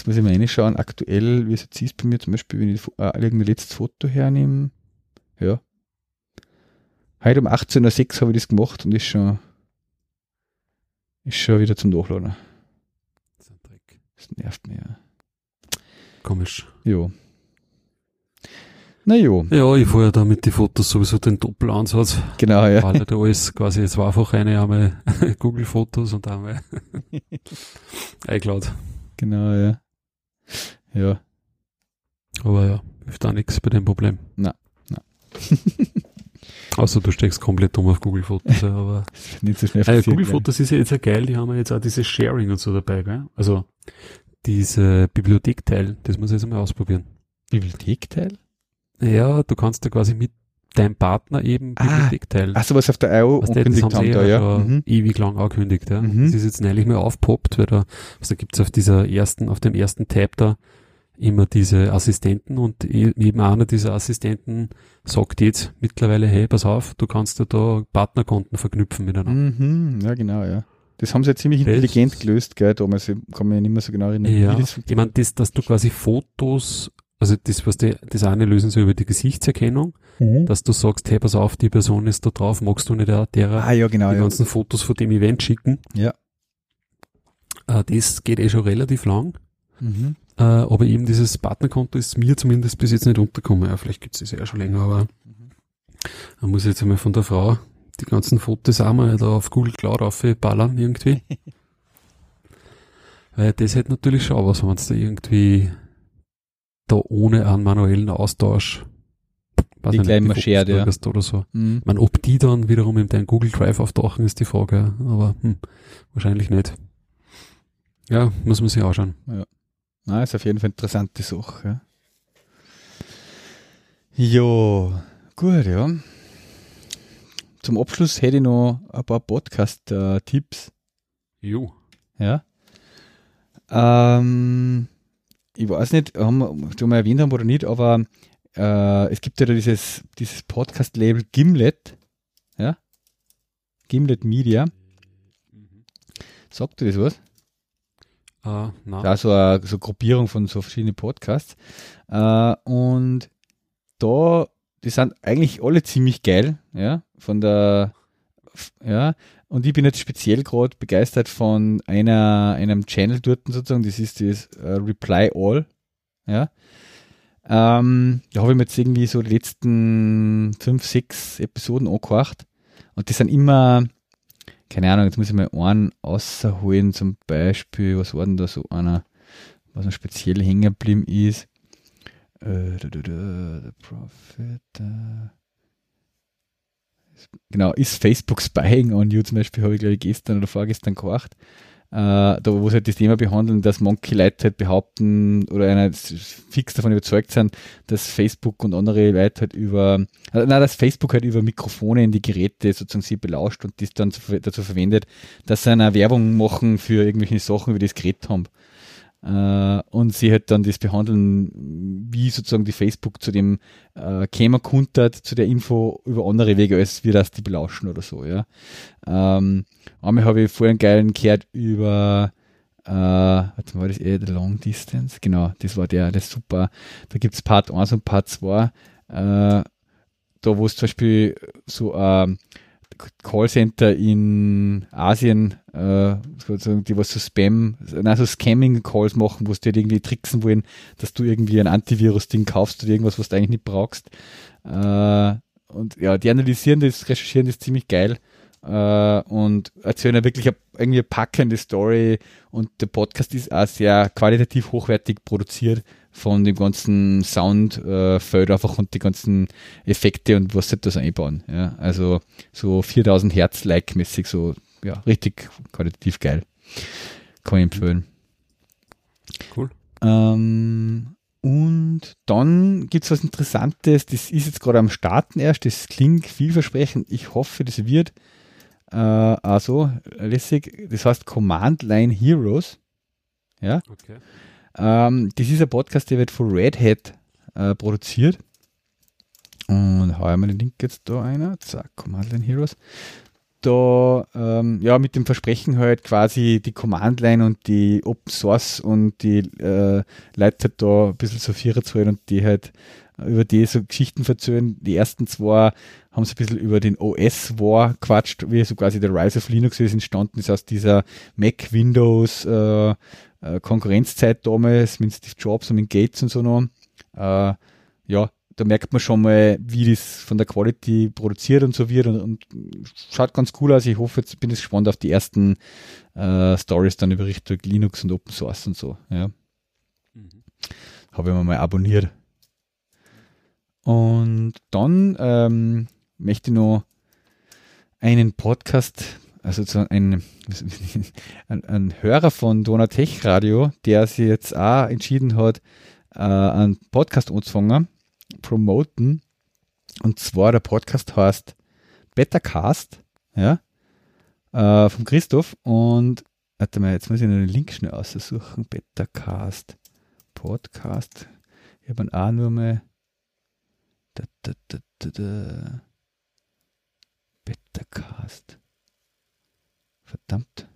S1: Jetzt muss ich mal reinschauen, aktuell, wie es jetzt ist bei mir, zum Beispiel, wenn ich äh, irgendein letztes Foto hernehme. Ja. Heute um 18.06 Uhr habe ich das gemacht und ist schon, ist schon wieder zum Nachladen.
S2: Das ist ein Dreck.
S1: Das nervt mich, ja.
S2: Komisch.
S1: Jo. Na jo,
S2: Ja, ich fahre ja da mit den Fotos sowieso den Doppelansatz,
S1: genau, ja.
S2: weil da alles quasi zweifach eine, einmal (laughs) Google-Fotos und einmal (laughs) (laughs) iCloud.
S1: Genau, ja. Ja,
S2: Aber ja, hilft auch nichts bei dem Problem.
S1: Na, na. (laughs)
S2: Außer du steckst komplett um auf Google-Fotos, ja, aber (laughs)
S1: nicht so schnell
S2: Ah, ja,
S1: passiert,
S2: Google-Fotos ist ja jetzt ja geil, die haben ja jetzt auch dieses Sharing und so dabei, gell? Also diese Bibliothekteil, das muss ich jetzt einmal ausprobieren.
S1: Bibliothekteil?
S2: Ja, du kannst ja quasi mit deinem Partner eben
S1: Ah,
S2: Bibliothek teilen.
S1: Achso, was auf der IO
S2: Was die, das
S1: angekündigt
S2: haben
S1: haben da,
S2: ja schon
S1: Mhm.
S2: ewig lang angekündigt, ja.
S1: Mhm.
S2: Das ist jetzt neulich mal aufpoppt, weil da, also gibt's auf dieser ersten, auf dem ersten Tab da immer diese Assistenten und eben einer dieser Assistenten sagt jetzt mittlerweile, hey, pass auf, du kannst ja da Partnerkonten verknüpfen miteinander.
S1: Mhm, ja, genau, ja. Das haben sie ja ziemlich
S2: Das-
S1: intelligent gelöst, gell, damals. Ich kann mich nicht mehr so genau erinnern,
S2: Ja,
S1: wie das
S2: ich meine, das, dass du quasi Fotos, also das, was die, das eine lösen sie über die Gesichtserkennung,
S1: Mhm.
S2: dass du sagst, hey, pass auf, die Person ist da drauf, magst du nicht auch derer
S1: Ah, ja, genau,
S2: die
S1: ja.
S2: ganzen Fotos von dem Event schicken?
S1: Ja.
S2: Äh, das geht eh schon relativ lang.
S1: Mhm.
S2: Äh, aber eben dieses Partnerkonto ist mir zumindest bis jetzt nicht untergekommen. Ja, vielleicht gibt es das ja schon länger, aber man muss jetzt einmal von der Frau die ganzen Fotos auch mal da auf Google Cloud aufballern irgendwie. (laughs) Weil das hätte natürlich schon was, wenn man da irgendwie da ohne einen manuellen Austausch
S1: Die
S2: Fotos
S1: shared, ja.
S2: oder so.
S1: Mhm.
S2: Ich meine, ob die dann wiederum in dein Google Drive auftauchen, ist die Frage, ja. aber hm, wahrscheinlich nicht. Ja, muss man sich anschauen.
S1: Na, ist auf jeden Fall eine interessante Sache. Ja. Jo, gut, ja. Zum Abschluss hätte ich noch ein paar Podcast-Tipps.
S2: Jo.
S1: Ja. Ähm, ich weiß nicht, haben wir schon mal erwähnt haben oder nicht, aber äh, es gibt ja da dieses, dieses Podcast-Label Gimlet. Ja. Gimlet Media. Sagt dir das was?
S2: Ah, na.
S1: Da so eine so eine Gruppierung von so verschiedenen Podcasts. Äh, und da, die sind eigentlich alle ziemlich geil, ja, von der, ja, und ich bin jetzt speziell gerade begeistert von einer, einem Channel dort sozusagen, das ist das äh, Reply All, ja. Ähm, da habe ich mir jetzt irgendwie so die letzten fünf, sechs Episoden angehört und die sind immer, keine Ahnung, jetzt muss ich mal einen außerholen, zum Beispiel, was war denn da so einer, was noch speziell hängen geblieben ist. Äh, da, da, da, The Prophet. Äh, genau, ist Facebook spying on you zum Beispiel, habe ich glaube ich gestern oder vorgestern gemacht. Äh, da wo sie halt das Thema behandeln, dass manche Leute halt behaupten oder einer fix davon überzeugt sind, dass Facebook und andere Leute halt über, also nein, dass Facebook halt über Mikrofone in die Geräte sozusagen sie belauscht und das dann dazu verwendet, dass sie eine Werbung machen für irgendwelche Sachen, wie das Gerät haben und sie halt dann das behandeln, wie sozusagen die Facebook zu dem äh, käme kuntert, zu der Info über andere Wege, als wir das die belauschen oder so, ja. Ähm, einmal habe ich vorhin einen geilen gehört über äh, warte war das eh The Long Distance? Genau, das war der, der ist super. Da gibt es Part 1 und Part 2. Äh, da wo es zum Beispiel so äh, Callcenter in Asien, äh, die was so Spam, also Scamming-Calls machen, wo sie dir irgendwie tricksen wollen, dass du irgendwie ein Antivirus-Ding kaufst oder irgendwas, was du eigentlich nicht brauchst. Äh, und ja, die analysieren das, recherchieren das ziemlich geil. Äh, und erzählen ja wirklich eine, irgendwie eine packende Story. Und der Podcast ist auch sehr qualitativ hochwertig produziert von dem ganzen Soundfeld äh, einfach und die ganzen Effekte und was sie das einbauen. Ja, also so 4000 Hertz like-mäßig, so ja, richtig qualitativ geil. Kann ich empfehlen.
S2: Cool.
S1: Ähm, und dann gibt es was Interessantes, das ist jetzt gerade am Starten erst, das klingt vielversprechend. Ich hoffe, das wird äh, also lässig. Das heißt Command Line Heroes. Ja.
S2: Okay.
S1: Ähm, das ist ein Podcast, der wird von Red Hat äh, produziert. Und hau mal den Link jetzt da einer. Zack, Command Line Heroes. Da, ähm, ja, mit dem Versprechen halt quasi die Command Line und die Open Source und die äh, Leute halt da ein bisschen so Vierer zu und die halt über die so Geschichten verzögern. Die ersten zwei haben sie ein bisschen über den OS-War quatscht, wie so quasi der Rise of Linux ist entstanden ist aus dieser Mac Windows äh, äh, Konkurrenzzeit damals mit Steve Jobs und mit Gates und so noch. Äh, ja, da merkt man schon mal, wie das von der Quality produziert und so wird und, und schaut ganz cool aus. Ich hoffe, jetzt bin ich gespannt auf die ersten äh, Stories dann über Richtung Linux und Open Source und so. Ja. Mhm. Habe ich mir mal abonniert. Und dann ähm, möchte ich noch einen Podcast also so ein, (laughs) ein, ein Hörer von Donatech Radio, der sich jetzt auch entschieden hat, äh, einen Podcast anzufangen, promoten. Und zwar der Podcast heißt Bettercast, ja, äh, von Christoph. Und warte mal, jetzt muss ich noch den Link schnell aussuchen. Bettercast Podcast. Ich habe auch nur mal da, da, da, da, da. Bettercast. Verdammt.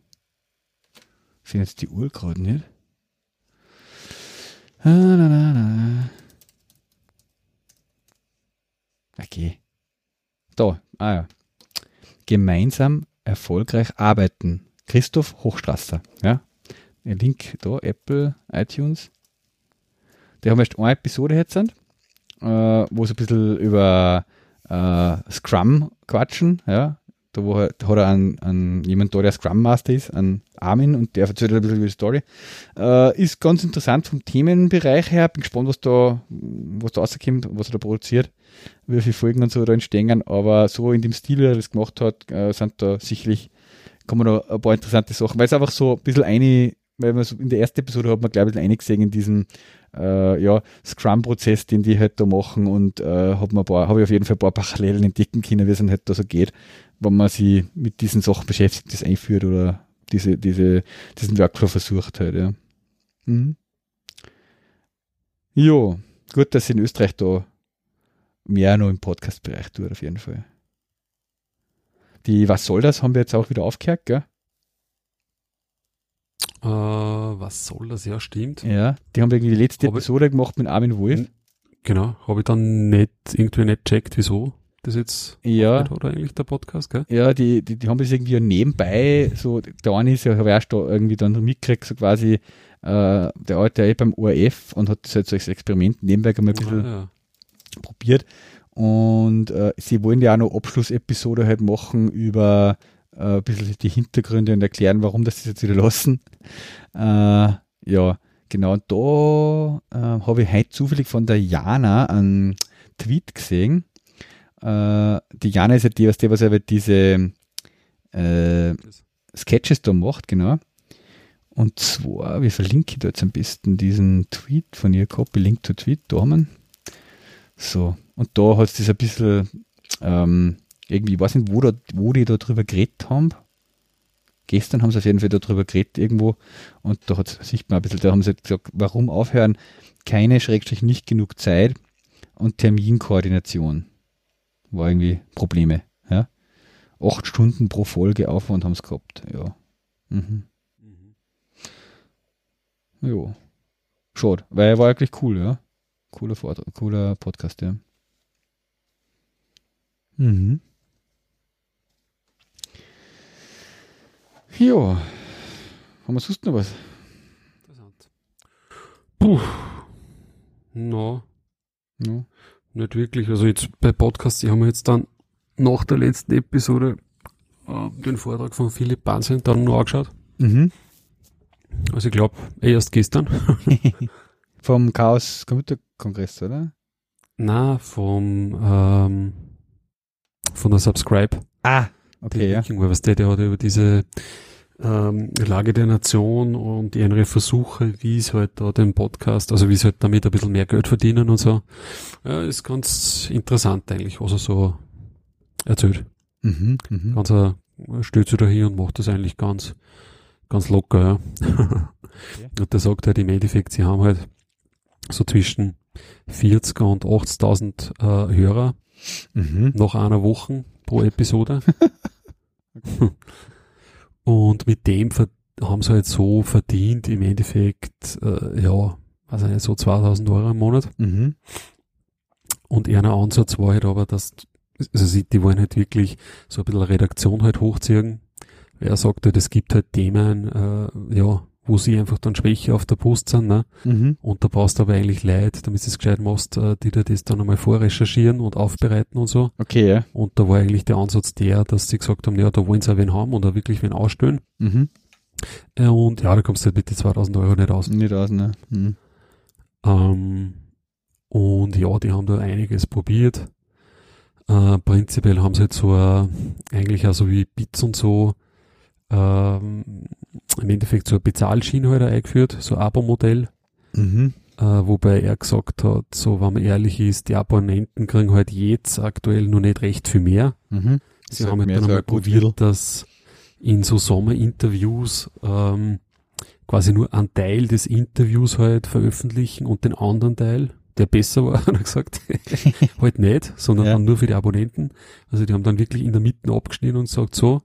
S1: Sehe jetzt die Uhr gerade nicht. Ah, na, na. Okay. Da, ah ja. Gemeinsam erfolgreich arbeiten. Christoph Hochstrasser. Ja. Der Link da, Apple, iTunes. Die haben erst eine Episode jetzt, äh, wo sie ein bisschen über äh, Scrum quatschen, ja, da wo hat, hat er einen, einen, jemand da, der Scrum Master ist, einen Armin, und der erzählt ein bisschen über die Story. Äh, ist ganz interessant vom Themenbereich her. Bin gespannt, was da, was da rauskommt, was er da produziert, wie viele Folgen und so da entstehen. Aber so in dem Stil, wie er das gemacht hat, äh, sind da sicherlich, kommen da ein paar interessante Sachen, weil es einfach so ein bisschen eine, weil man so in der ersten Episode hat man, glaube ich, einig gesehen in diesem äh, ja, Scrum-Prozess, den die halt da machen und äh, habe hab ich auf jeden Fall ein paar Parallelen entdecken können, wie es halt da so geht wenn man sich mit diesen Sachen beschäftigt, das einführt oder diese, diese, diesen Workflow versucht halt, ja. Mhm. Jo, gut, dass in Österreich da mehr noch im Podcast-Bereich tut, auf jeden Fall. Die Was soll das, haben wir jetzt auch wieder aufgehört, gell?
S2: Uh, was soll das? Ja, stimmt.
S1: Ja, die haben irgendwie die letzte hab Episode gemacht mit Armin Wolf.
S2: Genau, habe ich dann nicht irgendwie nicht checkt, wieso das jetzt
S1: ja.
S2: oder eigentlich der Podcast, gell?
S1: Ja, die, die, die haben das irgendwie nebenbei, so, der eine ist ja, habe ich erst da irgendwie dann mitgekriegt, so quasi, äh, der alte eh beim ORF und hat das halt so als Experiment nebenbei einmal ein bisschen ah, ja. probiert. Und äh, sie wollen ja auch noch Abschlussepisode halt machen über äh, ein bisschen die Hintergründe und erklären, warum das jetzt wieder lassen. Äh, ja, genau. Und da äh, habe ich heute zufällig von der Jana einen Tweet gesehen Äh, die Jana ist ja die, was die, was aber diese äh, Sketches da macht, genau. Und zwar, wie verlinke ich da jetzt am besten diesen Tweet von ihr? Copy Link to Tweet, da haben wir. So, und da hat es das ein bisschen, ähm, irgendwie, ich weiß nicht, wo, da, wo die da drüber geredet haben. Gestern haben sie auf jeden Fall darüber geredet irgendwo und da hat sieht man ein bisschen, da haben sie gesagt, warum aufhören? Keine, Schrägstrich, nicht genug Zeit und Terminkoordination. War irgendwie Probleme, ja. Acht Stunden pro Folge Aufwand haben sie gehabt, ja. Mhm. Jo. Schade, weil er war wirklich cool, ja. Cooler, Vortrag, cooler Podcast, ja. Mhm. Ja. Haben wir sonst noch was?
S2: Interessant. Puh. No,
S1: No.
S2: Nicht wirklich. Also jetzt bei Podcasts, die haben wir jetzt dann nach der letzten Episode äh, den Vortrag von Philipp Bansen dann noch angeschaut.
S1: Mhm.
S2: Also ich glaube, erst gestern. (laughs)
S1: Vom Chaos Computerkongress, oder?
S2: Na, vom ähm, von der Subscribe.
S1: Ah, okay, ja.
S2: Thinking, weil was der, der hat über diese ähm, Lage der Nation und ihre Versuche, wie es halt da den Podcast, also wie sie halt damit ein bisschen mehr Geld verdienen und so. Ja, ist ganz interessant eigentlich, was er so erzählt.
S1: Mhm, mhm.
S2: Ganz er stellt sich da hin und macht das eigentlich ganz, ganz locker, ja. (laughs) Und der sagt halt im Endeffekt, sie haben halt so zwischen 40 und 80.000 äh, Hörer
S1: Mhm.
S2: nach einer Woche pro Episode. (laughs) (laughs) Und mit dem haben sie halt so verdient, im Endeffekt, äh, ja, weiß ich nicht, so 2000 Euro im Monat.
S1: Mhm.
S2: Und einer Ansatz war halt aber, dass, also sie, die wollen halt wirklich so ein bisschen Redaktion halt hochziehen. Er sagt halt, es gibt halt Themen, äh, ja, wo sie einfach dann schwächer auf der Post sind, ne?
S1: Mhm.
S2: Und da brauchst du aber eigentlich Leute, damit du es gescheit machst, äh, die dir das dann einmal vorrecherchieren und aufbereiten und so.
S1: Okay, ja.
S2: Und da war eigentlich der Ansatz der, dass sie gesagt haben, ja, da wollen sie auch wen haben und da wirklich wen ausstellen.
S1: Mhm.
S2: Äh, Und ja, da kommst du halt mit die 2000 Euro nicht aus.
S1: Nicht aus, ne? Mhm.
S2: Ähm, und ja, die haben da einiges probiert. Äh, prinzipiell haben sie jetzt so äh, eigentlich auch so wie Bits und so ähm, im Endeffekt so halt auch eingeführt, so Abo-Modell.
S1: Mhm.
S2: Äh, wobei er gesagt hat, so wenn man ehrlich ist, die Abonnenten kriegen halt jetzt aktuell noch nicht recht viel mehr.
S1: Mhm.
S2: Sie
S1: Ist
S2: haben
S1: halt
S2: halt dann einmal probiert, dass in so Sommerinterviews ähm, quasi nur einen Teil des Interviews halt veröffentlichen und den anderen Teil, der besser war, (laughs) hat er gesagt, (laughs) halt nicht, sondern
S1: Ja.
S2: nur für die Abonnenten. Also die haben dann wirklich in der Mitte abgeschnitten und gesagt so,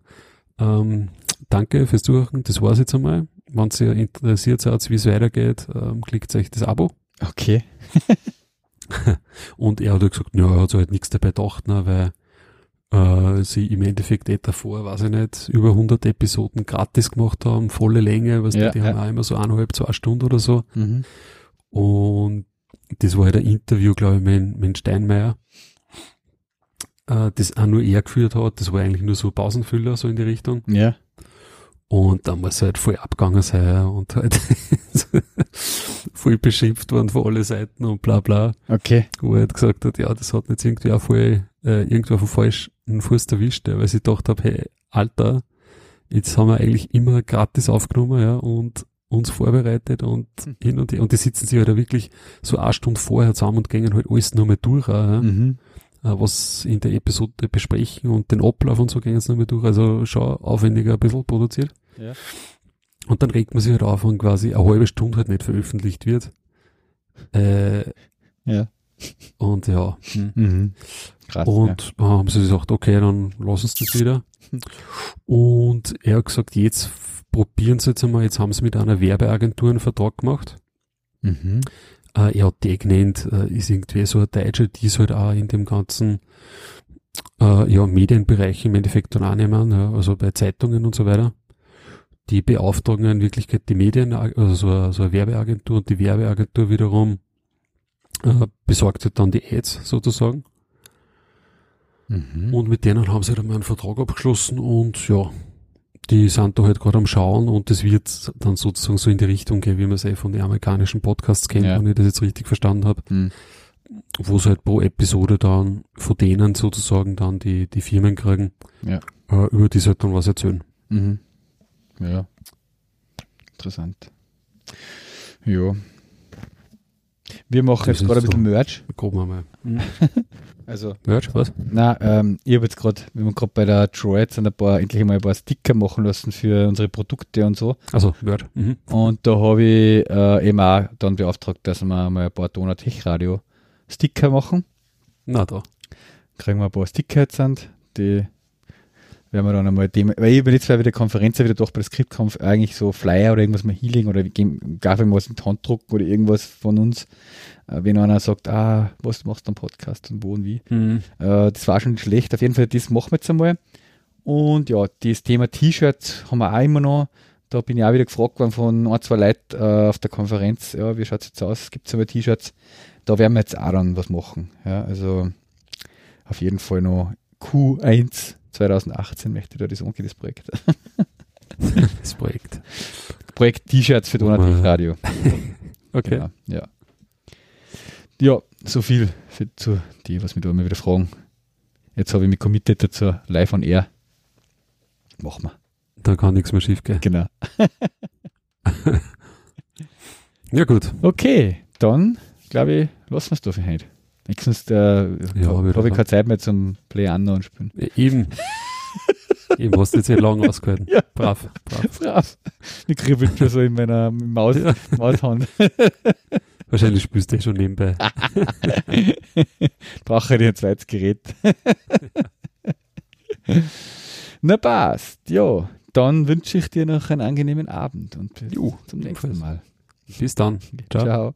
S2: ähm, danke fürs Zuhören, das war's jetzt einmal. Wenn ihr interessiert seid, wie es weitergeht, ähm, klickt euch das Abo.
S1: Okay. (laughs)
S2: Und er hat halt gesagt, ja, er hat sich halt nichts dabei gedacht, ne, weil äh, sie im Endeffekt eh davor, weiß ich nicht, über 100 Episoden gratis gemacht haben, volle Länge, was
S1: Ja,
S2: die, die
S1: ja.
S2: haben auch immer so eineinhalb, zwei Stunden oder so.
S1: Mhm.
S2: Und das war halt ein Interview, glaube ich, mit, mit Steinmeier, äh, das auch nur er geführt hat. Das war eigentlich nur so Pausenfüller, so in die Richtung.
S1: Ja.
S2: Und dann muss er halt voll abgegangen sein und halt (laughs) voll beschimpft worden von alle Seiten und bla bla
S1: Okay.
S2: wo er halt gesagt hat, ja, das hat jetzt irgendwie auch voll, äh, irgendwo auf den falschen Fuß erwischt, ja, weil ich gedacht habe, hey, Alter, jetzt haben wir eigentlich immer gratis aufgenommen, ja, und uns vorbereitet und
S1: Hm.
S2: hin und her. Und die sitzen sich halt auch wirklich so eine Stunde vorher zusammen und gehen halt alles nochmal durch, auch, ja,
S1: Mhm.
S2: Äh, was in der Episode besprechen und den Ablauf und so gehen sie nochmal durch. Also schon aufwendiger ein bisschen produziert.
S1: Ja.
S2: Und dann regt man sich halt auf, wenn quasi eine halbe Stunde halt nicht veröffentlicht wird. Äh,
S1: Ja.
S2: und ja, hm.
S1: Mhm. Krass.
S2: Und da haben sie gesagt, okay, dann lassen sie das wieder. Und er hat gesagt, jetzt probieren sie jetzt einmal, jetzt haben sie mit einer Werbeagentur einen Vertrag gemacht.
S1: ja. Mhm.
S2: Äh, er hat die genannt, äh, ist irgendwie so eine Deutsche, die ist halt auch in dem ganzen äh, ja, Medienbereich im Endeffekt dann annehmen, ja, also bei Zeitungen und so weiter. Die beauftragen in Wirklichkeit die Medien, also so eine, so eine Werbeagentur und die Werbeagentur wiederum äh, besorgt halt dann die Ads sozusagen.
S1: Mhm.
S2: Und mit denen haben sie einmal einen Vertrag abgeschlossen und ja, die sind da halt gerade am Schauen und das wird dann sozusagen so in die Richtung gehen, wie man es eh von den amerikanischen Podcasts kennt,
S1: Ja.
S2: wenn ich das jetzt richtig verstanden habe.
S1: Mhm.
S2: wo sie halt pro Episode dann von denen sozusagen dann die, die Firmen kriegen,
S1: Ja.
S2: äh, über die sie halt dann was erzählen.
S1: Mhm. Ja. Interessant. Ja. Wir machen jetzt gerade ein bisschen Merch.
S2: Grob einmal. (laughs)
S1: Also,
S2: Merch, was?
S1: na, ähm, ich habe jetzt gerade, wir haben gerade bei der Droids ein paar, endlich mal ein paar Sticker machen lassen für unsere Produkte und so.
S2: Also, Merch. Mhm.
S1: Und da habe ich äh, eben auch dann beauftragt, dass wir mal ein paar Donau Tech Radio Sticker machen.
S2: Na da.
S1: Kriegen wir ein paar Sticker jetzt sind, die werden wir dann einmal dem, weil ich bin jetzt bei der Konferenz wieder doch bei der Skriptkampf eigentlich so Flyer oder irgendwas mal Healing oder gar irgendwas in die Hand drucken oder irgendwas von uns. Äh, wenn einer sagt, ah, was machst du am Podcast und wo und wie.
S2: Mhm.
S1: Äh, das war schon schlecht. Auf jeden Fall, das machen wir jetzt einmal. Und ja, das Thema T-Shirts haben wir auch immer noch. Da bin ich auch wieder gefragt worden von ein, zwei Leuten äh, auf der Konferenz, ja, wie schaut es jetzt aus? Gibt es aber T-Shirts? Da werden wir jetzt auch dann was machen. Ja, also auf jeden Fall noch Q1 2018 möchte ich da das umgehen, das Projekt. (laughs)
S2: Das Projekt.
S1: Projekt T-Shirts für Donut Radio. (laughs)
S2: Okay.
S1: Genau, ja. Ja, so viel für, zu die, was mich da immer wieder fragen. Jetzt habe ich mich committed dazu, live on air. Machen wir.
S2: Da kann nichts mehr schief gehen.
S1: Genau. (laughs)
S2: Ja, gut.
S1: Okay, dann glaube ich, lassen wir es da für heute. Nächstens äh,
S2: Ja,
S1: habe ich keine Zeit mehr zum Play und spielen.
S2: Eben. Eben hast du jetzt nicht lange ausgehalten. (laughs)
S1: Ja.
S2: Brav, brav.
S1: Brav. Ich kribbelt schon so in meiner Maus,
S2: Ja.
S1: Maushand. (laughs)
S2: Wahrscheinlich spielst du eh schon nebenbei. (laughs)
S1: Brauche ich ein zweites Gerät. Na passt. Ja, dann wünsche ich dir noch einen angenehmen Abend und bis
S2: Jo,
S1: zum nächsten. Mal.
S2: Bis dann. Ciao.
S1: Ciao.